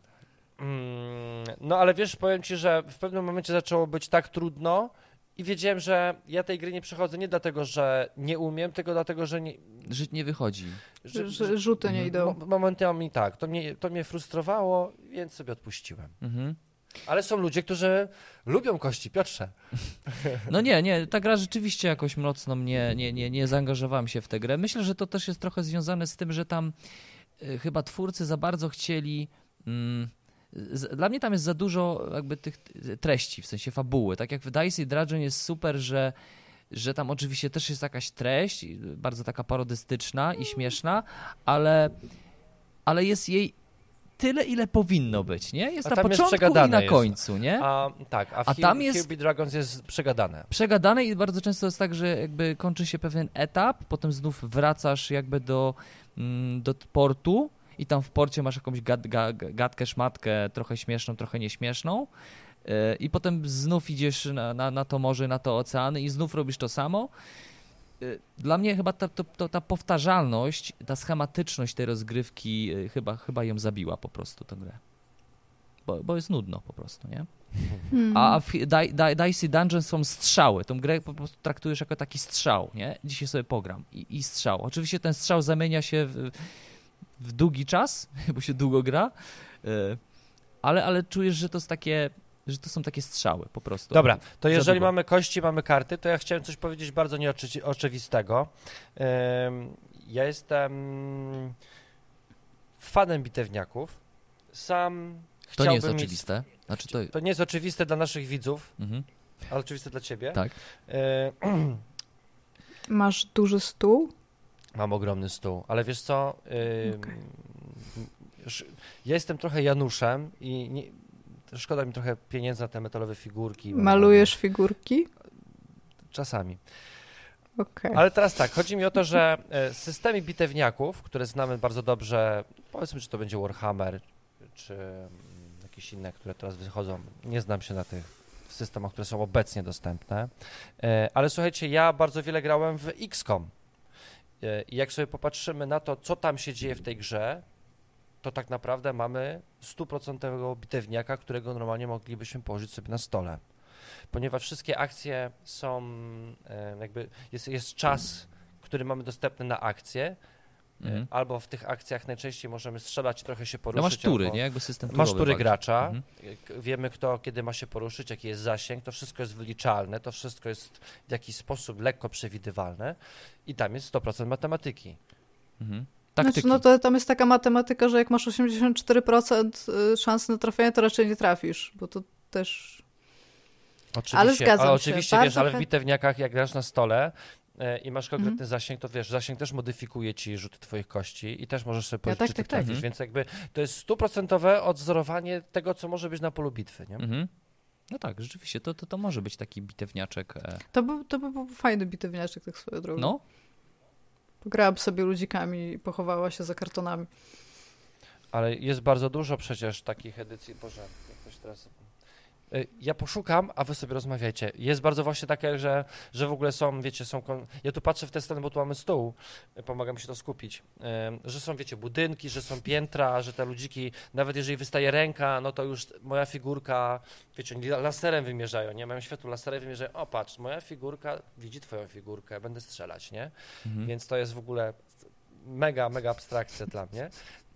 Mm, no ale wiesz, powiem ci, że w pewnym momencie zaczęło być tak trudno, i wiedziałem, że ja tej gry nie przechodzę nie dlatego, że nie umiem, tylko dlatego, że nie... Żyć nie wychodzi. Że, że rzuty nie idą. Momentami tak. To mnie, to mnie frustrowało, więc sobie odpuściłem. Mhm. Ale są ludzie, którzy lubią kości, Piotrze. No nie, nie, ta gra rzeczywiście jakoś mocno mnie, nie, nie, nie zaangażowałem się w tę grę. Myślę, że to też jest trochę związane z tym, że tam y, chyba twórcy za bardzo chcieli... Mm, dla mnie tam jest za dużo jakby tych treści, w sensie fabuły. Tak jak w Dicey Dragon jest super, że, że tam oczywiście też jest jakaś treść, bardzo taka parodystyczna i śmieszna, ale, ale jest jej tyle, ile powinno być, nie? Jest na początku jest i na jest. końcu, nie? A, tak, a, w a tam jest Dragons jest przegadane. Przegadane i bardzo często jest tak, że jakby kończy się pewien etap, potem znów wracasz jakby do, mm, do portu i tam w porcie masz jakąś gad, gad, gadkę, szmatkę, trochę śmieszną, trochę nieśmieszną e, i potem znów idziesz na, na, na to morze, na to oceany i znów robisz to samo. E, dla mnie chyba ta, ta powtarzalność, ta schematyczność tej rozgrywki e, chyba, chyba ją zabiła po prostu tę grę. Bo, bo jest nudno po prostu, nie? Hmm. A w Dicey Dungeon są strzały. Tą grę po prostu traktujesz jako taki strzał, nie? Dzisiaj sobie pogram i, i strzał. Oczywiście ten strzał zamienia się w, w długi czas, bo się długo gra, e, ale, ale czujesz, że to jest takie że to są takie strzały po prostu. Dobra, to jeżeli mamy kości, mamy karty, to ja chciałem coś powiedzieć bardzo nieoczywistego. Ja jestem fanem bitewniaków. Sam to nie jest oczywiste. Znaczy to... to nie jest oczywiste dla naszych widzów, mhm. ale oczywiste dla ciebie. Tak. E... Masz duży stół? Mam ogromny stół, ale wiesz co? Yy... Okay. Ja jestem trochę Januszem i nie... szkoda mi trochę pieniędzy na te metalowe figurki. Malujesz figurki? Czasami. Okay. Ale teraz tak, chodzi mi o to, że e, systemy bitewniaków, które znamy bardzo dobrze, powiedzmy, czy to będzie Warhammer, czy jakieś inne, które teraz wychodzą. Nie znam się na tych systemach, które są obecnie dostępne. E, ale słuchajcie, ja bardzo wiele grałem w XCOM. E, I jak sobie popatrzymy na to, co tam się dzieje w tej grze, to tak naprawdę mamy stuprocentowego bitewniaka, którego normalnie moglibyśmy położyć sobie na stole. Ponieważ wszystkie akcje są, e, jakby jest, jest czas, który mamy dostępny na akcje, Mhm. Albo w tych akcjach najczęściej możemy strzelać, trochę się poruszyć. No masz tury, nie? Jakby system Masz tury gracza, mhm. wiemy kto, kiedy ma się poruszyć, jaki jest zasięg, to wszystko jest wyliczalne, to wszystko jest w jakiś sposób lekko przewidywalne i tam jest 100% matematyki. Mhm. Znaczy, no to tam jest taka matematyka, że jak masz 84% y, szans na trafienie, to raczej nie trafisz, bo to też... Oczywiście, ale zgadzam ale oczywiście, się. wiesz, ale w bitewniakach, jak grasz na stole, E, i masz konkretny mhm. zasięg, to wiesz, zasięg też modyfikuje ci rzuty twoich kości i też możesz sobie powiedzieć, ja tak, czy ty tak, trafisz, tak. więc jakby to jest stuprocentowe odwzorowanie tego, co może być na polu bitwy, nie? Mhm. No tak, rzeczywiście, to, to, to może być taki bitewniaczek. E. To, by, to by był fajny bitewniaczek, tak swoją drogą. No. Pograłam sobie ludzikami i pochowała się za kartonami. Ale jest bardzo dużo przecież takich edycji, Boże, jakoś teraz ja poszukam, a wy sobie rozmawiajcie. Jest bardzo właśnie takie, że, że w ogóle są, wiecie, są. Ja tu patrzę w tę stronę, bo tu mamy stół, y, pomaga mi się to skupić. Że są, wiecie, budynki, że są piętra, że te ludziki, nawet jeżeli wystaje ręka, no to już moja figurka, wiecie, laserem wymierzają, nie? Mają światło laserem, wymierzają. O, patrz, moja figurka widzi twoją figurkę, będę strzelać, nie? Mhm. Więc to jest w ogóle mega, mega abstrakcja dla mnie.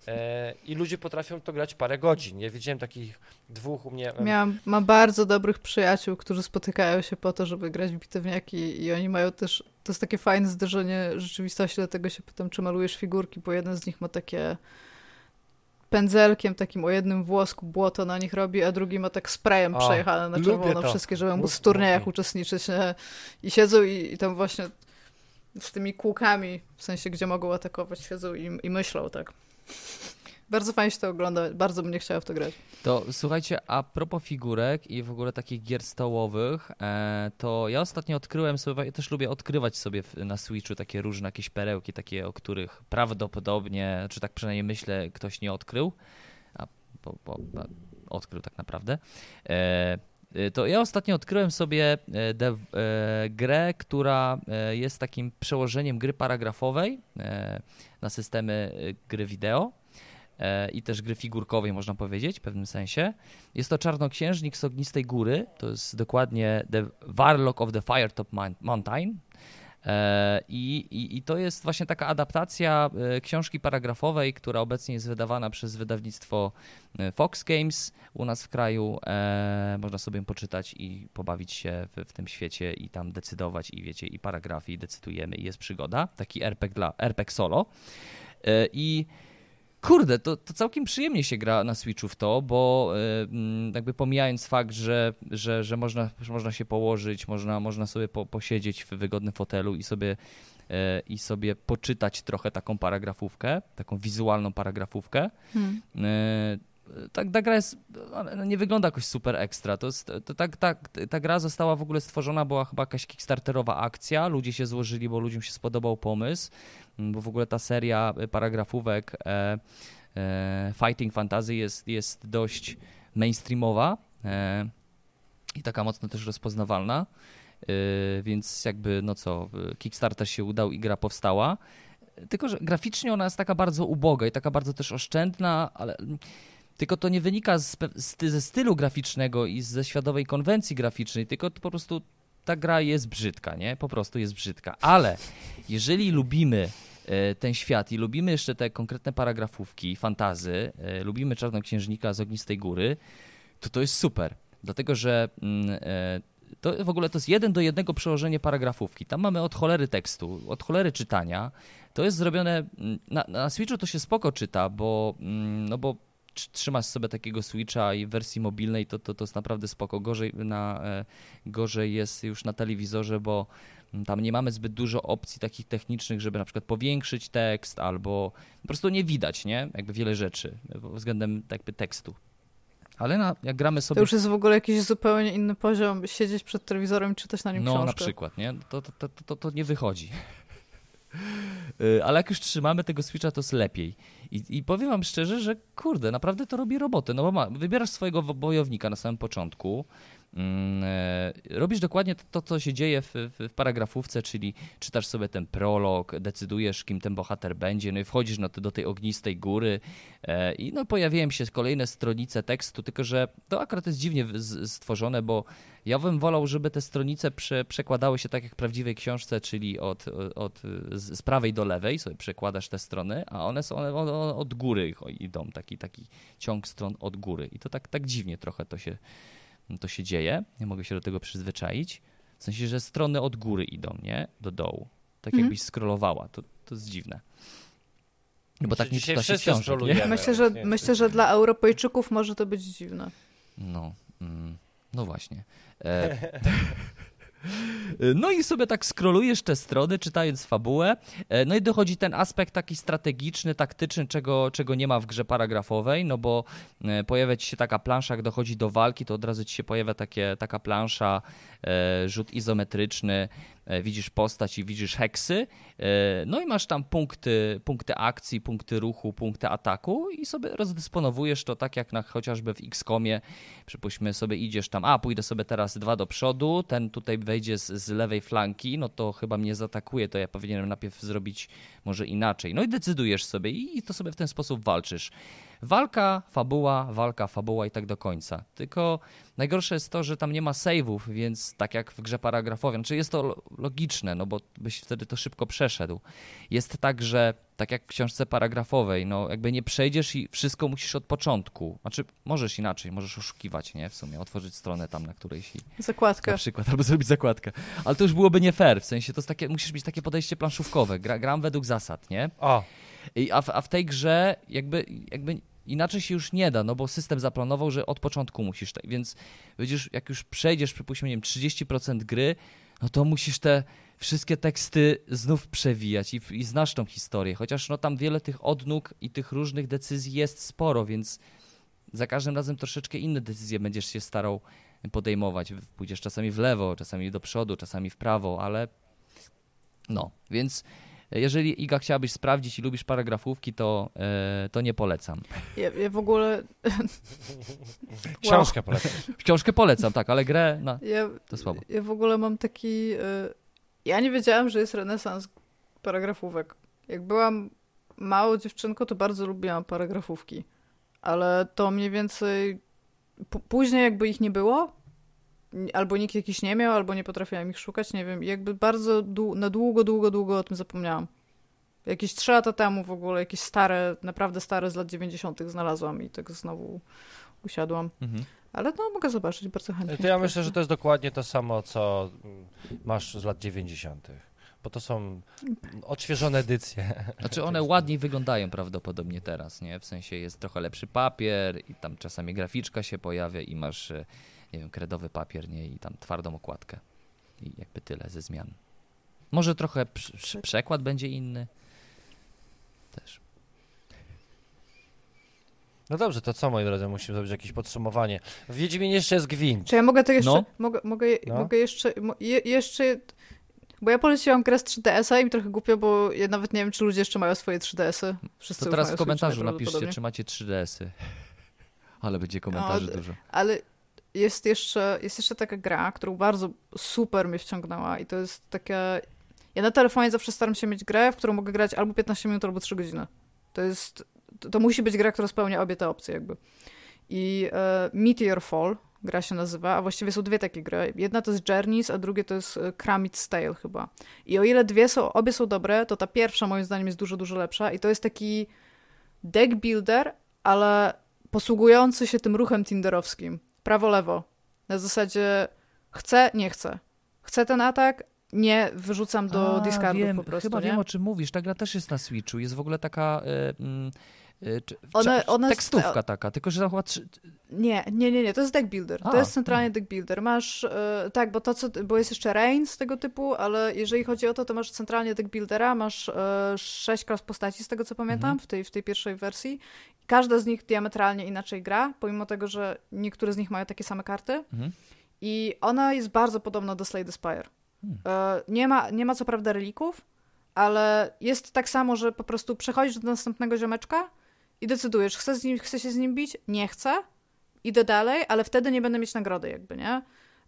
E, I ludzie potrafią to grać parę godzin. Ja widziałem takich dwóch u mnie. Miałam, mam bardzo dobrych przyjaciół, którzy spotykają się po to, żeby grać w bitewniaki i oni mają też, to jest takie fajne zderzenie rzeczywistości, dlatego się pytam, czy malujesz figurki, bo jeden z nich ma takie pędzelkiem takim o jednym włosku błoto na nich robi, a drugi ma tak sprayem o, przejechane na czerwono wszystkie, żeby móc w turniejach uczestniczyć nie? i siedzą i, i tam właśnie z tymi kółkami, w sensie gdzie mogą atakować, siedzą i, i myślą tak. Bardzo fajnie się to ogląda, bardzo bym nie chciała w to grać. To słuchajcie, a propos figurek i w ogóle takich gier stołowych, e, to ja ostatnio odkryłem sobie, ja też lubię odkrywać sobie na Switchu takie różne jakieś perełki, takie, o których prawdopodobnie, czy tak przynajmniej myślę, ktoś nie odkrył, a bo, bo odkrył tak naprawdę. E, to ja ostatnio odkryłem sobie e, de, e, grę, która e, jest takim przełożeniem gry paragrafowej na systemy gry wideo i też gry figurkowej, można powiedzieć, w pewnym sensie. Jest to Czarnoksiężnik z Ognistej Góry, to jest dokładnie The Warlock of the Firetop Mountain, E, I, i, I, to jest właśnie taka adaptacja e, książki paragrafowej, która obecnie jest wydawana przez wydawnictwo e, Fox Games u nas w kraju. można sobie poczytać i pobawić się w, w, tym świecie i tam decydować i wiecie, i paragrafy, i decydujemy, i jest przygoda. Taki RPG, dla, RPG solo. I Kurde, to, to całkiem przyjemnie się gra na Switchu w to, bo yy, jakby pomijając fakt, że, że, że, można, że można się położyć, można, można sobie po, posiedzieć w wygodnym fotelu i sobie, yy, i sobie poczytać trochę taką paragrafówkę, taką wizualną paragrafówkę. Hmm. Ta, ta, gra jest, no, nie wygląda jakoś super ekstra. To to, tak, tak, ta gra została w ogóle stworzona, była chyba jakaś kickstarterowa akcja, ludzie się złożyli, bo ludziom się spodobał pomysł. Mm, bo w ogóle ta seria y, paragrafówek e, e, Fighting Fantasy jest, jest dość mainstreamowa e, i taka mocno też rozpoznawalna, e, więc jakby no co, Kickstarter się udał i gra powstała. Tylko, że graficznie ona jest taka bardzo uboga i taka bardzo też oszczędna, ale tylko to nie wynika z, ze stylu graficznego i ze światowej konwencji graficznej, tylko po prostu ta gra jest brzydka, nie? Po prostu jest brzydka. Ale jeżeli lubimy e, ten świat i lubimy jeszcze te konkretne paragrafówki, fantazy, e, lubimy Czarnoksiężnika z Ognistej Góry, to to jest super. Dlatego, że mm, e, to w ogóle to jest jeden do jednego przełożenie paragrafówki. Tam mamy od cholery tekstu, od cholery czytania. To jest zrobione, mm, na, na Switchu to się spoko czyta, bo, mm, no bo trzymasz sobie takiego Switcha i w wersji mobilnej, to, to, to jest naprawdę spoko. Gorzej, na, e, gorzej jest już na telewizorze, bo tam nie mamy zbyt dużo opcji takich technicznych, żeby na przykład powiększyć tekst albo po prostu nie widać, nie? Jakby wiele rzeczy względem jakby tekstu. Ale na, jak gramy sobie... To już jest w ogóle jakiś zupełnie inny poziom, siedzieć przed telewizorem i czytać na nim no, książkę. No na przykład, nie? To, to, to, to, to nie wychodzi. Y, ale jak już trzymamy tego Switcha, to jest lepiej. I, I, powiem wam szczerze, że kurde, naprawdę to robi robotę. No bo ma, wybierasz swojego bojownika na samym początku, robisz dokładnie to, co się dzieje w, w, paragrafówce, czyli czytasz sobie ten prolog, decydujesz, kim ten bohater będzie, no i wchodzisz na do tej ognistej góry e, i no pojawiają się kolejne stronice tekstu, tylko że to akurat jest dziwnie stworzone, bo ja bym wolał, żeby te stronice prze, przekładały się tak jak w prawdziwej książce, czyli od, od, z prawej do lewej sobie przekładasz te strony, a one są one od, od góry idą, taki, taki ciąg stron od góry. I to tak, tak dziwnie trochę to się to się dzieje, nie mogę się do tego przyzwyczaić. W sensie, że strony od góry idą, nie? Do dołu. Tak mhm. jakbyś scrollowała. To, to jest dziwne. No bo tak nie czyta się książek, nie? Myślę, że, myślę, że dla Europejczyków może to być dziwne. No, mm, no właśnie. E, No i sobie tak skrolujesz te strony, czytając fabułę. E, no i dochodzi ten aspekt taki strategiczny, taktyczny, czego, czego nie ma w grze paragrafowej, no bo e, pojawia ci się taka plansza, jak dochodzi do walki, to od razu ci się pojawia takie, taka plansza, rzut izometryczny, E, widzisz postać i widzisz heksy, e, no i masz tam punkty, punkty akcji, punkty ruchu, punkty ataku i sobie rozdysponowujesz to tak jak na, chociażby w XCOMie, przypuśćmy sobie idziesz tam, a pójdę sobie teraz dwa do przodu, ten tutaj wejdzie z, z lewej flanki, no to chyba mnie zaatakuje, to ja powinienem najpierw zrobić może inaczej. No i decydujesz sobie i to sobie w ten sposób walczysz. Walka, fabuła, walka, fabuła i tak do końca. Tylko najgorsze jest to, że tam nie ma save'ów, więc tak jak w grze paragrafowej, znaczy jest to logiczne, no bo byś wtedy to szybko przeszedł. Jest tak, że tak jak w książce paragrafowej, no jakby nie przejdziesz i wszystko musisz od początku. Znaczy, możesz inaczej, możesz oszukiwać, nie? W sumie, otworzyć stronę tam, na której się... Zakładkę. Na przykład, albo zrobić zakładkę. Ale to już byłoby nie fair, w sensie to jest takie, musisz mieć takie podejście planszówkowe. Gra, gram według zasad, nie? O. I, a, w, a w tej grze jakby, jakby inaczej się już nie da, no bo system zaplanował, że od początku musisz, te, więc widzisz, jak już przejdziesz, przypuśćmy, nie wiem, 30% gry, no to musisz te wszystkie teksty znów przewijać i, i znasz tą historię, chociaż no tam wiele tych odnóg i tych różnych decyzji jest sporo, więc za każdym razem troszeczkę inne decyzje będziesz się starał podejmować. Pójdziesz czasami w lewo, czasami do przodu, czasami w prawo, ale no, więc jeżeli Iga chciałabyś sprawdzić i lubisz paragrafówki, to, e, to nie polecam. Ja, ja w ogóle... Książkę polecam. Książkę polecam, tak, ale grę no, ja, to słabo. Ja w ogóle mam taki... E, ja nie wiedziałam, że jest renesans paragrafówek. Jak byłam małą dziewczynką, to bardzo lubiłam paragrafówki. Ale to mniej więcej... Później jakby ich nie było, albo nikt jakiś nie miał, albo nie potrafiłam ich szukać, nie wiem. jakby bardzo dłu na długo, długo, długo o tym zapomniałam. Jakieś trzy lata temu w ogóle, jakieś stare, naprawdę stare z lat 90. znalazłam i tak znowu usiadłam. Mhm. Ale no, mogę zobaczyć bardzo chętnie. To ja myślę, że to jest dokładnie to samo, co masz z lat 90. Bo to są odświeżone edycje. Znaczy one ładniej wyglądają prawdopodobnie teraz, nie? W sensie jest trochę lepszy papier i tam czasami graficzka się pojawia i masz e, nie wiem, kredowy papier, nie, i tam twardą okładkę. I jakby tyle ze zmian. Może trochę przekład będzie inny. Też. No dobrze, to co moi drodzy, musimy zrobić jakieś podsumowanie. W Wiedźminie jeszcze jest gwint. Czy ja mogę to jeszcze, no. mogę, mogę, no. mogę jeszcze, je, jeszcze, bo ja poleciłam grę z 3DS-a i mi trochę głupio, bo ja nawet nie wiem, czy ludzie jeszcze mają swoje 3DS-y. Wszyscy to teraz w komentarzu napiszcie, czy macie 3DS-y. Ale będzie komentarzy no, dużo. Ale jest jeszcze, jest jeszcze taka gra, którą bardzo super mnie wciągnęła i to jest taka... Ja na telefonie zawsze staram się mieć grę, w którą mogę grać albo 15 minut, albo 3 godziny. To jest to, to musi być gra, która spełnia obie te opcje jakby. I e, Meteor Fall gra się nazywa, a właściwie są dwie takie gry. Jedna to jest Journeys, a drugie to jest e, Kramit's Tale chyba. I o ile dwie są, obie są dobre, to ta pierwsza moim zdaniem jest dużo, dużo lepsza i to jest taki deck builder, ale posługujący się tym ruchem tinderowskim. Prawo-lewo. Na zasadzie chcę, nie chcę. Chcę ten atak, nie wyrzucam do A, discardów wiem, po prostu. Chyba nie? wiem, o czym mówisz. Ta gra też jest na Switchu. Jest w ogóle taka... Y, y, one, one tekstówka taka, tylko że chyba... Trzy... Nie, nie, nie, nie, to jest deck builder. A, to jest centralnie deck builder. Masz, y, tak, bo to co, bo jest jeszcze Rain z tego typu, ale jeżeli chodzi o to, to masz centralnie deck buildera, masz y, sześć klas postaci z tego co pamiętam mhm. w, tej, w tej pierwszej wersji. Każda z nich diametralnie inaczej gra, pomimo tego, że niektóre z nich mają takie same karty. Mhm. I ona jest bardzo podobna do Slay the Spire. Hmm. Nie, ma, nie ma co prawda relików, ale jest tak samo, że po prostu przechodzisz do następnego ziomeczka i decydujesz, chcę, z nim, chcę się z nim bić? Nie chcę. Idę dalej, ale wtedy nie będę mieć nagrody jakby, nie?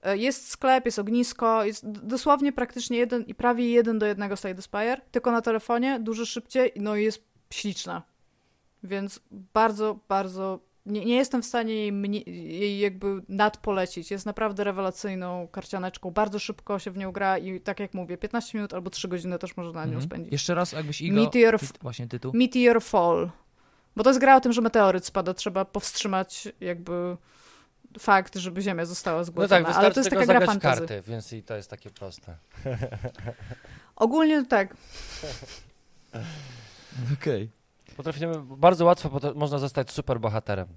E, jest sklep, jest ognisko, jest dosłownie praktycznie jeden i prawie jeden do jednego Slay the Spire, tylko na telefonie, dużo szybciej, no i jest śliczna. Więc bardzo, bardzo nie, nie jestem w stanie jej, jej jakby nadpolecić. Jest naprawdę rewelacyjną karcianeczką. Bardzo szybko się w nią gra i tak jak mówię, 15 minut albo 3 godziny też można na nią mhm. spędzić. Jeszcze raz, jakbyś Igo... Meteor, ty, właśnie tytuł. Meteor Fall. Bo to jest gra o tym, że meteoryt spada. Trzeba powstrzymać jakby fakt, żeby Ziemia została zgładzona. No tak, ale to jest taka gra fantasy. karty, więc i to jest takie proste. Ogólnie tak. Okej. Okay. Potrafimy, bardzo łatwo można zostać super bohaterem.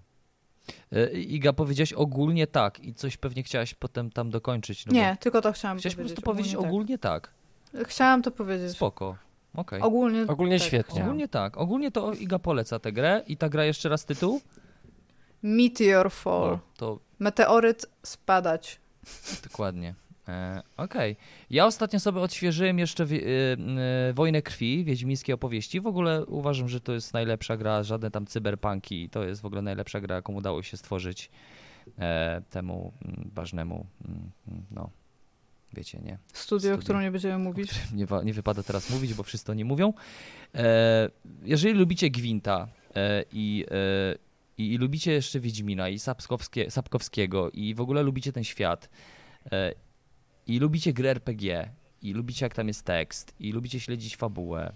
E, Iga, powiedziałeś ogólnie tak i coś pewnie chciałaś potem tam dokończyć. No nie, tylko to chciałam chciałaś powiedzieć. Chciałaś po prostu powiedzieć ogólnie tak. tak. Chciałam to powiedzieć. Spoko. Okay. Ogólnie, ogólnie tak, świetnie. Ogólnie tak. Ogólnie to Iga poleca tę grę i ta gra jeszcze raz tytuł? Meteor Fall. No, to... Meteoryt spadać. Dokładnie. E, Okej. Okay. Ja ostatnio sobie odświeżyłem jeszcze wie, y, y, Wojnę Krwi, Wiedźmińskie opowieści. W ogóle uważam, że to jest najlepsza gra, żadne tam cyberpunki. To jest w ogóle najlepsza gra, jaką udało się stworzyć e, temu m, ważnemu, m, no, wiecie, nie? Studio, o którym nie będziemy mówić. Nie, nie, wypada teraz mówić, bo wszyscy to nie mówią. E, jeżeli lubicie Gwinta e, i, e, i, lubicie jeszcze Wiedźmina i Sapkowskie, Sapkowskiego i w ogóle lubicie ten świat e, i lubicie gry RPG, i lubicie jak tam jest tekst, i lubicie śledzić fabułę,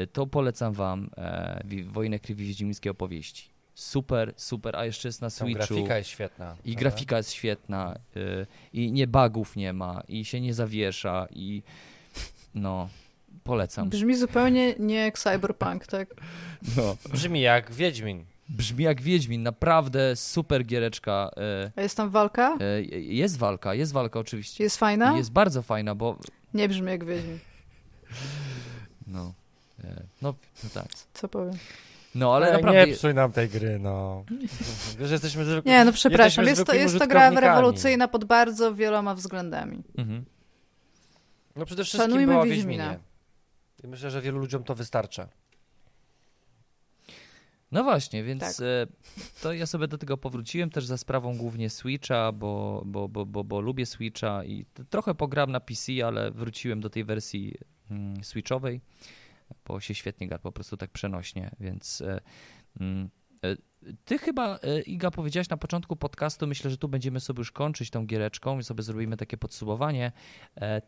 y, to polecam wam e, Wojnę Krwi Wiedźmińskiej opowieści. Super, super, a jeszcze jest na Switchu. Tam grafika jest świetna. I grafika jest świetna, y, i nie bugów nie ma, i się nie zawiesza, i no, polecam. Brzmi zupełnie nie jak cyberpunk, tak? No. Brzmi jak Wiedźmin. Brzmi jak Wiedźmin, naprawdę super giereczka. E, A jest tam walka? E, jest walka, jest walka oczywiście. Jest fajna? Jest bardzo fajna, bo... Nie brzmi jak Wiedźmin. No, e, no, no tak. Co powiem? No, ale Ej, naprawdę... Nie psuj nam tej gry, no. Wiesz, jesteśmy zwykli, Nie, no przepraszam, jest to, jest to gra rewolucyjna pod bardzo wieloma względami. Mhm. No przede wszystkim Szanujmy była Wiedźmina. I myślę, że wielu ludziom to wystarcza. No właśnie, więc tak. E, to ja sobie do tego powróciłem też za sprawą głównie Switcha, bo, bo, bo, bo, bo lubię Switcha i trochę pogram na PC, ale wróciłem do tej wersji mm, Switchowej, bo się świetnie gra po prostu tak przenośnie, więc e, mm, e, ty chyba, e, Iga, powiedziałaś na początku podcastu, myślę, że tu będziemy sobie już kończyć tą giereczką i sobie zrobimy takie podsumowanie.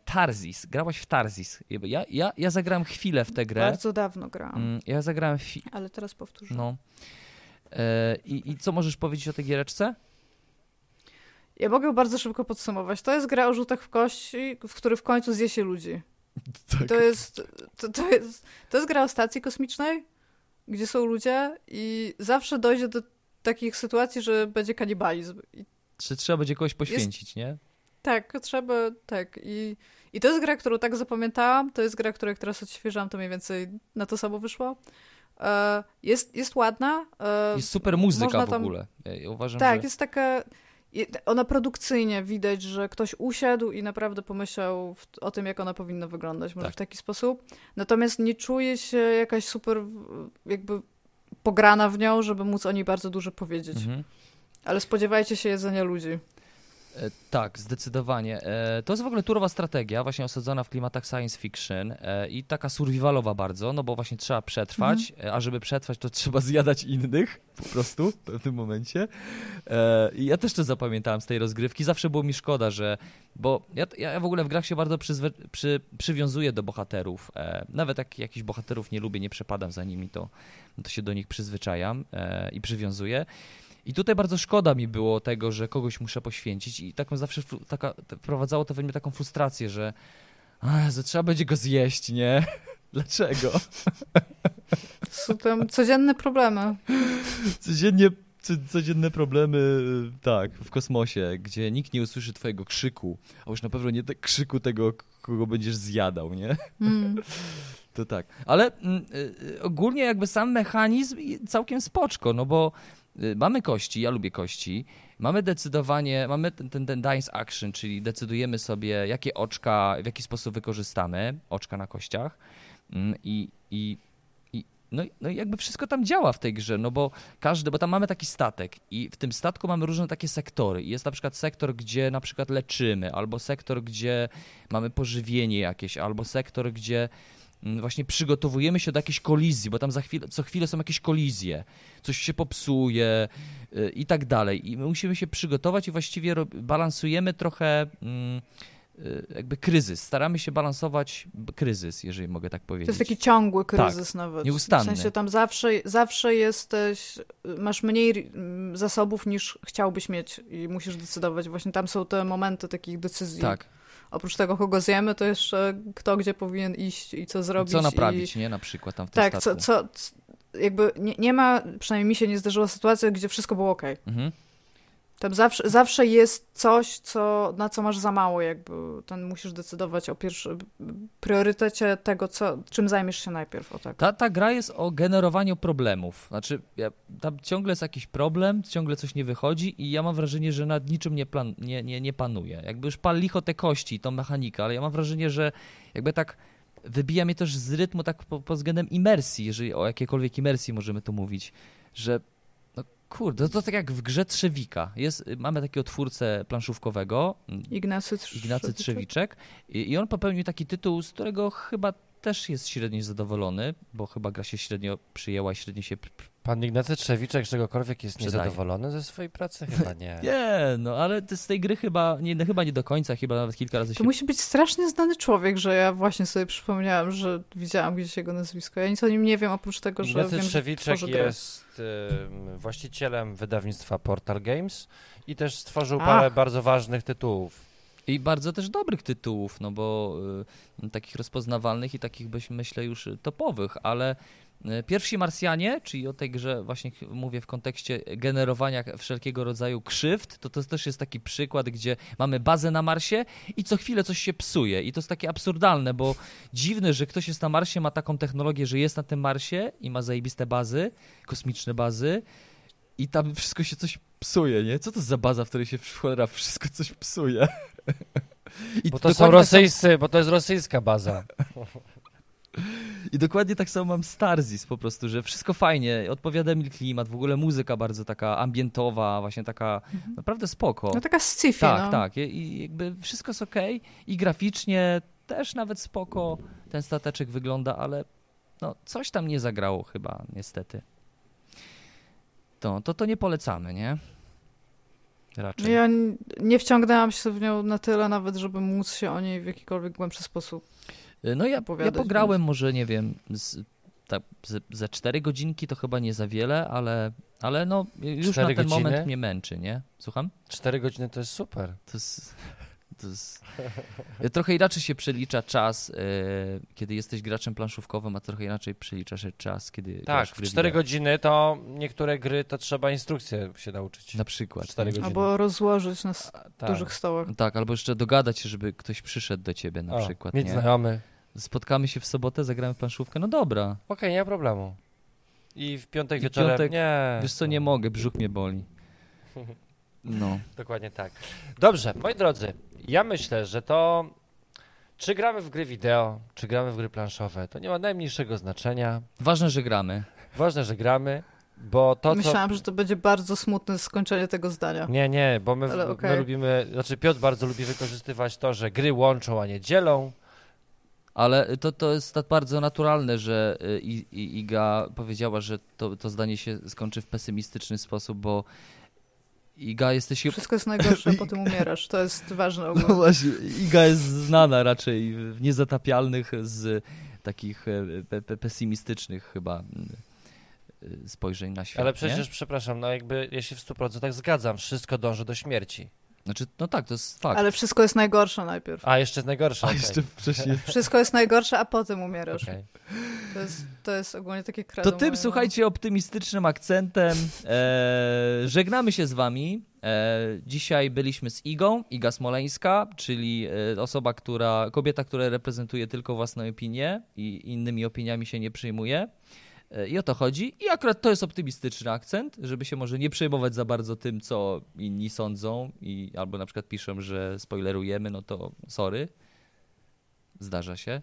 Tarzis. Grałaś w Tarzis. Ja, ja, ja zagrałem chwilę w tę grę. Bardzo dawno grałam. Mm, ja zagrałem... Fi... Ale teraz powtórzę. No. I, I co możesz powiedzieć o tej giereczce? Ja mogę bardzo szybko podsumować. To jest gra o rzutach w kości, w który w końcu zje się ludzi. Tak. To, jest, to, to, jest, to jest gra o stacji kosmicznej, gdzie są ludzie i zawsze dojdzie do takich sytuacji, że będzie kanibalizm. I Czy trzeba będzie kogoś poświęcić, jest... nie? Tak, trzeba, tak. I, I to jest gra, którą tak zapamiętałam. To jest gra, którą jak teraz odświeżam, to mniej więcej na to samo wyszło. E, jest, jest ładna. E, jest super muzyka w ogóle. Ja uważam, tak, że... jest taka ona produkcyjnie widać, że ktoś usiadł i naprawdę pomyślał w, o tym, jak ona powinna wyglądać, może tak. w taki sposób. Natomiast nie czuje się jakaś super jakby pograna w nią, żeby móc o niej bardzo dużo powiedzieć. Mhm. Ale spodziewajcie się jedzenia ludzi. E, tak, zdecydowanie. E, to jest w ogóle turowa strategia, właśnie osadzona w klimatach science fiction e, i taka survivalowa bardzo, no bo właśnie trzeba przetrwać, mhm. a żeby przetrwać, to trzeba zjadać innych po prostu w pewnym momencie. I ja też to zapamiętałem z tej rozgrywki. Zawsze było mi szkoda, że. Bo ja, ja w ogóle w grach się bardzo przyzwe, przy, przywiązuję do bohaterów. Nawet jak jakichś bohaterów nie lubię, nie przepadam za nimi, to, to się do nich przyzwyczajam i przywiązuję. I tutaj bardzo szkoda mi było tego, że kogoś muszę poświęcić i taką zawsze taka, wprowadzało to we mnie taką frustrację, że że trzeba będzie go zjeść, nie? Dlaczego? Są tam codzienne problemy. Codziennie, codzienne problemy, tak, w kosmosie, gdzie nikt nie usłyszy twojego krzyku, a już na pewno nie te krzyku tego, kogo będziesz zjadał, nie? Mm. To tak. Ale mm, y, y, ogólnie jakby sam mechanizm całkiem spoczko, no bo mamy kości, ja lubię kości, mamy decydowanie, mamy ten, ten, ten dice action, czyli decydujemy sobie, jakie oczka, w jaki sposób wykorzystamy, oczka na kościach mm, i, i, no, no jakby wszystko tam działa w tej grze, no bo każdy, bo tam mamy taki statek i w tym statku mamy różne takie sektory. Jest na przykład sektor, gdzie na przykład leczymy, albo sektor, gdzie mamy pożywienie jakieś, albo sektor, gdzie właśnie przygotowujemy się do jakiejś kolizji, bo tam za chwilę, co chwilę są jakieś kolizje, coś się popsuje y, i tak dalej. I my musimy się przygotować i właściwie balansujemy trochę mm, y, jakby kryzys. Staramy się balansować kryzys, jeżeli mogę tak powiedzieć. To jest taki ciągły kryzys tak, nawet. Nieustanny. W sensie tam zawsze, zawsze jesteś, masz mniej zasobów niż chciałbyś mieć i musisz decydować. Właśnie tam są te momenty takich decyzji. Tak oprócz tego, kogo zjemy, to jeszcze kto gdzie powinien iść i co zrobić. Co naprawić, i... nie? Na przykład tam w tym Tak, co, co, jakby nie, nie, ma, przynajmniej mi się nie zdarzyła sytuacja, gdzie wszystko było ok. Mhm. Tam zawsze, zawsze jest coś, co, na co masz za mało, jakby ten musisz decydować o pierwszym priorytecie tego, co, czym zajmiesz się najpierw. O tak. ta, ta gra jest o generowaniu problemów. Znaczy, ja, tam ciągle jest jakiś problem, ciągle coś nie wychodzi i ja mam wrażenie, że nad niczym nie, plan, nie, nie, nie panuje. Jakby już pal licho te kości, tą mechanikę, ale ja mam wrażenie, że jakby tak wybija mnie też z rytmu tak pod po względem imersji, jeżeli o jakiejkolwiek imersji możemy tu mówić, że Kurde, to tak jak w grze Trzewika. Jest, mamy takiego twórcę planszówkowego. Ignacy, Trz Ignacy Trzewiczek. I, I on popełnił taki tytuł, z którego chyba też jest średnio zadowolony, bo chyba gra się średnio przyjęła i średnio się Pan Ignacy Trzewiczek czegokolwiek jest Przydaje. niezadowolony ze swojej pracy? Chyba nie. nie, no ale z tej gry chyba nie, chyba nie do końca, chyba nawet kilka razy to się... To musi być strasznie znany człowiek, że ja właśnie sobie przypomniałam, że widziałam gdzieś jego nazwisko. Ja nic o nim nie wiem, oprócz tego, że Ignacy wiem, Trzewiczek że jest y, właścicielem wydawnictwa Portal Games i też stworzył parę bardzo ważnych tytułów. I bardzo też dobrych tytułów, no bo y, takich rozpoznawalnych i takich, myślę, już topowych, ale E, pierwsi Marsjanie, czyli o tej grze właśnie mówię w kontekście generowania wszelkiego rodzaju krzywd, to to też jest taki przykład, gdzie mamy bazę na Marsie i co chwilę coś się psuje. I to jest takie absurdalne, bo dziwne, że ktoś jest na Marsie, ma taką technologię, że jest na tym Marsie i ma zajebiste bazy, kosmiczne bazy i tam wszystko się coś psuje, nie? Co to za baza, w której się cholera wszystko coś psuje? I bo to są rosyjscy, bo to jest rosyjska baza. I dokładnie tak samo mam Starzis po prostu, że wszystko fajnie, odpowiada mi klimat, w ogóle muzyka bardzo taka ambientowa, właśnie taka mhm. naprawdę spoko. No taka sci-fi, Tak, no. tak. I jakby wszystko jest ok i graficznie też nawet spoko ten stateczek wygląda, ale no coś tam nie zagrało chyba, niestety. To, to, to nie polecamy, nie? Raczej. Ja nie wciągnęłam się w nią na tyle nawet, żeby móc się o niej w jakikolwiek głębszy sposób Y, no ja, ja pograłem może, nie wiem, z, tak, z, ze cztery godzinki to chyba nie za wiele, ale, ale no już na ten godziny? moment mnie męczy, nie? Słucham? Cztery godziny to jest super. To jest... To jest... Trochę inaczej się przelicza czas, yy, kiedy jesteś graczem planszówkowym, a trochę inaczej przelicza się czas, kiedy. Tak, w 4 godziny to niektóre gry to trzeba instrukcję się nauczyć. Na przykład. 4 godziny. Albo rozłożyć na tak. dużych stołach. Tak, albo jeszcze dogadać się, żeby ktoś przyszedł do ciebie na o, przykład. Mieć znajomy. Spotkamy się w sobotę, zagramy planszówkę. No dobra. Okej, okay, nie ma problemu. I w piątek I wieczorem. Piątek, nie. Wiesz co, nie mogę, brzuch mnie boli. No. Dokładnie tak. Dobrze, moi drodzy, ja myślę, że to czy gramy w gry wideo, czy gramy w gry planszowe, to nie ma najmniejszego znaczenia. Ważne, że gramy. Ważne, że gramy. Bo to, Myślałam, co... że to będzie bardzo smutne skończenie tego zdania. Nie, nie, bo my, okay. my lubimy, znaczy Piotr bardzo lubi wykorzystywać to, że gry łączą, a nie dzielą. Ale to, to jest tak bardzo naturalne, że y, Iga powiedziała, że to, to zdanie się skończy w pesymistyczny sposób, bo Iga jesteś... Wszystko jest najgorsze, potem umierasz. To jest ważne ogólnie. No właśnie, Iga jest znana raczej w niezatapialnych z takich e, pesymistycznych chyba e, spojrzeń na świat. Ale przecież, nie? przepraszam, no jakby ja się w 100% zgadzam, wszystko dąży do śmierci. Znaczy, no tak, to jest fakt. Ale wszystko jest najgorsze najpierw. A, jeszcze jest najgorsze. A, okay. jeszcze wcześniej. Wszystko jest najgorsze, a potem umierasz. Okay. To, jest, to jest ogólnie takie kredo To tym, moje, słuchajcie, optymistycznym akcentem e, żegnamy się z wami. E, dzisiaj byliśmy z Igą, Iga Smoleńska, czyli e, osoba, która, kobieta, która reprezentuje tylko własną opinię i innymi opiniami się nie przyjmuje. I o to chodzi. I akurat to jest optymistyczny akcent, żeby się może nie przejmować za bardzo tym, co inni sądzą, i albo na przykład piszą, że spoilerujemy, no to sorry. Zdarza się.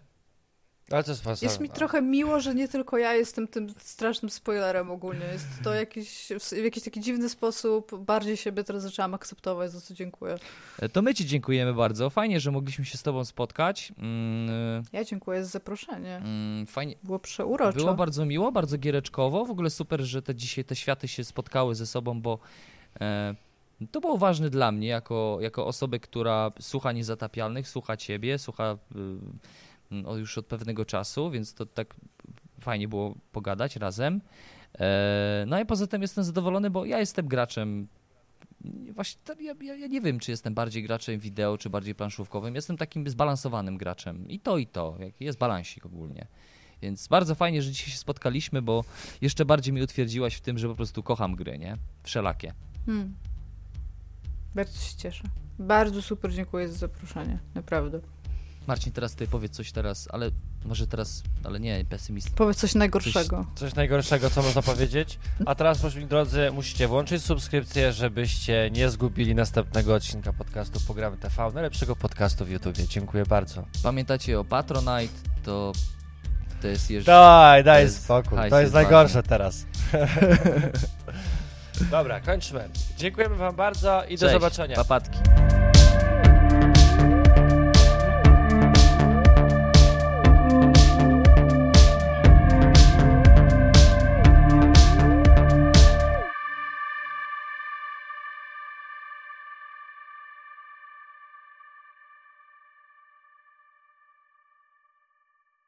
Ale to jest, jest mi trochę miło, że nie tylko ja jestem tym strasznym spoilerem ogólnie. Jest to jakiś, w jakiś taki dziwny sposób. Bardziej siebie teraz zaczęłam akceptować, za co dziękuję. E, to my ci dziękujemy bardzo. Fajnie, że mogliśmy się z tobą spotkać. Mm. Ja dziękuję za zaproszenie. Mm, fajnie. Było przeuroczo. Było bardzo miło, bardzo giereczkowo. W ogóle super, że te dzisiaj te światy się spotkały ze sobą, bo e, to było ważne dla mnie, jako, jako osoby, która słucha Niezatapialnych, słucha ciebie, słucha... Y, już od pewnego czasu, więc to tak fajnie było pogadać razem. E, no i poza tym jestem zadowolony, bo ja jestem graczem. Właśnie ja, ja, nie wiem, czy jestem bardziej graczem wideo, czy bardziej planszówkowym. Jestem takim zbalansowanym graczem. I to, i to. Jest balansik ogólnie. Więc bardzo fajnie, że dzisiaj się spotkaliśmy, bo jeszcze bardziej mi utwierdziłaś w tym, że po prostu kocham gry, nie? Wszelakie. Hmm. Bardzo się cieszę. Bardzo super dziękuję za zaproszenie. Naprawdę. Marcin, teraz ty powiedz coś teraz, ale może teraz, ale nie pesymist. Powiedz coś najgorszego. Coś, coś najgorszego, co można powiedzieć. A teraz, proszę drodzy, musicie włączyć subskrypcję, żebyście nie zgubili następnego odcinka podcastu Pogramy TV, najlepszego podcastu w YouTubie. Dziękuję bardzo. Pamiętacie o Patronite, to to jest jeszcze... Daj, daj jest, spokój. To jest najgorsze teraz. Dobra, kończmy. Dziękujemy wam bardzo i Cześć, do zobaczenia. Papatki.